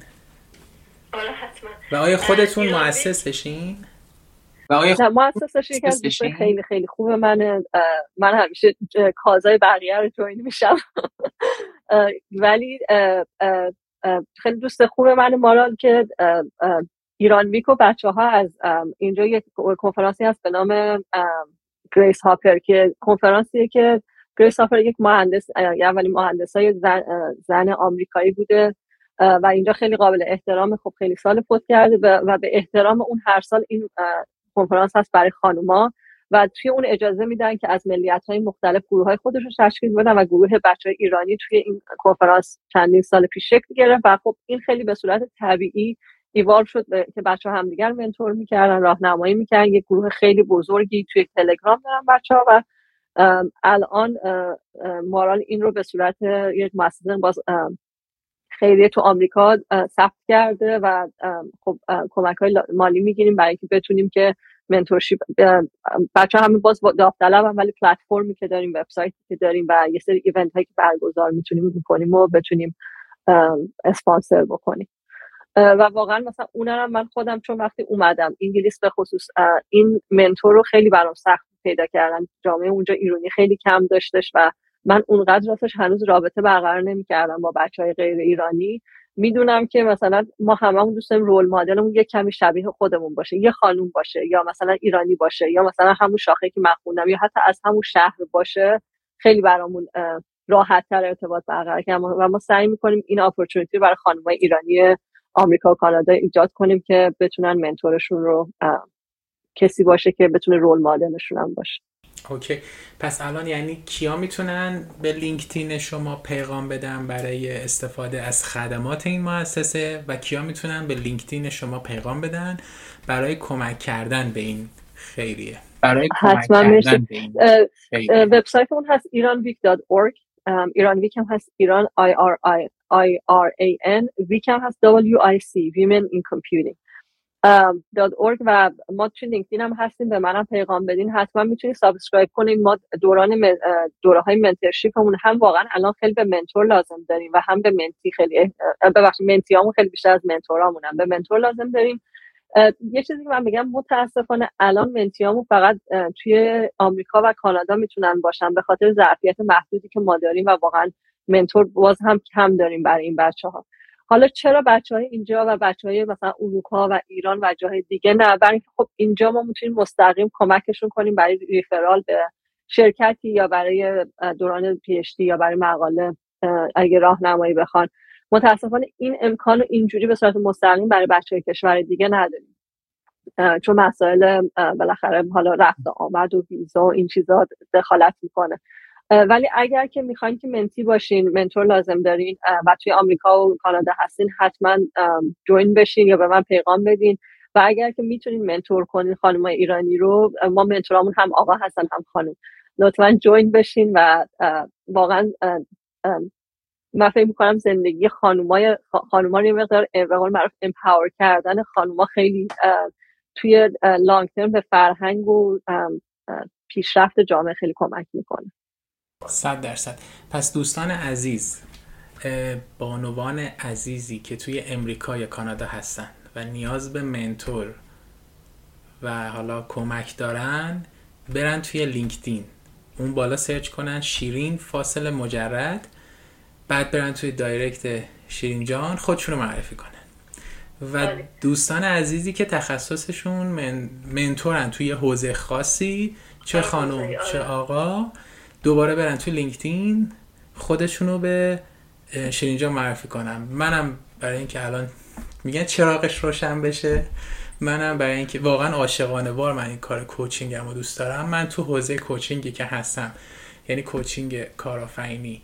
آره حتما. و آیا خودتون مؤسسشین؟ و آیا مؤسسش یکی از خیلی خیلی خوبه. من من همیشه کازای بقیه رو جوین میشم. ولی خیلی دوست خوب من مارال که IranWIC بچه ها از اینجا یک کنفرانسی هست به نام گریس هاپر که کنفرانسیه که گریس هاپر یک مهندس اولین مهندس های زن, زن آمریکایی بوده و اینجا خیلی قابل احترام خب خیلی سال فوت کرده و به احترام اون هر سال این کنفرانس هست برای خانوما و توی اون اجازه میدن که از ملیت های مختلف گروه های خودش رو تشکیل بدن و گروه بچه های ایرانی توی این کنفرانس چندین سال پیش شکل گرفت و خب این خیلی به صورت طبیعی ایوالو شد که بچه ها همدیگر منتور می‌کردن راهنمایی می‌کردن. یک گروه خیلی بزرگی توی تلگرام دارن بچه ها و الان مارال این رو به صورت یک مؤسسه باز خیریه تو آمریکا ثبت کرده و خب کمک های مالی می‌گیریم برای اینکه بتونیم که منتورشیپ بچه همه باز داوطلب هم ولی پلتفرمی که داریم وبسایتی که داریم و یه سری ایونت هایی که برگزار می‌تونیم می‌کنیم و بتونیم اسپانسر بکنیم. و واقعا مثلا اونم من خودم چون وقتی اومدم انگلیس به خصوص این منتور رو خیلی برام سخت پیدا کردن. جامعه اونجا ایرانی خیلی کم داشتش و من اونقدر راستش هنوز رابطه برقرار نمی‌کردم با بچه های غیر ایرانی. می‌دونم که مثلا ما هممون دوست رول مدلمون یه کمی شبیه خودمون باشه یه خانوم باشه یا مثلا ایرانی باشه یا مثلا همون شاخه که من خوندم یا حتی از همون شهر باشه. خیلی برامون راحت تر ارتباط برقرار کنیم و ما سعی می‌کنیم این opportunity برای خانمای ایرانی آمریکا و کانادا ایجاد کنیم که بتونن mentor شون رو کسی باشه که بتونه role model شون هم باشه. okay. پس الان یعنی کیا می‌تونن به لینکدین شما پیغام بدن برای استفاده از خدمات این مؤسسه و کیا می‌تونن به لینکدین شما پیغام بدن برای کمک کردن به این خیریه؟ برای کمک کردن به این وبسایت اون هست iranwic.org IranWIC هم هست ایران I R I I R A N WIC هم هست W I C Women in Computing. dot org و ما توی لینکدین هم هستیم به منم پیغام بدین حتما می‌تونید subscribe کنین. ما دوران دوره های mentorship مون هم واقعا الان خیلی به mentor لازم داریم و هم به mentee خیلی ببخشید mentee هامون خیلی بیشتر از mentor امون هم به mentor لازم داریم. یه چیزی که من بگم متاسفانه الان منتیامون فقط توی آمریکا و کانادا می‌تونن باشن به خاطر ظرفیت محدودی که ما داریم و واقعا منتور باز هم کم داریم برای این بچه ها حالا چرا بچه های اینجا و بچه های مثلا اروپا و ایران و جاهای دیگه نه؟ برای اینکه خب اینجا ما می‌تونیم مستقیم کمکشون کنیم برای ریفرال به شرکتی یا برای دوران پیشتی یا برای مقاله اگه راهنمایی بخوان. متاسفانه این امکان رو اینجوری به صورت مستقیم برای بچه کشور دیگه نداریم. چون مسائل بالاخره حالا رفت آمد و ویزا و این چیزا دخالت می‌کنه. ولی اگر که می‌خواین که منتی باشین منتور لازم دارین و توی آمریکا و کانادا هستین حتما جوین بشین یا به من پیغام بدین. و اگر که می‌تونین منتور کنین خانم ایرانی رو ما منتورامون هم آقا هستن هم خانم. لطفا جوین بشین و واقعا من فکر می‌کنم زندگی خانومای خانوما رو یه مقدار معروف امپاور کردن خانوما خیلی توی لانگ ترم به فرهنگ و پیشرفت جامعه خیلی کمک می‌کنه. صد درصد. پس دوستان عزیز بانوان عزیزی که توی امریکا یا کانادا هستن و نیاز به منتور و حالا کمک دارن برن توی لینکدین. اون بالا search کنن شیرین فاصله مجرد بعد برن توی direct شیرین جان خودشون رو معرفی کنن. و بله. دوستان عزیزی که تخصصشون من، mentor ن توی حوزه خاصی چه خانم آره. چه آقا دوباره برن توی لینکدین خودشونو به اه، شیرین جان معرفی کنم منم برای اینکه الان میگن چراغش روشن بشه. منم برای اینکه واقعا عاشقانه وار من این کار coaching م رو دوست دارم. من تو حوزه coaching ی که هستم یعنی coaching کارآفرینی.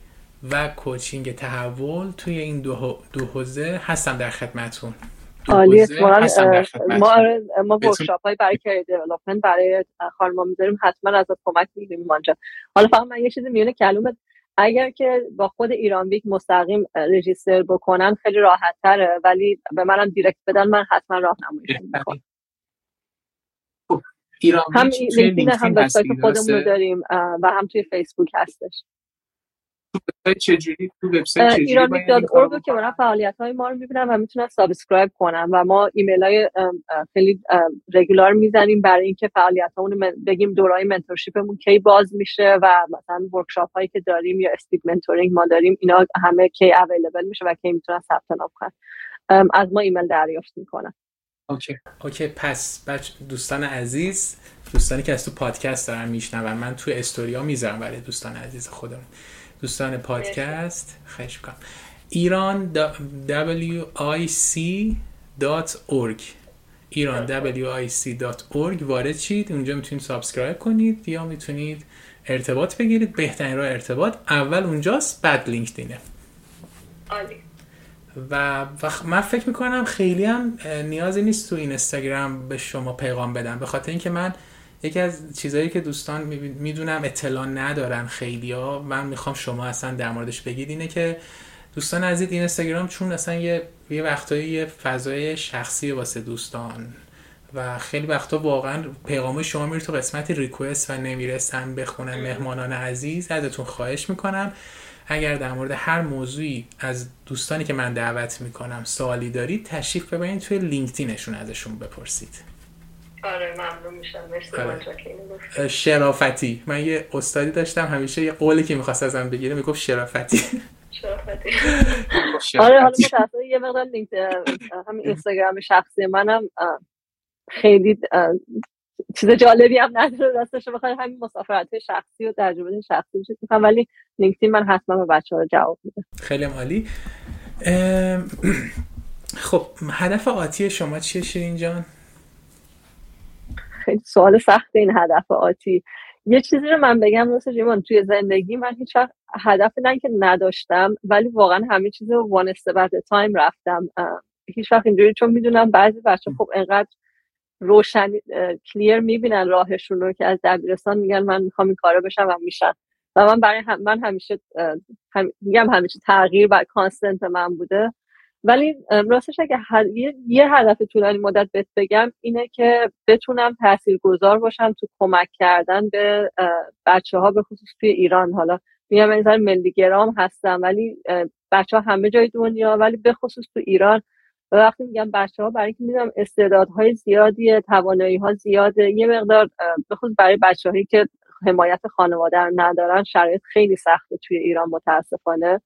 و coaching تحول توی این دو, دو حوزه هستم در خدمتون عالی. ما آره، ما workshop های برای career development برای خانم‌ها می‌ذاریم حتما ازت کمک می‌گیریم آنجا حالا فقط من یه چیزی میون کلومت اگر که با خود IranWIC مستقیم register بکنن خیلی راحت تره ولی به منم direct بدن من حتما راهنماییشون می‌کنم خب، ایران هم لینکدین هم وبسایت خودمون؟ داریم و هم توی فیسبوک هستش. وبسایت چجوری؟ تو وبسایت چجوری؟ ایران این کارو که برن بکنن؟ فعالیت های ما رو می‌بینن و می‌تونن subscribe کنن و ما ایمیل های خیلی regular می‌زنیم برای اینکه فعالیتهامون بگیم دورای mentorship مون کی باز میشه و مثلا workshop هایی که داریم یا speed mentoring ما داریم اینا همه کی available میشه و کی می‌تونن ثبت نام کنن. از ما ایمیل دریافت می‌کنن. okay. okay پس بچ دوستان عزیز دوستانی که از تو پادکست دارن میشنون من تو استوریا می‌ذارم برای دوستان عزیز خودمون. دوستان پادکست. خواهش می‌کنم. iranwic.org iranwic.org وارد شید. اونجا می‌تونید subscribe کنید یا می‌تونید ارتباط بگیرید. بهترین راه ارتباط. اول اونجاست بعد لینکدینه. عالی. و, من فکر می‌کنم خیلی هم نیازی نیست تو اینستاگرام به شما پیغام بدم. به خاطر اینکه من یکی از چیزهایی که دوستان می‌دونم اطلاع ندارن خیلی ها من می‌خوام شما اصلا در موردش بگید اینه که دوستان عزیز اینستاگرام چون اصلا یه یه وقتایی یه فضای شخصی واسه دوستان و خیلی وقتا واقعا پیغام شما میره تو قسمت ریکوست و نمی‌رسن بخونن مهمانان عزیز. ازتون خواهش می‌کنم. اگر در مورد هر موضوعی از دوستانی که من دعوت می‌کنم سوالی دارید تشریف ببرید توی لینکدینشون ازشون بپرسید. آره ممنون میشم مرسی آره. شرافتی من یه استادی داشتم همیشه یه قولی که می‌خواست ازم بگیره می‌گفت شرافتی شرافتی. آره حالا شرافتی. متأسفانه یه مقدار لینک همین اینستاگرام شخصی منم خیلی چیز جالبی هم نداره راستش بخوای همین مسافرت شخصی و تجربه شخصی چیز می‌کنم ولی لینکدین من حتما به بچه ها جواب میدم خیلی عالی ام، خب هدف آتی شما چیه شیرین جان؟ خیلی سوال سخت این هدف آتی. یه چیزی رو من بگم راست ریمان توی زندگی من هیچ هدف نه که نداشتم ولی واقعا همه چیز رو one at a time رفتم. هیچ وقت اینجوری چون می‌دونم بعضی بچه خب انقدر روشن clear می‌بینن راهشون رو که از دبیرستان میگن من می‌خوام این کارو بشم و میشن. و من برای هم من همیشه هم میگم همیشه تغییر بر کانستنت من بوده. ولی راستش اگه یه, یه هدف طولانی مدت بهت بگم اینه که بتونم تاثیرگذار باشم تو کمک کردن به بچه ها به خصوص توی ایران. حالا میگم من اینجا ملی گرام هستم ولی بچه ها همه جای دنیا ولی به خصوص تو ایران. و وقتی میگم بچه ها برای اینکه می‌دونم استعدادهای زیادی توانایی ها زیاده. یه مقدار خصوص برای بچه هایی که حمایت خانواده ندارن شرایط خیلی سخته توی ایران متاسفانه.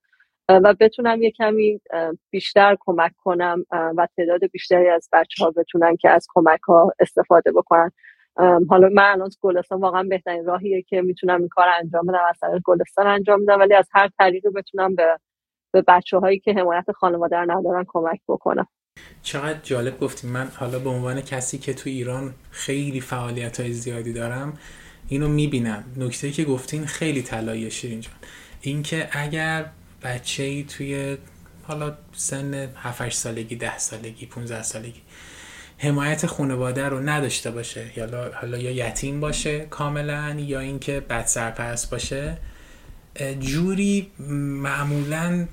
و بتونم یه کمی بیشتر کمک کنم و تعداد بیشتری از بچه ها بتونن که از کمک ها استفاده بکنن. حالا من الان گلستان واقعا بهترین راهیه که می‌تونم این کار انجام بدم از طریق گلستان انجام بدم ولی از هر طریقی بتونم به به بچه هایی که حمایت خانواده رو ندارن کمک بکنم. چقدر جالب گفتیم من حالا به عنوان کسی که تو ایران خیلی فعالیت های زیادی دارم اینو می‌بینم. نکته که گفتین خیلی طلاییه شیرین جان. اینکه اگر بچه ای توی حالا سن 7 سالگی 10 سالگی 15 سالگی. حمایت خانواده رو نداشته باشه. یا حالا یا یتیم باشه کاملا یا اینکه بد سرپرست باشه. جوری معمولا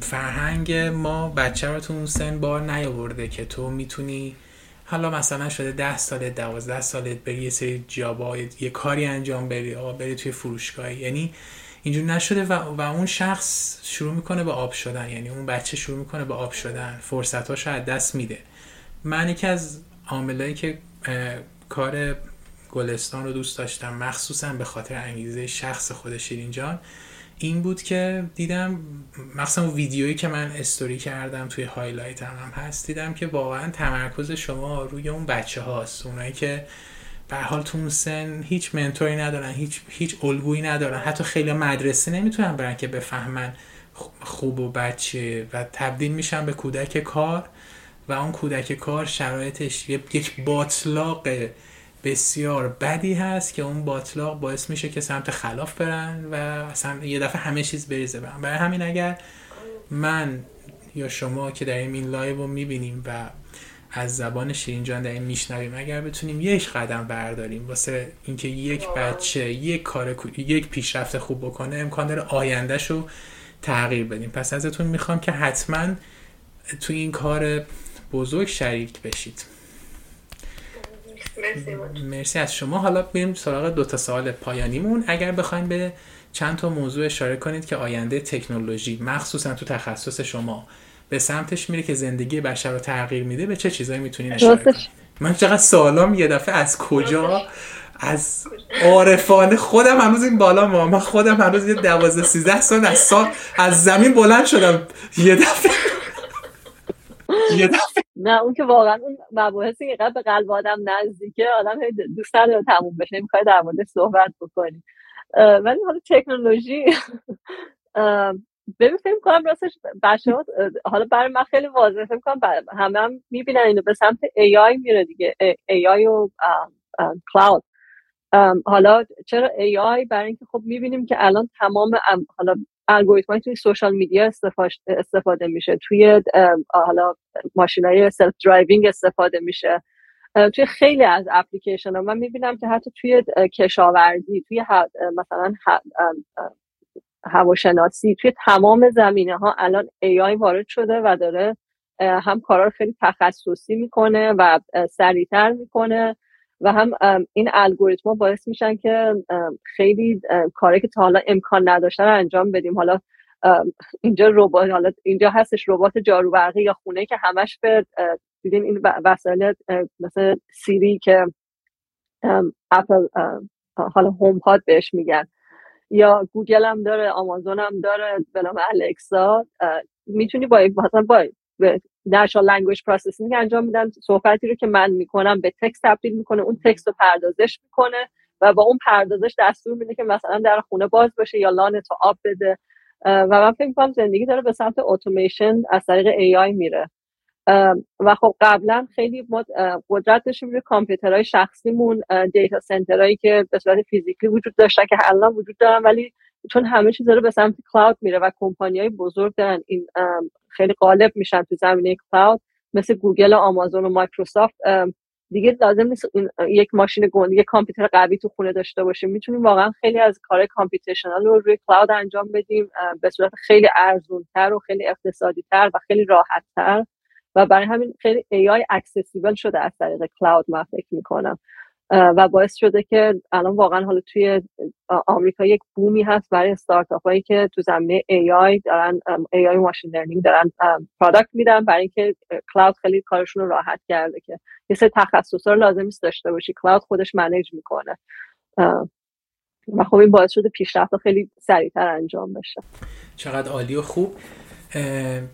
فرهنگ ما بچه رو تو اون سن بار نیاورده که تو می‌تونی حالا مثلا شده ده سالت دوازده سالت بری یه سری جاها یه کاری انجام بری آقا بری توی فروشگاهی. یعنی اینجور نشده و, و اون شخص شروع می‌کنه به آب شدن. یعنی اون بچه شروع می‌کنه به آب شدن. فرصتاش از دست میده. من یکی از عاملایی که کار گلستان رو دوست داشتم مخصوصا به خاطر انگیزه شخص خود شیرین جان این بود که دیدم مخصوصا ویدیویی که من استوری کردم توی highlight هم, هم هست دیدم که واقعا تمرکز شما روی اون بچه هاست اونایی که به حال تو اون سن هیچ mentor ی ندارن هیچ هیچ الگویی ندارن. حتی خیلی مدرسه نمی‌تونن برن که بفهمن خوب و بچه و تبدیل میشن به کودک کار و اون کودک کار شرایطش یک باطلاق بسیار بدی هست که اون باطلاق باعث میشه که سمت خلاف برن و اصلا یه دفعه همه چیز بریزه برن. برای همین اگر من یا شما که در این live رو می‌بینیم و از زبان شیرین جان در این میشنویم. اگر بتونیم یک قدم برداریم واسه اینکه یک بچه یک کار یک پیشرفت خوب بکنه امکان داره آیندهش رو تغییر بدیم. پس ازتون می‌خوام که حتما تو این کار بزرگ شریک بشید. مرسی از شما. حالا بریم سراغ دو تا سوال پایانیمون. اگر بخوایم به چند تا موضوع اشاره کنید که آینده تکنولوژی مخصوصا تو تخصص شما به سمتش میره که زندگی بشر رو تغییر میده به چه چیزایی می‌تونین اشاره کنید من چقدر سوالام یه دفعه از کجا؟ از عارفانه خودم هنوز این بالا ما. من خودم هنوز یه دوازده سیزده سال از سال از زمین بلند شدم. یه دفعه. یه دفعه. نه اون که واقعا اون مباحثی که به قلب آدم نزدیکه آدم دوست نداره تموم بشه. می‌خوای در مورد صحبت بکنی. ولی حالا تکنولوژی ببین فکر کنم راستش بچه حالا برای من خیلی واضحه. فکر کنم همه هم می‌بینن اینو به سمت AI میره دیگه. AI و cloud حالا چرا AI برای اینکه خب می‌بینیم که الان تمام حالا الگوریتم توی social media استفاده میشه. توی حالا ماشین های self-driving استفاده میشه. توی خیلی از اپلیکیشن ها من می‌بینم که حتی توی کشاورزی توی مثلا هواشناسی توی تمام زمینه ها الان AI وارد شده و داره هم کارا رو خیلی تخصصی می‌کنه و سریعتر می‌کنه و هم این الگوریتما باعث میشن که خیلی کاری که تا حالا امکان نداشته رو انجام بدیم. حالا اینجا ربات حالا اینجا هستش ربات جارو برقی یا خونه که همش به دیدین این وسایل مثل سیری که اپل حالا هوم پاد بهش میگن. یا گوگل هم داره آمازون هم داره به نام الکسا. می‌تونی با مثلا با natural language processing انجام میدن صحبتی رو که من می‌کنم به text تبدیل می‌کنه اون text رو پردازش می‌کنه و با اون پردازش دستور میده که مثلا در خونه باز باشه یا lawn تو آب بده. و من فکر می‌کنم زندگی داره به سمت اتوماسیون از طریق AI میره. و خب قبلا خیلی ما قدرت داشتیم روی کامپیوترهای شخصیمون data center هایی که به صورت physically وجود داشتن که الان وجود دارن ولی چون همه چیز داره به سمت cloud میره و کمپانی های بزرگ دارن این خیلی غالب میشن تو زمینه cloud مثل گوگل و آمازون و مایکروسافت دیگه لازم نیست یک ماشین گنده یک کامپیوتر قوی تو خونه داشته باشیم. می‌تونیم واقعا خیلی از کار computational رو روی cloud انجام بدیم به صورت خیلی ارزونتر و خیلی اقتصادی تر و خیلی راحت تر و برای همین خیلی AI accessible شده از طریق cloud من فکر می‌کنم. و باعث شده که الان واقعا حالا توی آمریکا یک boom ی هست برای استارتاپ هایی که تو زمینه AI دارن AI machine learning دارن product میدن برای اینکه cloud خیلی کارشون رو راحت کرده که یه سری تخصص رو لازم نیست داشته باشی. cloud خودش manage می‌کنه. و خب این باعث شده پیشرفت خیلی سریعتر انجام بشه. چقدر عالی و خوب.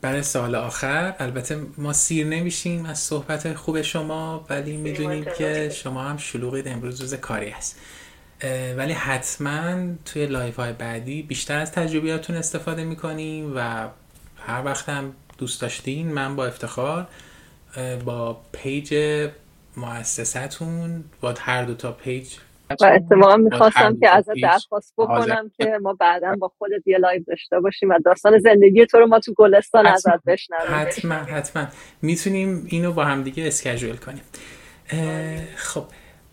برای سوال آخر البته ما سیر نمیشیم از صحبت خوب شما ولی می‌دونیم که شما هم شلوغید امروز روز کاری هست. ولی حتما توی live های بعدی بیشتر از تجربیاتون استفاده می‌کنیم و هر وقت هم دوست داشتین من با افتخار با page مؤسستون با هر دو تا page و اتفاقا می‌خواستم که ازت درخواست بکنم که ما بعدا با خودت یه live داشته باشیم و داستان زندگی تو رو ما تو گلستان ازت بشنویم. حتما حتما. می‌تونیم اینو با هم دیگه اسکجول کنیم. خب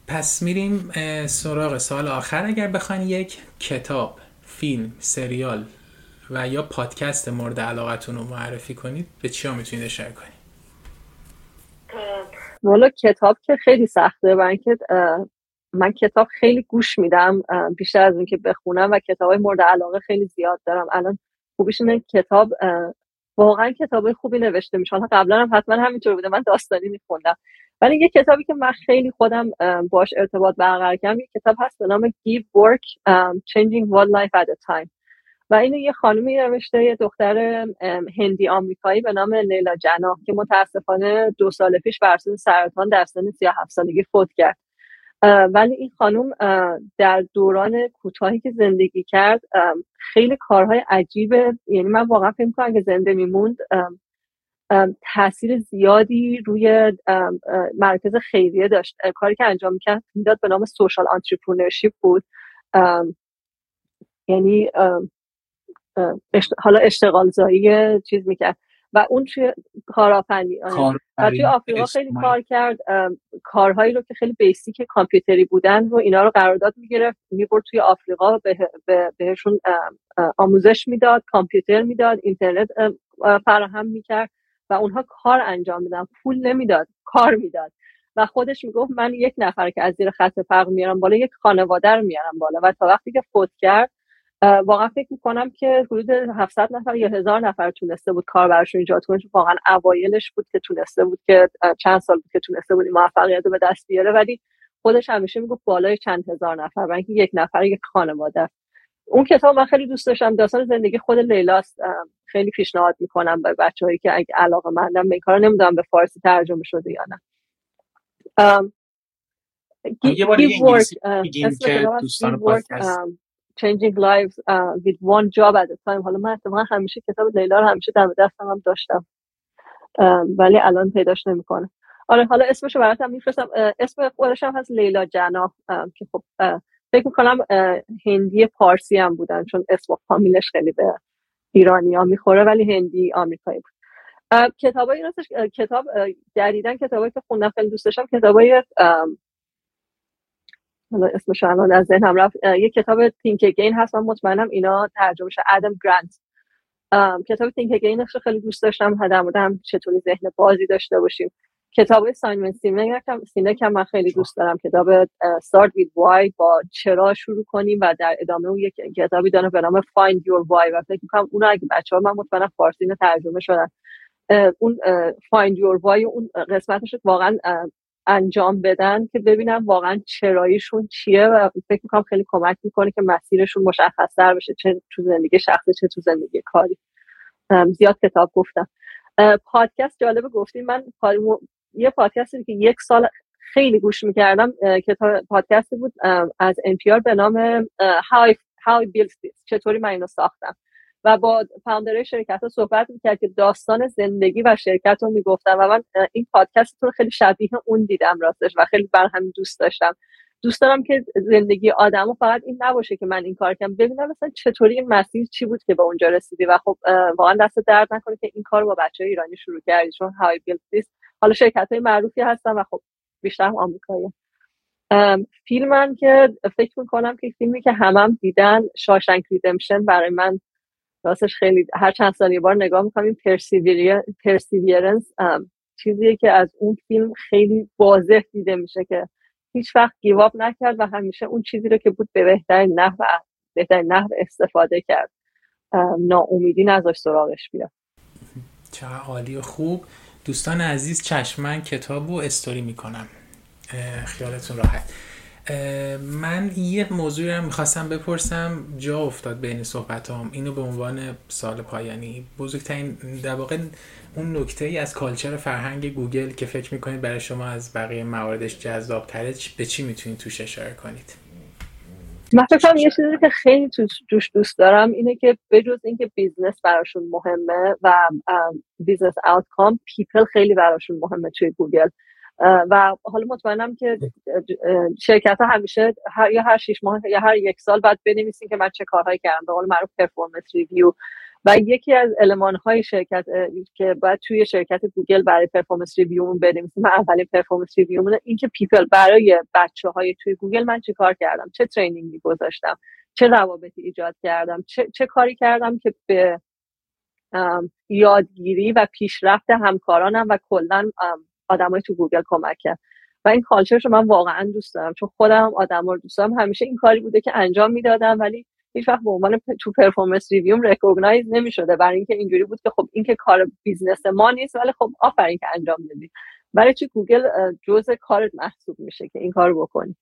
پس میریم سراغ سال آخر. اگر بخواین یک کتاب فیلم سریال و یا پادکست مورد علاقتون رو معرفی کنید به چیا می‌تونید اشاره کنید؟ والا کتاب که خیلی سخته برای اینکه من کتاب خیلی گوش میدم بیشتر از اینکه بخونم و کتاب های مورد علاقه خیلی زیاد دارم. الان خوبیش اینه کتاب واقعا کتاب خوبی نوشته میشه. قبلا هم حتما همینطور بوده. من داستانی میخوندم. ولی یه کتابی که من خیلی خودم باش ارتباط برقرار کردم یه کتاب هست به نام Give Work Changing Life at a Time. و اینو یه خانومی نوشته یه دختر هندی آمریکایی به نام لیلا جنا که متاسفانه دو سال پیش بر سرطان در سن 37 سالگی فوت کرد. ولی این خانم در دوران کوتاهی که زندگی کرد خیلی کارهای عجیبه یعنی من واقعا فکر کنم که زنده میموند تاثیر زیادی روی مرکز خیریه داشت. کاری که انجام می‌کرد می‌داد به نام سوشال آنترپرنورشیپ بود. یعنی حالا اشتغال زایی چیز می‌کرد. و اون توی کارآفرینی آره. و توی آفریقا خیلی کار کرد کارهایی رو که خیلی بیسیک کامپیوتری بودن رو اینا رو قرارداد می‌گرفت می‌برد توی آفریقا به بهشون آموزش می‌داد کامپیوتر می‌داد اینترنت فراهم می‌کرد و اونها کار انجام میدن پول نمی‌داد کار می‌داد. و خودش می‌گفت من یک نفر که از زیر خط فقر میارم بالا یک خانواده رو میارم بالا. و تا وقتی که فوت کرد واقعا فکر می‌کنم که حدود 700 نفر یا هزار نفر تونسته بود کار براشون ایجاد کنه واقعا اوایلش بود که تونسته بود که چند سال بود که تونسته بود موفقیت رو به دست بیاره. ولی خودش همیشه می‌گفت بالای چند هزار نفر و اینکه یک نفر یک خانواده. اون کتاب من خیلی دوست داشتم. داستان زندگی خود لیلاست. خیلی پیشنهاد می‌کنم به بچههایی که اگه علاقه مندم به این کار نمی‌دونم به فارسی ترجمه شده یا نه. یه بار که دوستان changing lives uh, with one job at a time. حالا من اتفاقا همیشه کتاب لیلا رو همیشه دم دستم هم داشتم. ولی الان پیداش نمی‌کنه. آره حالا اسمش رو براتم میفرستم. اسم خودش هم هست لیلا جنا. که خب فکر می‌کنم هندی پارسی هم بودن چون اسم فامیلش خیلی به ایرانی ها می‌خوره ولی هندی آمریکایی بود. کتاب کتاب جدیدن کتابایی که خوندم خیلی دوست داشتم کتابای حالا اسمش الان از ذهنم رفت. یه کتاب تینک اگین هست من مطمئنم اینا ترجمه شده ادم گرانت کتاب تینک اگین رو خیلی دوست داشتم. در هم چطوری ذهن بازی داشته باشیم. کتاب سایمن سینک هم من خیلی دوست دارم. کتاب Start with Why با چرا شروع کنیم و در ادامه اون یک کتابی دارم به نام Find Your Why و فکر می‌کنم اون اگه بچه ها من مطمئنم فارسی ترجمه شدن. اون Find Your Why اون قسمتش واقعا انجام بدن که ببینم واقعا چراییشون چیه و فکر می‌کنم خیلی کمک می‌کنه که مسیرشون مشخص تر بشه چه تو زندگی شخصی چه تو زندگی کاری. زیاد کتاب گفتم. پادکست جالب گفتیم من یه پادکستی که یک سال خیلی گوش می‌کردم کتاب پادکستی بود از NPR به نام How I, How I Built This. چطوری من اینو ساختم؟ و با فاوندرهای شرکت ها صحبت می‌کرد که داستان زندگی و شرکت رو می‌گفتن و من این پادکست رو خیلی شبیه اون دیدم راستش و خیلی بر همین دوست داشتم. دوست دارم که زندگی آدم و فقط این نباشه که من این کار کنم. ببینم مثلا چطوری این مسیر چی بود که به اونجا رسیدی و خب واقعا دست درد نکنه که این کار با بچه ایرانی شروع کردی چون های بیلت حالا شرکت های معروفی هستن و خب بیشتر هم آمریکایی. فیلم که فکر می‌کنم که فیلمی که همم هم دیدن شاشنک ریدمشن برای من راستش خیلی هر چند سال یه بار نگاه می‌کنم این پرسیویرنس چیزیه که از اون فیلم خیلی واضح دیده میشه که هیچ وقت گیواب نکرد و همیشه اون چیزی رو که بود به بهترین نحو بهترین نحو استفاده کرد. ناامیدی نذاشت سراغش بیاد. چه عالی و خوب. دوستان عزیز چشمن کتاب و استوری می‌کنم. خیالتون راحت. من یه موضوعی رو می‌خواستم بپرسم جا افتاد بین صحبتام. اینو به عنوان سال پایانی. بزرگترین در واقع اون نکته ای از کالچر فرهنگ گوگل که فکر می‌کنید برای شما از بقیه مواردش جذاب تره به چی می‌تونید توش اشاره کنید؟ من فکر یه چیزی که خیلی توش دوست دارم اینه که بجز اینکه business براشون مهمه و business outcome people خیلی براشون مهمه توی گوگل. و حالا مطمئنم که شرکت ها همیشه هر یا هر شیش ماه یا هر یک سال بعد بنویسین که من چه کارهایی کردم. به قول معروف performance review و یکی از المان های شرکت که باید توی شرکت گوگل برای performance review بنویسیم. من اولین performance review این که people برای بچه های توی گوگل من چه کار کردم؟ چه training ی گذاشتم؟ چه روابطی ایجاد کردم؟ چه, چه کاری کردم که به یادگیری و پیشرفت همکارانم و کلا آدمای تو گوگل کمک کرد. و این culture ش رو من واقعا دوست دارم چون خودم آدم رو دوست دارم. همیشه این کاری بوده که انجام می‌دادم ولی هیچ وقت به عنوان تو performance review م recognize نمی‌شده. برای اینکه اینجوری بود که خب این که کار business ما نیست ولی خب آفرین که انجام دادی. برای چی گوگل جزء کارت محسوب میشه که این کار بکنی؟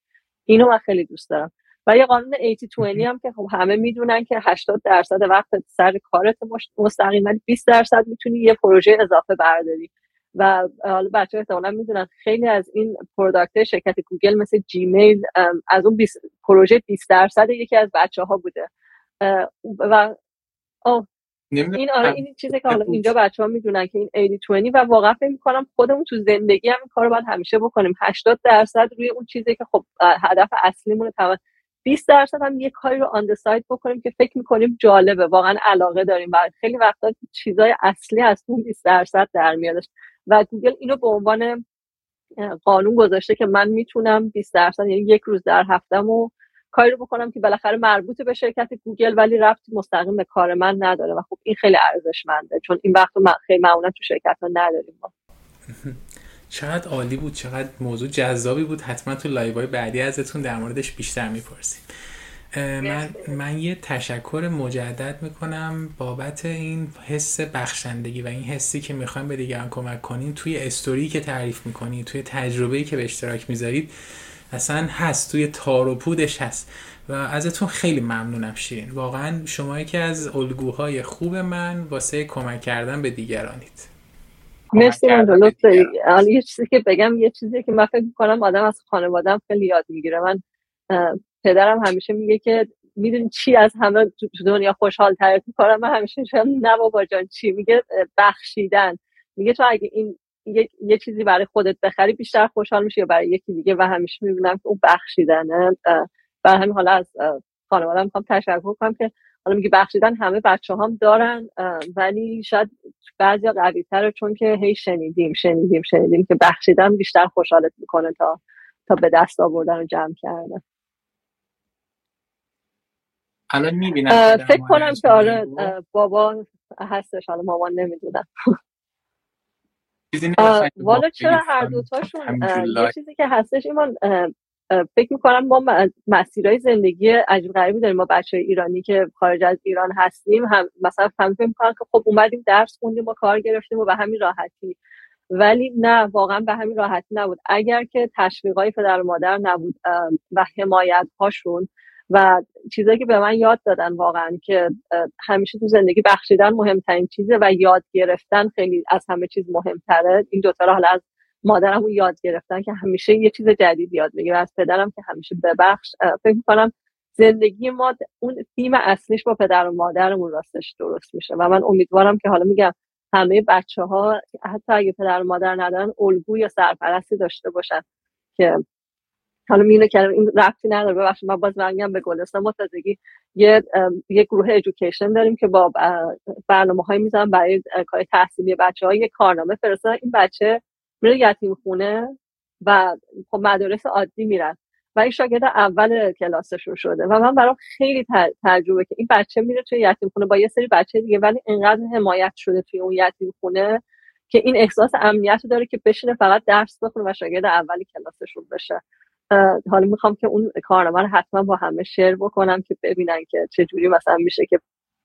اینو من خیلی دوست دارم. و یه قانون 80 هم که خب همه می‌دونن که 80 درصد وقت سر کارت مستقیم ولی 20 درصد می‌تونی یه پروژه اضافه برداری. و حالا بچه احتمالا می‌دونن خیلی از این product شرکت گوگل مثل جیمیل از اون 20 پروژه 20 درصد یکی از بچه ها بوده و آه این آره این چیزی که حالا اینجا بچه ها می‌دونن که این 80 و واقعا فکر می‌کنم خودمون تو زندگی هم این کار باید همیشه بکنیم. 80 درصد روی اون چیزی که خب هدف اصلیمون 20 درصد هم یه کاری رو on the side بکنیم که فکر می‌کنیم جالبه. واقعا علاقه داریم. و خیلی وقتا چیزای اصلی از اون 20 درصد در میادش. و گوگل اینو به عنوان قانون گذاشته که من می‌تونم 20 درصد یعنی یک روز در هفتم و کاری رو بکنم که بالاخره مربوط به شرکت گوگل ولی ربط مستقیم به کار من نداره. و خب این خیلی ارزشمنده چون این وقت من خیلی معمولا تو شرکت ها نداریم. چقدر عالی بود چقدر موضوع جذابی بود. حتما تو live های بعدی ازتون در موردش بیشتر می‌پرسیم. من, من یه تشکر مجدد می‌کنم بابت این حس بخشندگی و این حسی که می‌خوایم به دیگران کمک کنین. توی استوری که تعریف می‌کنید توی تجربه‌ای که به اشتراک می‌ذارید اصلا هست توی تار و پودش هست و ازتون خیلی ممنونم شیرین. واقعا شما یکی از الگوهای خوب من واسه کمک کردن به دیگرانید. مرسی من یه چیزی که بگم یه چیزی که من فکر می‌کنم آدم از خانوادم خیلی یاد می‌گیره. من پدرم همیشه میگه که می‌دونی چی از همه دنیا خوشحال تو کارم من همیشه نه بابا جان چی؟ میگه بخشیدن. میگه تو اگه این یه, یه چیزی برای خودت بخری بیشتر خوشحال میشی یا برای یکی دیگه؟ و همیشه می‌بینم که اون بخشیدنه. برای همین حالا از خانواده می‌خوام تشکر کنم که حالا میگه بخشیدن همه بچه هم دارن ولی شاید بعضی قوی تره چون که هی شنیدیم شنیدیم شنیدیم که بخشیدن بیشتر خوشحالت می‌کنه تا تا به دست آوردن و جمع کردن. الان می‌بینم فکر کنم که آره بابا هستش حالا مامان نمی‌دونم. والا چرا هر دوتاشون یه چیزی که هستش ایمان فکر می‌کنم ما مسیرهای زندگی عجیب غریبی داریم. ما بچه ایرانی که خارج از ایران هستیم هم مثلا فهم می‌کنم که خب اومدیم درس خوندیم و کار گرفتیم و به همین راحتی. ولی نه واقعا به همین راحتی نبود. اگر که تشویقای پدر و مادر نبود و حمایت هاشون و چیزایی که به من یاد دادن واقعا که همیشه تو زندگی بخشیدن مهمترین چیزه و یاد گرفتن خیلی از همه چیز مهمتره. این دوتا رو حالا از مادرم رو یاد گرفتن که همیشه یه چیز جدید یاد بگیره. از پدرم که همیشه ببخش فکر می‌کنم زندگی ما اون تیم اصلیش با پدر و مادرمون راستش درست میشه. و من امیدوارم که حالا میگم همه بچه ها حتی اگه پدر و مادر ندارن الگو یا سرپرستی داشته باشن که حالا مینو که این رفتی نداره. ببخشید من باز برمیگم به گلستان. ما تازگی یه یه گروه ادویکیشن داریم که با برنامه های برای کار تحصیلی بچه های یه کارنامه فرستادن. این بچه میره یتیم خونه و خب مدارس عادی میرن. و این شاگرد اول کلاسشون شده و من برام خیلی تجربه که این بچه میره توی یتیم خونه با یه سری بچه دیگه ولی انقدر حمایت شده توی اون یتیم خونه که این احساس امنیت داره که بشینه فقط درس بخونه و شاگرد اول کلاسشون بشه. حالا می‌خوام که اون کارنامه رو حتما با همه share بکنم که ببینن که چه جوری مثلا میشه که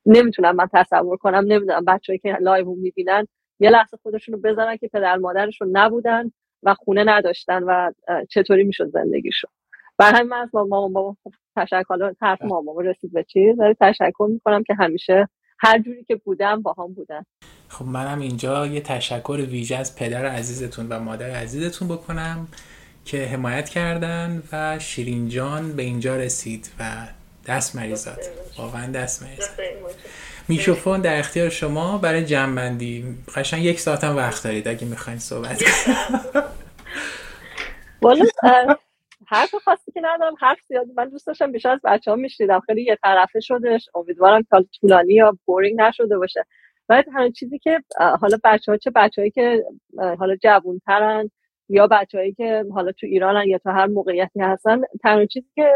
نمی‌تونم من تصور کنم نمی‌دونم بچه‌ای که live می‌بینن یه لحظه خودشون رو بزنن که پدر مادرشون نبودن و خونه نداشتن و چطوری می‌شد زندگیشون بر همین من از مامان بابا خب تشکر حرف مامان رسید به چیز ولی تشکر می‌کنم که همیشه هر جوری که بودم با هم بودن. خب منم اینجا یه تشکر ویژه از پدر عزیزتون و مادر عزیزتون بکنم که حمایت کردن و شیرین جان به اینجا رسید و دست مریضات واقعا دست مریضات میکروفون در اختیار شما برای جنبندی قشنگ یک ساعت هم وقت دارید اگه می‌خواین صحبت کنید. حرف خاصی که ندارم حرف زیاد من دوست داشتم بیشتر از بچه ها میشنیدم. خیلی یه طرفه شدش. امیدوارم که طولانی یا بورینگ نشده باشه. ولی همین چیزی که حالا بچه ها چه بچههایی که حالا جوونترن یا بچههایی که حالا تو ایرانن یا تو هر موقعیتی هستن تنها چیزی که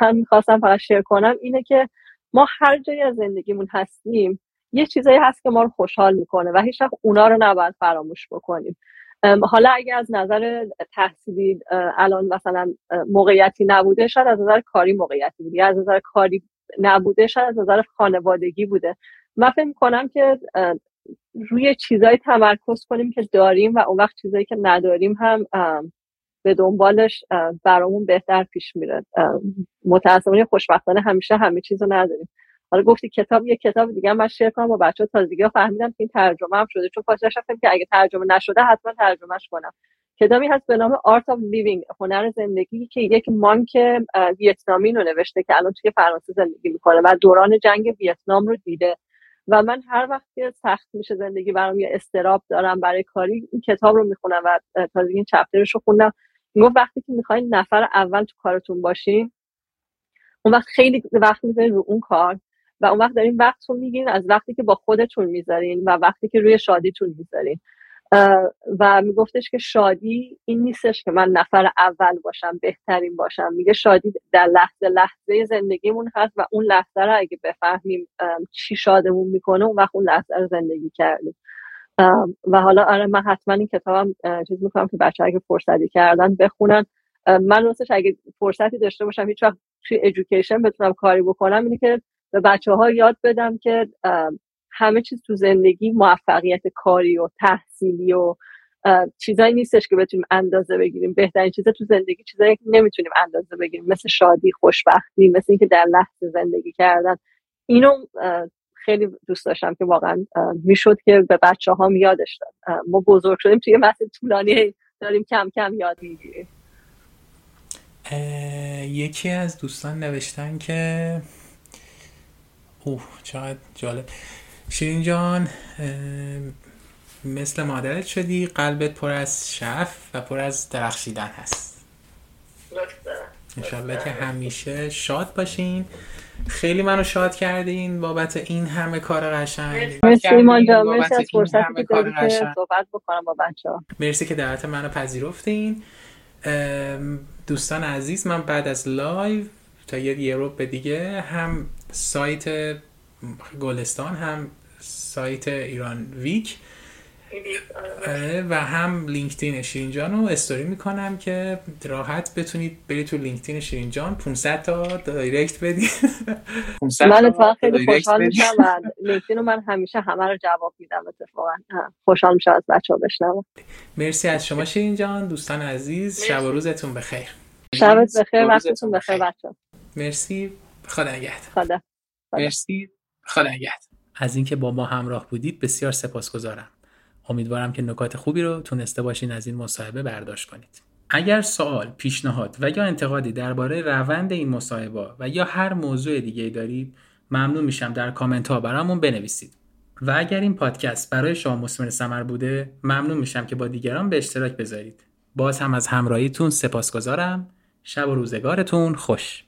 من می‌خواستم فقط شیر کنم اینه که ما هر جایی از زندگیمون هستیم یه چیزایی هست که ما رو خوشحال می‌کنه و هیچ اونا رو نباید فراموش بکنیم. حالا اگه از نظر تحصیلی الان مثلا موقعیتی نبوده شاید از نظر کاری موقعیتی بوده. از نظر کاری نبوده شاید از نظر خانوادگی بوده. من فکر می‌کنم که روی چیزایی تمرکز کنیم که داریم و اون وقت چیزایی که نداریم هم به دنبالش برامون بهتر پیش میره. متاسفانه خوشبختانه همیشه همه چیز رو نداریم. حالا گفتی کتاب یه کتاب دیگه من شیر کنم با بچه ها تازگی فهمیدم که این ترجمه هم شده چون پاس داشتم که اگه ترجمه نشده حتما ترجمهش کنم. کتابی هست به نام Art of Living هنر زندگی که یک مانک ویتنامی رو نوشته که الان توی فرانسه زندگی می‌کنه و دوران جنگ ویتنام رو دیده. و من هر وقت که سخت میشه زندگی برام یه استراب دارم برای کاری این کتاب رو می‌خونم و تازگی این چپترش رو خوندم. گفت وقتی که می‌خواین نفر اول تو کارتون باشین اون وقت خیلی وقت می‌ذارین رو اون کار و اون وقت دارین وقت رو میگین از وقتی که با خودتون می‌ذارین و وقتی که روی شادیتون می‌ذارین. و میگفتش که شادی این نیستش که من نفر اول باشم بهترین باشم. میگه شادی در لحظه لحظه زندگیمون هست و اون لحظه رو اگه بفهمیم چی شادمون می‌کنه اون وقت اون لحظه رو زندگی کردیم. و حالا آره من حتما این کتابم چیز می‌کنم که بچه اگه فرصتی کردن بخونن. من راستش اگه فرصتی داشته باشم هیچ وقت توی ادویکیشن بتونم کاری بکنم اینه که به بچه ها یاد بدم که همه چیز تو زندگی موفقیت کاری و تحصیلی و چیزایی نیستش که بتونیم اندازه بگیریم. بهترین چیزا تو زندگی چیزایی که نمی‌تونیم اندازه بگیریم مثل شادی خوشبختی مثل اینکه در لحظه زندگی کردن. اینو خیلی دوست داشتم که واقعا می‌شد که به بچه ها یادش داد. ما بزرگ شدیم توی مسیر طولانی داریم کم کم یاد می‌گیریم. یکی از دوستان نوشتن که اوه چقدر جالب. شیرین جان مثل مادرت شدی قلبت پر از شعف و پر از درخشیدن هست. انشالله که همیشه شاد باشین. خیلی منو شاد کردین بابت این همه کار قشنگ. مرسی. ایمان جان. مرسی از فرصتی که صحبت بکنم با بچه ها مرسی که دعوت منو پذیرفتین. دوستان عزیز من بعد از live تا یه یه به دیگه هم سایت گلستان هم سایت ایران ویک و هم LinkedIn شیرین جان رو استوری می‌کنم که راحت بتونید برید تو LinkedIn شیرین جان 500 تا direct بدید. من اتفاقا خیلی خوشحال میشم و LinkedIn رو من همیشه همه رو جواب میدم اتفاقا. خوشحال میشم از بچه ها بشنوم. مرسی از شما شیرین جان دوستان عزیز شب و روزتون بخیر. شبت بخیر وقتتون بخیر بچه مرسی. خدا نگهدار. خدا. مرسی. خدا نگهدار. از اینکه با ما همراه بودید بسیار سپاسگزارم. امیدوارم که نکات خوبی رو تونسته باشین از این مصاحبه برداشت کنید. اگر سوال، پیشنهاد و یا انتقادی درباره روند این مصاحبه و یا هر موضوع دیگه دارید ممنون میشم در کامنت ها برامون بنویسید. و اگر این پادکست برای شما مسمر سمر بوده ممنون میشم که با دیگران به اشتراک بذارید. باز هم از همراهیتون سپاسگزارم. شب و روزگارتون خوش.